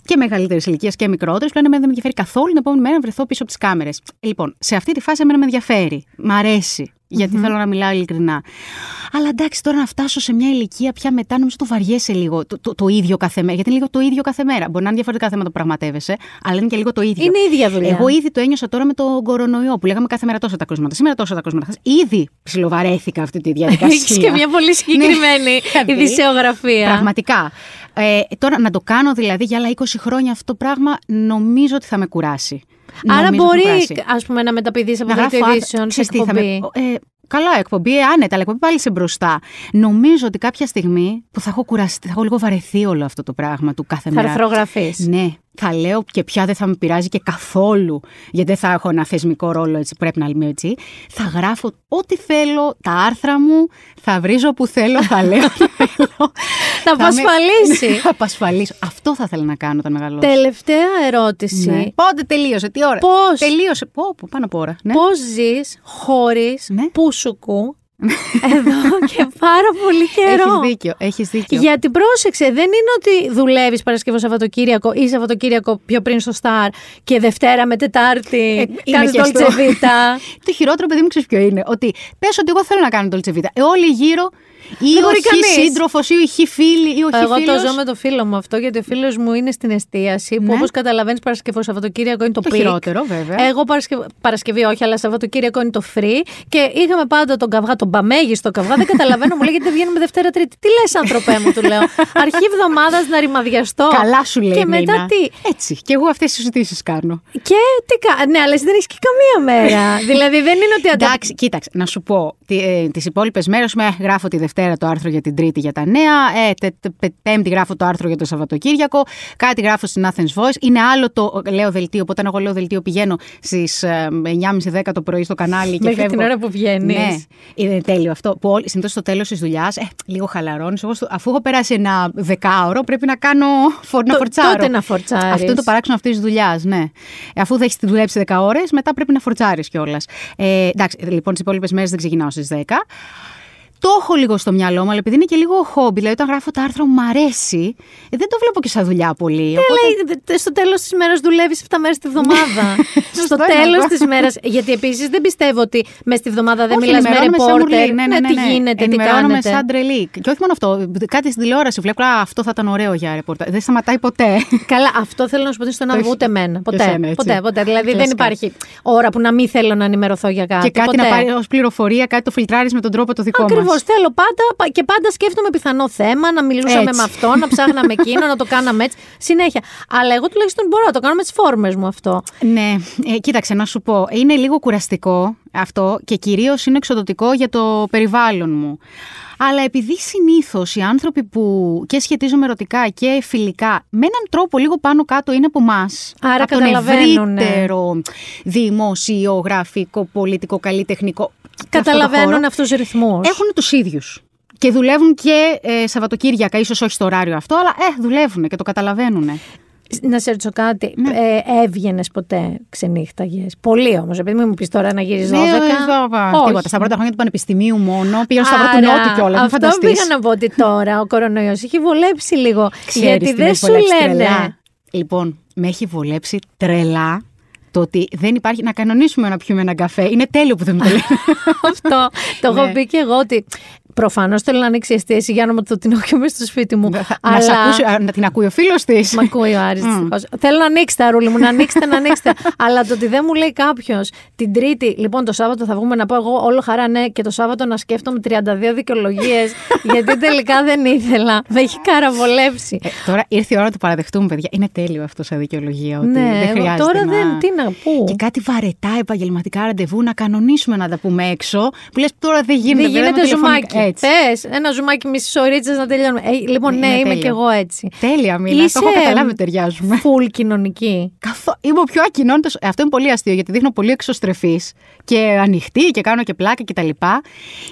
και μεγαλύτερη ηλικία και μικρότερες. Πλέον εμένα δεν με ενδιαφέρει καθόλου την επόμενη μέρα να βρεθώ πίσω από τις κάμερες. Λοιπόν, σε αυτή τη φάση εμένα με ενδιαφέρει. Μ' αρέσει. Γιατί θέλω να μιλάω ειλικρινά. Αλλά εντάξει, τώρα να φτάσω σε μια ηλικία πια μετά, νομίζω το βαριέσαι λίγο. Το, το, το ίδιο κάθε μέρα. Γιατί είναι λίγο το ίδιο κάθε μέρα. Μπορεί να είναι διαφορετικά θέματα που πραγματεύεσαι, αλλά είναι και λίγο το ίδιο. Είναι η ίδια δουλειά. Εγώ ήδη το ένιωσα τώρα με τον κορονοϊό που λέγαμε κάθε μέρα τόσα τα κρούσματα. Σήμερα τόσα τα κρούσματα. Ήδη ψιλοβαρέθηκα αυτή τη διαδικασία. Έχεις και μια πολύ συγκεκριμένη <laughs> Ναι, δηλαδή, ειδησιογραφία. Πραγματικά. Ε, τώρα να το κάνω δηλαδή για άλλα 20 χρόνια αυτό το πράγμα νομίζω ότι θα με κουράσει. Άρα Νομίζω θα με μπορεί, κουράσει. ας πούμε, να μεταπηδείς από να δελτίο γράφω ειδήσεων σε ξέρεις τι, θα με- εκπομπή. ε, καλά, εκπομπή, ε, άνετα, αλλά εκπομπή πάλι σε μπροστά. Νομίζω ότι κάποια στιγμή που θα έχω κουραστεί, θα έχω λίγο βαρεθεί όλο αυτό το πράγμα του κάθε Θα μέρα. αρθρογραφείς. Ναι. Θα λέω και πια δεν θα με πειράζει και καθόλου, γιατί δεν θα έχω ένα θεσμικό ρόλο έτσι, πρέπει να είμαι έτσι. Θα γράφω ό,τι θέλω, τα άρθρα μου, θα βρίζω που θέλω, θα λέω <laughs> θέλω. θα απασφαλίσει. <laughs> Θα απασφαλίσω. Αυτό θα ήθελα να κάνω όταν μεγαλώσω. Τελευταία ερώτηση. Ναι. Πότε τελείωσε, τι ώρα; Πώς, τελείωσε. Πω, πω, πάνω από ώρα. Ναι. Πώς ζεις χωρίς Ναι. πούσουκου <laughs> εδώ και πάρα πολύ καιρό. Έχεις δίκιο, έχεις δίκιο. Γιατί πρόσεξε, δεν είναι ότι δουλεύεις Παρασκευό Σαββατοκύριακο ή Σαββατοκύριακο πιο πριν στο Σταρ και Δευτέρα με Τετάρτη Ε, κάνεις είμαι και στο- Dolce Vita. <laughs> Το χειρότερο, παιδί μου, ξέρεις ποιο είναι. Ότι πες ότι εγώ θέλω να κάνω Dolce Vita. Ε, όλοι γύρω, ή Δεν ο μπορεί χι κανείς. σύντροφος, ή ο χι φίλη, ή ο χι Εγώ το φίλος. ζω με το φίλο μου αυτό, γιατί ο φίλος μου είναι στην εστίαση, που Ναι. όπως καταλαβαίνεις Παρασκευό Σαββατοκύριακο είναι το, Το peak. χειρότερο, βέβαια. Εγώ Παρασκευ... Παρασκευή όχι, αλλά Σαββατοκύριακο είναι το free. Και είχαμε πάντα τον καυγά, τον παμέγιστο καυγά. Δεν καταλαβαίνω, μου λέει γιατί δεν βγαίνουμε Δευτέρα Τρίτη. Τι λες, άνθρωπέ μου, του λέω. Αρχή εβδομάδας να ρημαδιαστώ. Καλά σου λέει. Και μετά Νίνα. τι; Έτσι. Και εγώ αυτές τις συζητήσεις κάνω. Και τι κα... Ναι, αλλά εσύ δεν έχεις και καμία μέρα. <laughs> δηλαδή δεν είναι ότι. αντα- Εντάξει, κοίταξε, να σου πω. Τι ε, τις υπόλοιπες μέρες με γράφω τη Δευτέρα το άρθρο για την Τρίτη για τα νέα. Ε, τε, τε, πε- πέμπτη γράφω το άρθρο για το Σαββατοκύριακο. Κάτι γράφω στην Athens Voice. Είναι άλλο το λέω δελτίο. Οπότε, όταν εγώ λέω δελτίο, πηγαίνω στις 9.30-10 το πρωί στο κανάλι και Μέχρι φεύγω. την ώρα που βγαίνεις. Ναι, είναι τέλειο αυτό. Που όλοι, συνήθως στο τέλος της δουλειάς, ε, λίγο χαλαρώνεις. Αφού έχω περάσει ένα δεκάωρο, πρέπει να κάνω φορ, να Το- φορτσάρω. τότε να φορτσάρεις. Αυτό είναι το παράξενο αυτής της δουλειάς, ναι. Ε, Αφού θα έχεις δουλέψει 10 ώρες, μετά πρέπει να φορτσάρεις κιόλας. Ε, εντάξει, λοιπόν, τις υπόλοιπες μέρες δεν ξεκινάω στις 10. Το έχω λίγο στο μυαλό μου, αλλά επειδή είναι και λίγο χόμπι, δηλαδή όταν γράφω το άρθρο μου αρέσει, ε, δεν το βλέπω και σαν δουλειά πολύ. οπότε- Αλλά ε, στο τέλος της μέρας δουλεύεις 7 μέρες τη βδομάδα. <laughs> στο Σωστό είναι τέλος αυτό. της μέρας. Γιατί επίσης δεν πιστεύω ότι μες στη βδομάδα δεν Όχι, μιλάς με ενημερώνομαι σαν ρεπόρτερ. μουρλή. Ναι, ναι, ναι, τι ναι. γίνεται, τι Ενημερώνομαι κάνετε; σαν τρελή. Και όχι μόνο αυτό, κάτι στην τηλεόραση βλέπω, «Α, αυτό θα ήταν ωραίο για ρεπόρτερ. Δεν σταματάει ποτέ. Καλά, αυτό θέλω να σου πω ότι στον Το αυγό έχεις- ούτε εμένα. και Ποτέ. εσένα, έτσι. ποτέ, ποτέ. Δηλαδή δεν Κλασικά. υπάρχει ώρα που να μην θέλω να ενημερωθώ για κάτι. και κάτι ποτέ. να πάρει ως πληροφορία, κάτι το φιλτράρεις με τον τρόπο το δικό μα. Ακριβώς. Θέλω πάντα πα- και πάντα σκέφτομαι πιθανό θέμα, να μιλούσαμε Έτσι. με αυτό, να ψάχναμε εκείνο, να το κάναμε έτσι. Συνέχεια. Αλλά εγώ τουλάχιστον μπορώ να το κάνω με τις φόρμες μου αυτό. Ναι, ε, κοίταξε να σου πω. Είναι λίγο κουραστικό αυτό και κυρίως είναι εξοδοτικό για το περιβάλλον μου. Αλλά επειδή συνήθως οι άνθρωποι που και σχετίζομαι ερωτικά και φιλικά με έναν τρόπο λίγο πάνω κάτω είναι από εμάς. Άρα από τον καταλαβαίνουνε. ευρύτερο δημοσιογραφικό, πολιτικό, καλλιτεχνικό. Καταλαβαίνουν αυτό αυτούς τους ρυθμούς. Έχουν τους ίδιους. Και δουλεύουν και ε, Σαββατοκύριακα, ίσως όχι στο ωράριο αυτό, αλλά ε, δουλεύουν και το καταλαβαίνουν. Να σε ρωτήσω κάτι. Ναι. Ε, Έβγαινες ποτέ ξενύχταγες; Πολύ όμως. Επειδή μην μου πεις τώρα να γύρει 12. Ναι, δεν θα- Τίποτα. Στα πρώτα χρόνια του Πανεπιστημίου μόνο. Πήγα στο Σταυρό του Άρα, Νότου κιόλας. Μην Αυτό φανταστείς. πήγα να πω ότι τώρα ο κορονοϊός έχει βολέψει λίγο. Ξέρεις γιατί τι με δεν έχει σου βολέψει λένε. τρελά. Λοιπόν, με έχει βολέψει τρελά το ότι δεν υπάρχει να κανονίσουμε να πιούμε ένα καφέ. Είναι τέλειο που δεν μου το λένε. <laughs> Αυτό το έχω Ναι. πει και εγώ ότι προφανώς θέλω να ανοίξει εστίαση για να το την έχω μέσα στο σπίτι μου. να, σε ακούσει, α, να την ακούει ο φίλος της. Μ' ακούει ο Άρης, δυστυχώς. Θέλω να ανοίξετε, Αρούλη μου, να ανοίξετε, να ανοίξετε. <laughs> Αλλά το ότι δεν μου λέει κάποιος την Τρίτη, λοιπόν το Σάββατο θα βγούμε να πω εγώ όλο χαρά ναι, και το Σάββατο να σκέφτομαι 32 δικαιολογίες, <laughs> γιατί τελικά δεν ήθελα. Με έχει καραβολέψει. Ε, τώρα ήρθε η ώρα να το παραδεχτούμε, παιδιά. Είναι τέλειο αυτό σαν δικαιολογία. Ότι ναι, δεν εγώ χρειάζεται τώρα να... δεν. Τι να πού. Και κάτι βαρετά επαγγελματικά ραντεβού να κανονίσουμε να τα πούμε έξω. Που λες τώρα δεν γίνεται. Δεν γίνεται τηλεφωνικά. Ζουμάκι. Έτσι. Θες ένα ζουμάκι μισής ωρίτσα να τελειώνουμε. Ε, λοιπόν, Είναι ναι, είμαι τέλειο. κι εγώ έτσι. Τέλεια, Μίνα. Είσαι Το έχω καταλάβει, ταιριάζουμε. Φουλ κοινωνική. Καθό... Είμαι ο πιο ακοινώνητος. Αυτό είναι πολύ αστείο γιατί δείχνω πολύ εξωστρεφής και ανοιχτή και κάνω και πλάκα κτλ.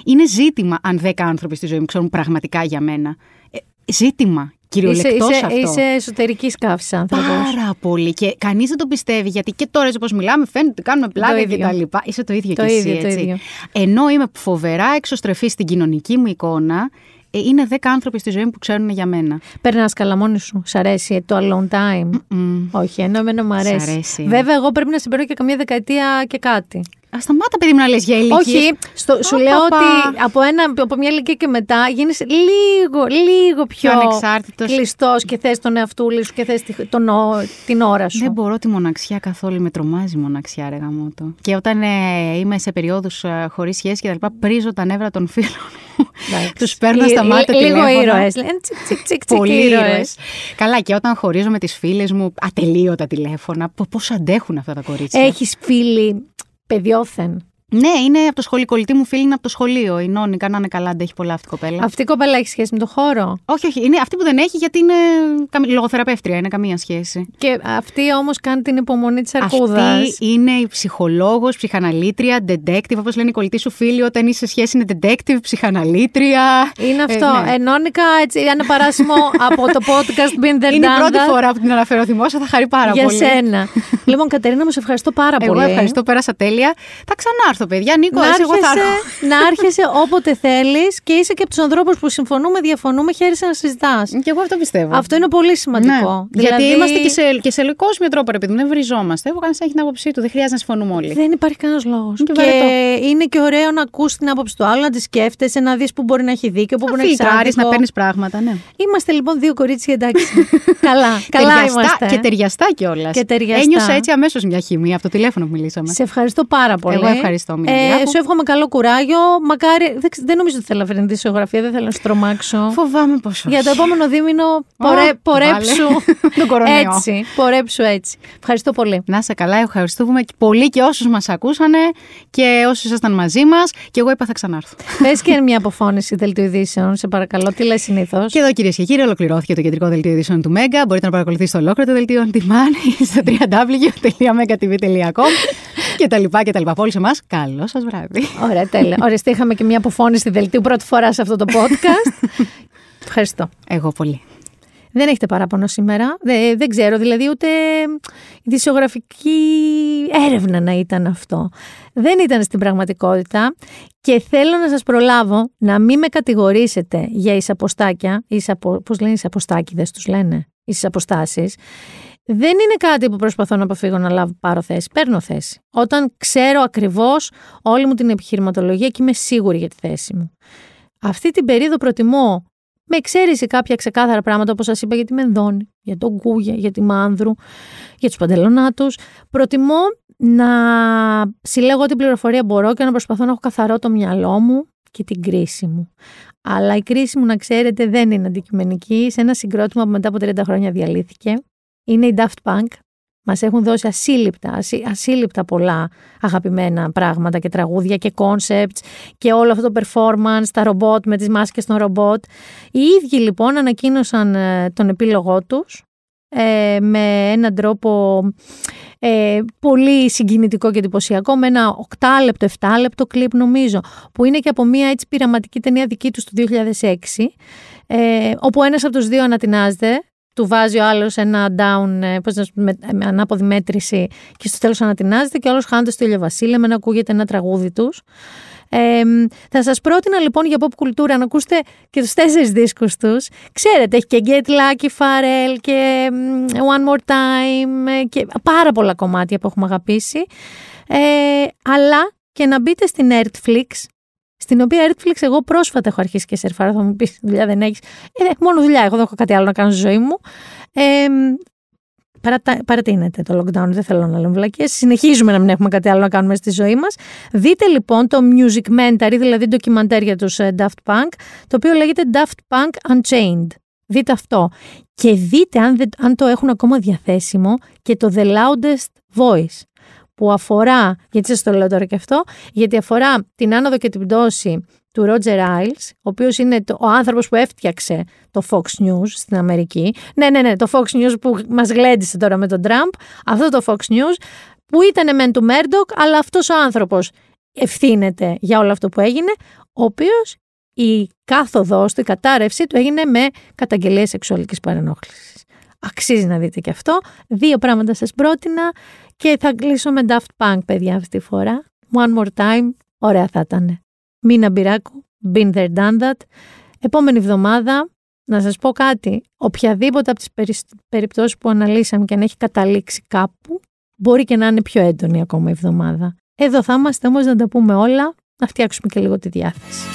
Είναι ζήτημα αν 10 άνθρωποι στη ζωή μου ξέρουν πραγματικά για μένα. Ε, ζήτημα. Είσαι, Κυριολεκτός είσαι, αυτό. είσαι εσωτερικής καύση άνθρωπος. Πάρα πολύ. Και κανείς δεν το πιστεύει γιατί και τώρα έτσι όπως μιλάμε φαίνεται ότι κάνουμε πλάκα ίδιο. κτλ. Είσαι το ίδιο Το κι εσύ. ίδιο, το έτσι. ίδιο. Ενώ είμαι φοβερά εξωστρεφής στην κοινωνική μου εικόνα, ε, είναι 10 άνθρωποι στη ζωή μου που ξέρουν για μένα. Περνάς καλά μόνη σου. Σ' αρέσει το alone time; Μμ. Όχι, ενώ εμένα μου αρέσει. Σ' αρέσει. Βέβαια, εγώ πρέπει να συμπερώ και καμία δεκαετία και κάτι. Α σταμάτα, παιδί μου, να λες για ηλικίες. Όχι, στο, σου Α, λέω παπα. ότι από, ένα, από μια ηλικία και μετά γίνεις λίγο, λίγο πιο Πιο ανεξάρτητος. κλειστός και θες τον εαυτούλη σου και θες τον, ο- την ώρα σου. Δεν μπορώ τη μοναξιά καθόλου. Με τρομάζει η μοναξιά, ρε γαμώτο. Και όταν ε, είμαι σε περιόδους ε, χωρίς σχέση και τα λοιπά, πρίζω τα νεύρα των φίλων μου. Τους παίρνω Λι- στα μάτια λι- Λίγο τηλέφωνα. ήρωες. Τσικ, τσικ, τσικ, τσικ, Πολύ ήρωες. ήρωες. Καλά, και όταν χωρίζω με τις φίλες μου, ατελείωτα τηλέφωνα. Πώς αντέχουν αυτά τα κορίτσια. Έχεις φίλη παιδιόθεν. Ναι, είναι από το σχολείο. Κολλητή μου φίλη είναι από το σχολείο. Η Νόνικα, να είναι καλά, αντέχει πολλά αυτή η κοπέλα. Αυτή η κοπέλα έχει σχέση με το χώρο; Όχι, όχι. Είναι αυτή που δεν έχει γιατί είναι καμ- λογοθεραπεύτρια, είναι καμία σχέση. Και αυτή όμως κάνει την υπομονή της αρκούδας. Αυτή είναι η ψυχολόγος, ψυχαναλήτρια, detective, όπως λένε οι κολλητοί σου φίλοι, όταν είσαι σε σχέση είναι detective, ψυχαναλήτρια. Είναι αυτό. Ε, ναι. Ε, Νόνικα, έτσι, ένα παράσημο <laughs> από το podcast Been There Είναι η Done πρώτη That φορά που την αναφέρω δημόσια, θα χαρεί πάρα για πολύ. σένα. <laughs> λοιπόν, Κατερίνα, μου σε ευχαριστώ πάρα Εγώ πολύ. ευχαριστώ, πέρασα τέλεια. Θα ξανάρθω, παιδιά. Νίκο, Να εσύ, εγώ θα άρχεσαι, έρχομαι. να άρχεσαι όποτε θέλεις και είσαι και από τους ανθρώπους που συμφωνούμε, διαφωνούμε, χαίρεσαι να συζητάς. Και εγώ αυτό πιστεύω. Αυτό είναι πολύ σημαντικό. Ναι. Γιατί Δηλαδή, είμαστε και σε, και σε κόσμιο τρόπο, ρε παιδί μου, δεν βριζόμαστε. Ο καθένα έχει την άποψή του, δεν χρειάζεται να συμφωνούμε όλοι. Δεν υπάρχει κανένας λόγος. και Και, βαρετό. είναι και ωραίο να ακούς την άποψη του άλλου, να τη σκέφτεσαι, να δεις που μπορεί να έχει δίκιο, που μπορεί να έχει Φιλτράρεις, άδικο. να παίρνεις πράγματα, ναι. Είμαστε λοιπόν δύο κορίτσια, εντάξει. <laughs> καλά, καλά Ταιριαστά είμαστε. Και ταιριαστά κιόλας. Και ταιριαστά. Ένιωσα έτσι αμέσως μια χημία από το τηλέφωνο που μιλήσαμε. Σε ευχαριστώ πάρα πολύ. Εγώ ευχαριστώ, Μιραντιά. Ε, σου εύχομαι καλό κουράγιο. Μακάρι. Δεν, ξε- δεν νομίζω ότι θέλω να φέρνει δισογραφία, δεν θέλω να σου τρομάξω. Φοβάμαι πόσο. Για το επόμενο δίμηνο, πορε, βάλε. πορέψου. <laughs> Τον κορονοϊό. έτσι. Πορέψου έτσι. Ευχαριστώ πολύ. Να σε καλά, ευχαριστούμε και πολύ και όσους μας ακούσανε και όσους ήσασταν μαζί μας. Και εγώ είπα θα ξανάρθω. <laughs> Πες και μια αποφώνηση δελτίου ειδήσεων, σε παρακαλώ. Τι λες συνήθως; Και εδώ κυρίες και κύριοι, ολοκληρώθηκε το κεντρικό δελτίο ειδήσεων του Μέγκα. Μπορείτε να παρακολουθήσετε ολόκληρο το δελτίο on demand <laughs> στο www.megatv.com <laughs> και τα λοιπά και τα λοιπά. Από όλους εμάς, καλό σας βράδυ. Ωραία, τέλεια. <laughs> Οριστεί, είχαμε και μια αποφώνηση δελτίου πρώτη φορά σε αυτό το podcast. <laughs> Ευχαριστώ. Εγώ πολύ. Δεν έχετε παράπονο σήμερα. Δεν, δεν ξέρω, δηλαδή ούτε η δισογραφική έρευνα να ήταν αυτό. Δεν ήταν στην πραγματικότητα και θέλω να σας προλάβω να μην με κατηγορήσετε για εισαποστάκια, εισαπο, πώς λένε εισαποστάκιδες τους λένε, εισαποστάσεις. Δεν είναι κάτι που προσπαθώ να αποφύγω να λάβω πάρω θέση. Παίρνω θέση. Όταν ξέρω ακριβώς όλη μου την επιχειρηματολογία και είμαι σίγουρη για τη θέση μου. Αυτή την περίοδο προτιμώ με εξαίρεση κάποια ξεκάθαρα πράγματα, όπως σας είπα, για τη Μενδώνη, για τον Κούγια, για τη Μάνδρου, για τους παντελονάτους. Προτιμώ να συλλέγω ό,τι πληροφορία μπορώ και να προσπαθώ να έχω καθαρό το μυαλό μου και την κρίση μου. Αλλά η κρίση μου, να ξέρετε, δεν είναι αντικειμενική. Σε ένα συγκρότημα που μετά από 30 χρόνια διαλύθηκε. Είναι η Daft Punk. Μας έχουν δώσει ασύλληπτα, ασύ- ασύλληπτα πολλά αγαπημένα πράγματα και τραγούδια και concepts και όλο αυτό το performance, τα ρομπότ με τις μάσκες των ρομπότ. Οι ίδιοι λοιπόν ανακοίνωσαν ε, τον επίλογό τους ε, με έναν τρόπο ε, πολύ συγκινητικό και εντυπωσιακό, με ένα 8 λεπτό, 7 λεπτό κλιπ νομίζω, που είναι και από μια έτσι πειραματική ταινία δική τους του 2006, ε, όπου ένας από τους δύο ανατινάζεται, του βάζει ο άλλος ένα down, ε, πώς να σου πω, με, με ανάποδη μέτρηση και στο τέλος ανατινάζεται και ο άλλος χάνεται στο ηλιοβασίλειο με να ακούγεται ένα τραγούδι τους. Ε, θα σας πρότεινα λοιπόν για pop κουλτούρα να ακούσετε και τους τέσσερις δίσκους τους. Ξέρετε, έχει και Get Lucky, Pharrell και μ, One More Time ε, και πάρα πολλά κομμάτια που έχουμε αγαπήσει. Ε, αλλά και να μπείτε στην Netflix, στην οποία Netflix εγώ πρόσφατα έχω αρχίσει και σερφάρω, θα μου πεις δουλειά δεν έχεις. Ε, μόνο δουλειά έχω, δεν έχω κάτι άλλο να κάνω στη ζωή μου. Ε, παρατα... παρατείνεται το lockdown, δεν θέλω να λέω βλακίες. Συνεχίζουμε να μην έχουμε κάτι άλλο να κάνουμε στη ζωή μας. Δείτε λοιπόν το Musicmentary, δηλαδή ντοκιμαντέρ για τους ε, Daft Punk, το οποίο λέγεται Daft Punk Unchained. Δείτε αυτό. Και δείτε αν, δεν- αν το έχουν ακόμα διαθέσιμο και το The Loudest Voice που αφορά, γιατί σας το λέω τώρα και αυτό, γιατί αφορά την άνοδο και την πτώση του Roger Ailes, ο οποίος είναι το, ο άνθρωπος που έφτιαξε το Fox News στην Αμερική. Ναι, ναι, ναι, το Fox News που μας γλέντισε τώρα με τον Τραμπ, αυτό το Fox News που ήταν μεν του Μέρντοκ, αλλά αυτός ο άνθρωπος ευθύνεται για όλο αυτό που έγινε, ο οποίος η κάθοδός του, η κατάρρευση του έγινε με καταγγελίες σεξουαλικής παρενόχλησης. Αξίζει να δείτε και αυτό. Δύο πράγματα σας πρότεινα και θα κλείσω με Daft Punk, παιδιά, αυτή τη φορά. One more time. Ωραία θα ήταν. Μίνα Μπυράκου. Been there, done that. Επόμενη εβδομάδα, να σας πω κάτι. Οποιαδήποτε από τις περι- περιπτώσεις που αναλύσαμε και αν έχει καταλήξει κάπου, μπορεί και να είναι πιο έντονη ακόμα η εβδομάδα. Εδώ θα είμαστε όμως να τα πούμε όλα, να φτιάξουμε και λίγο τη διάθεση.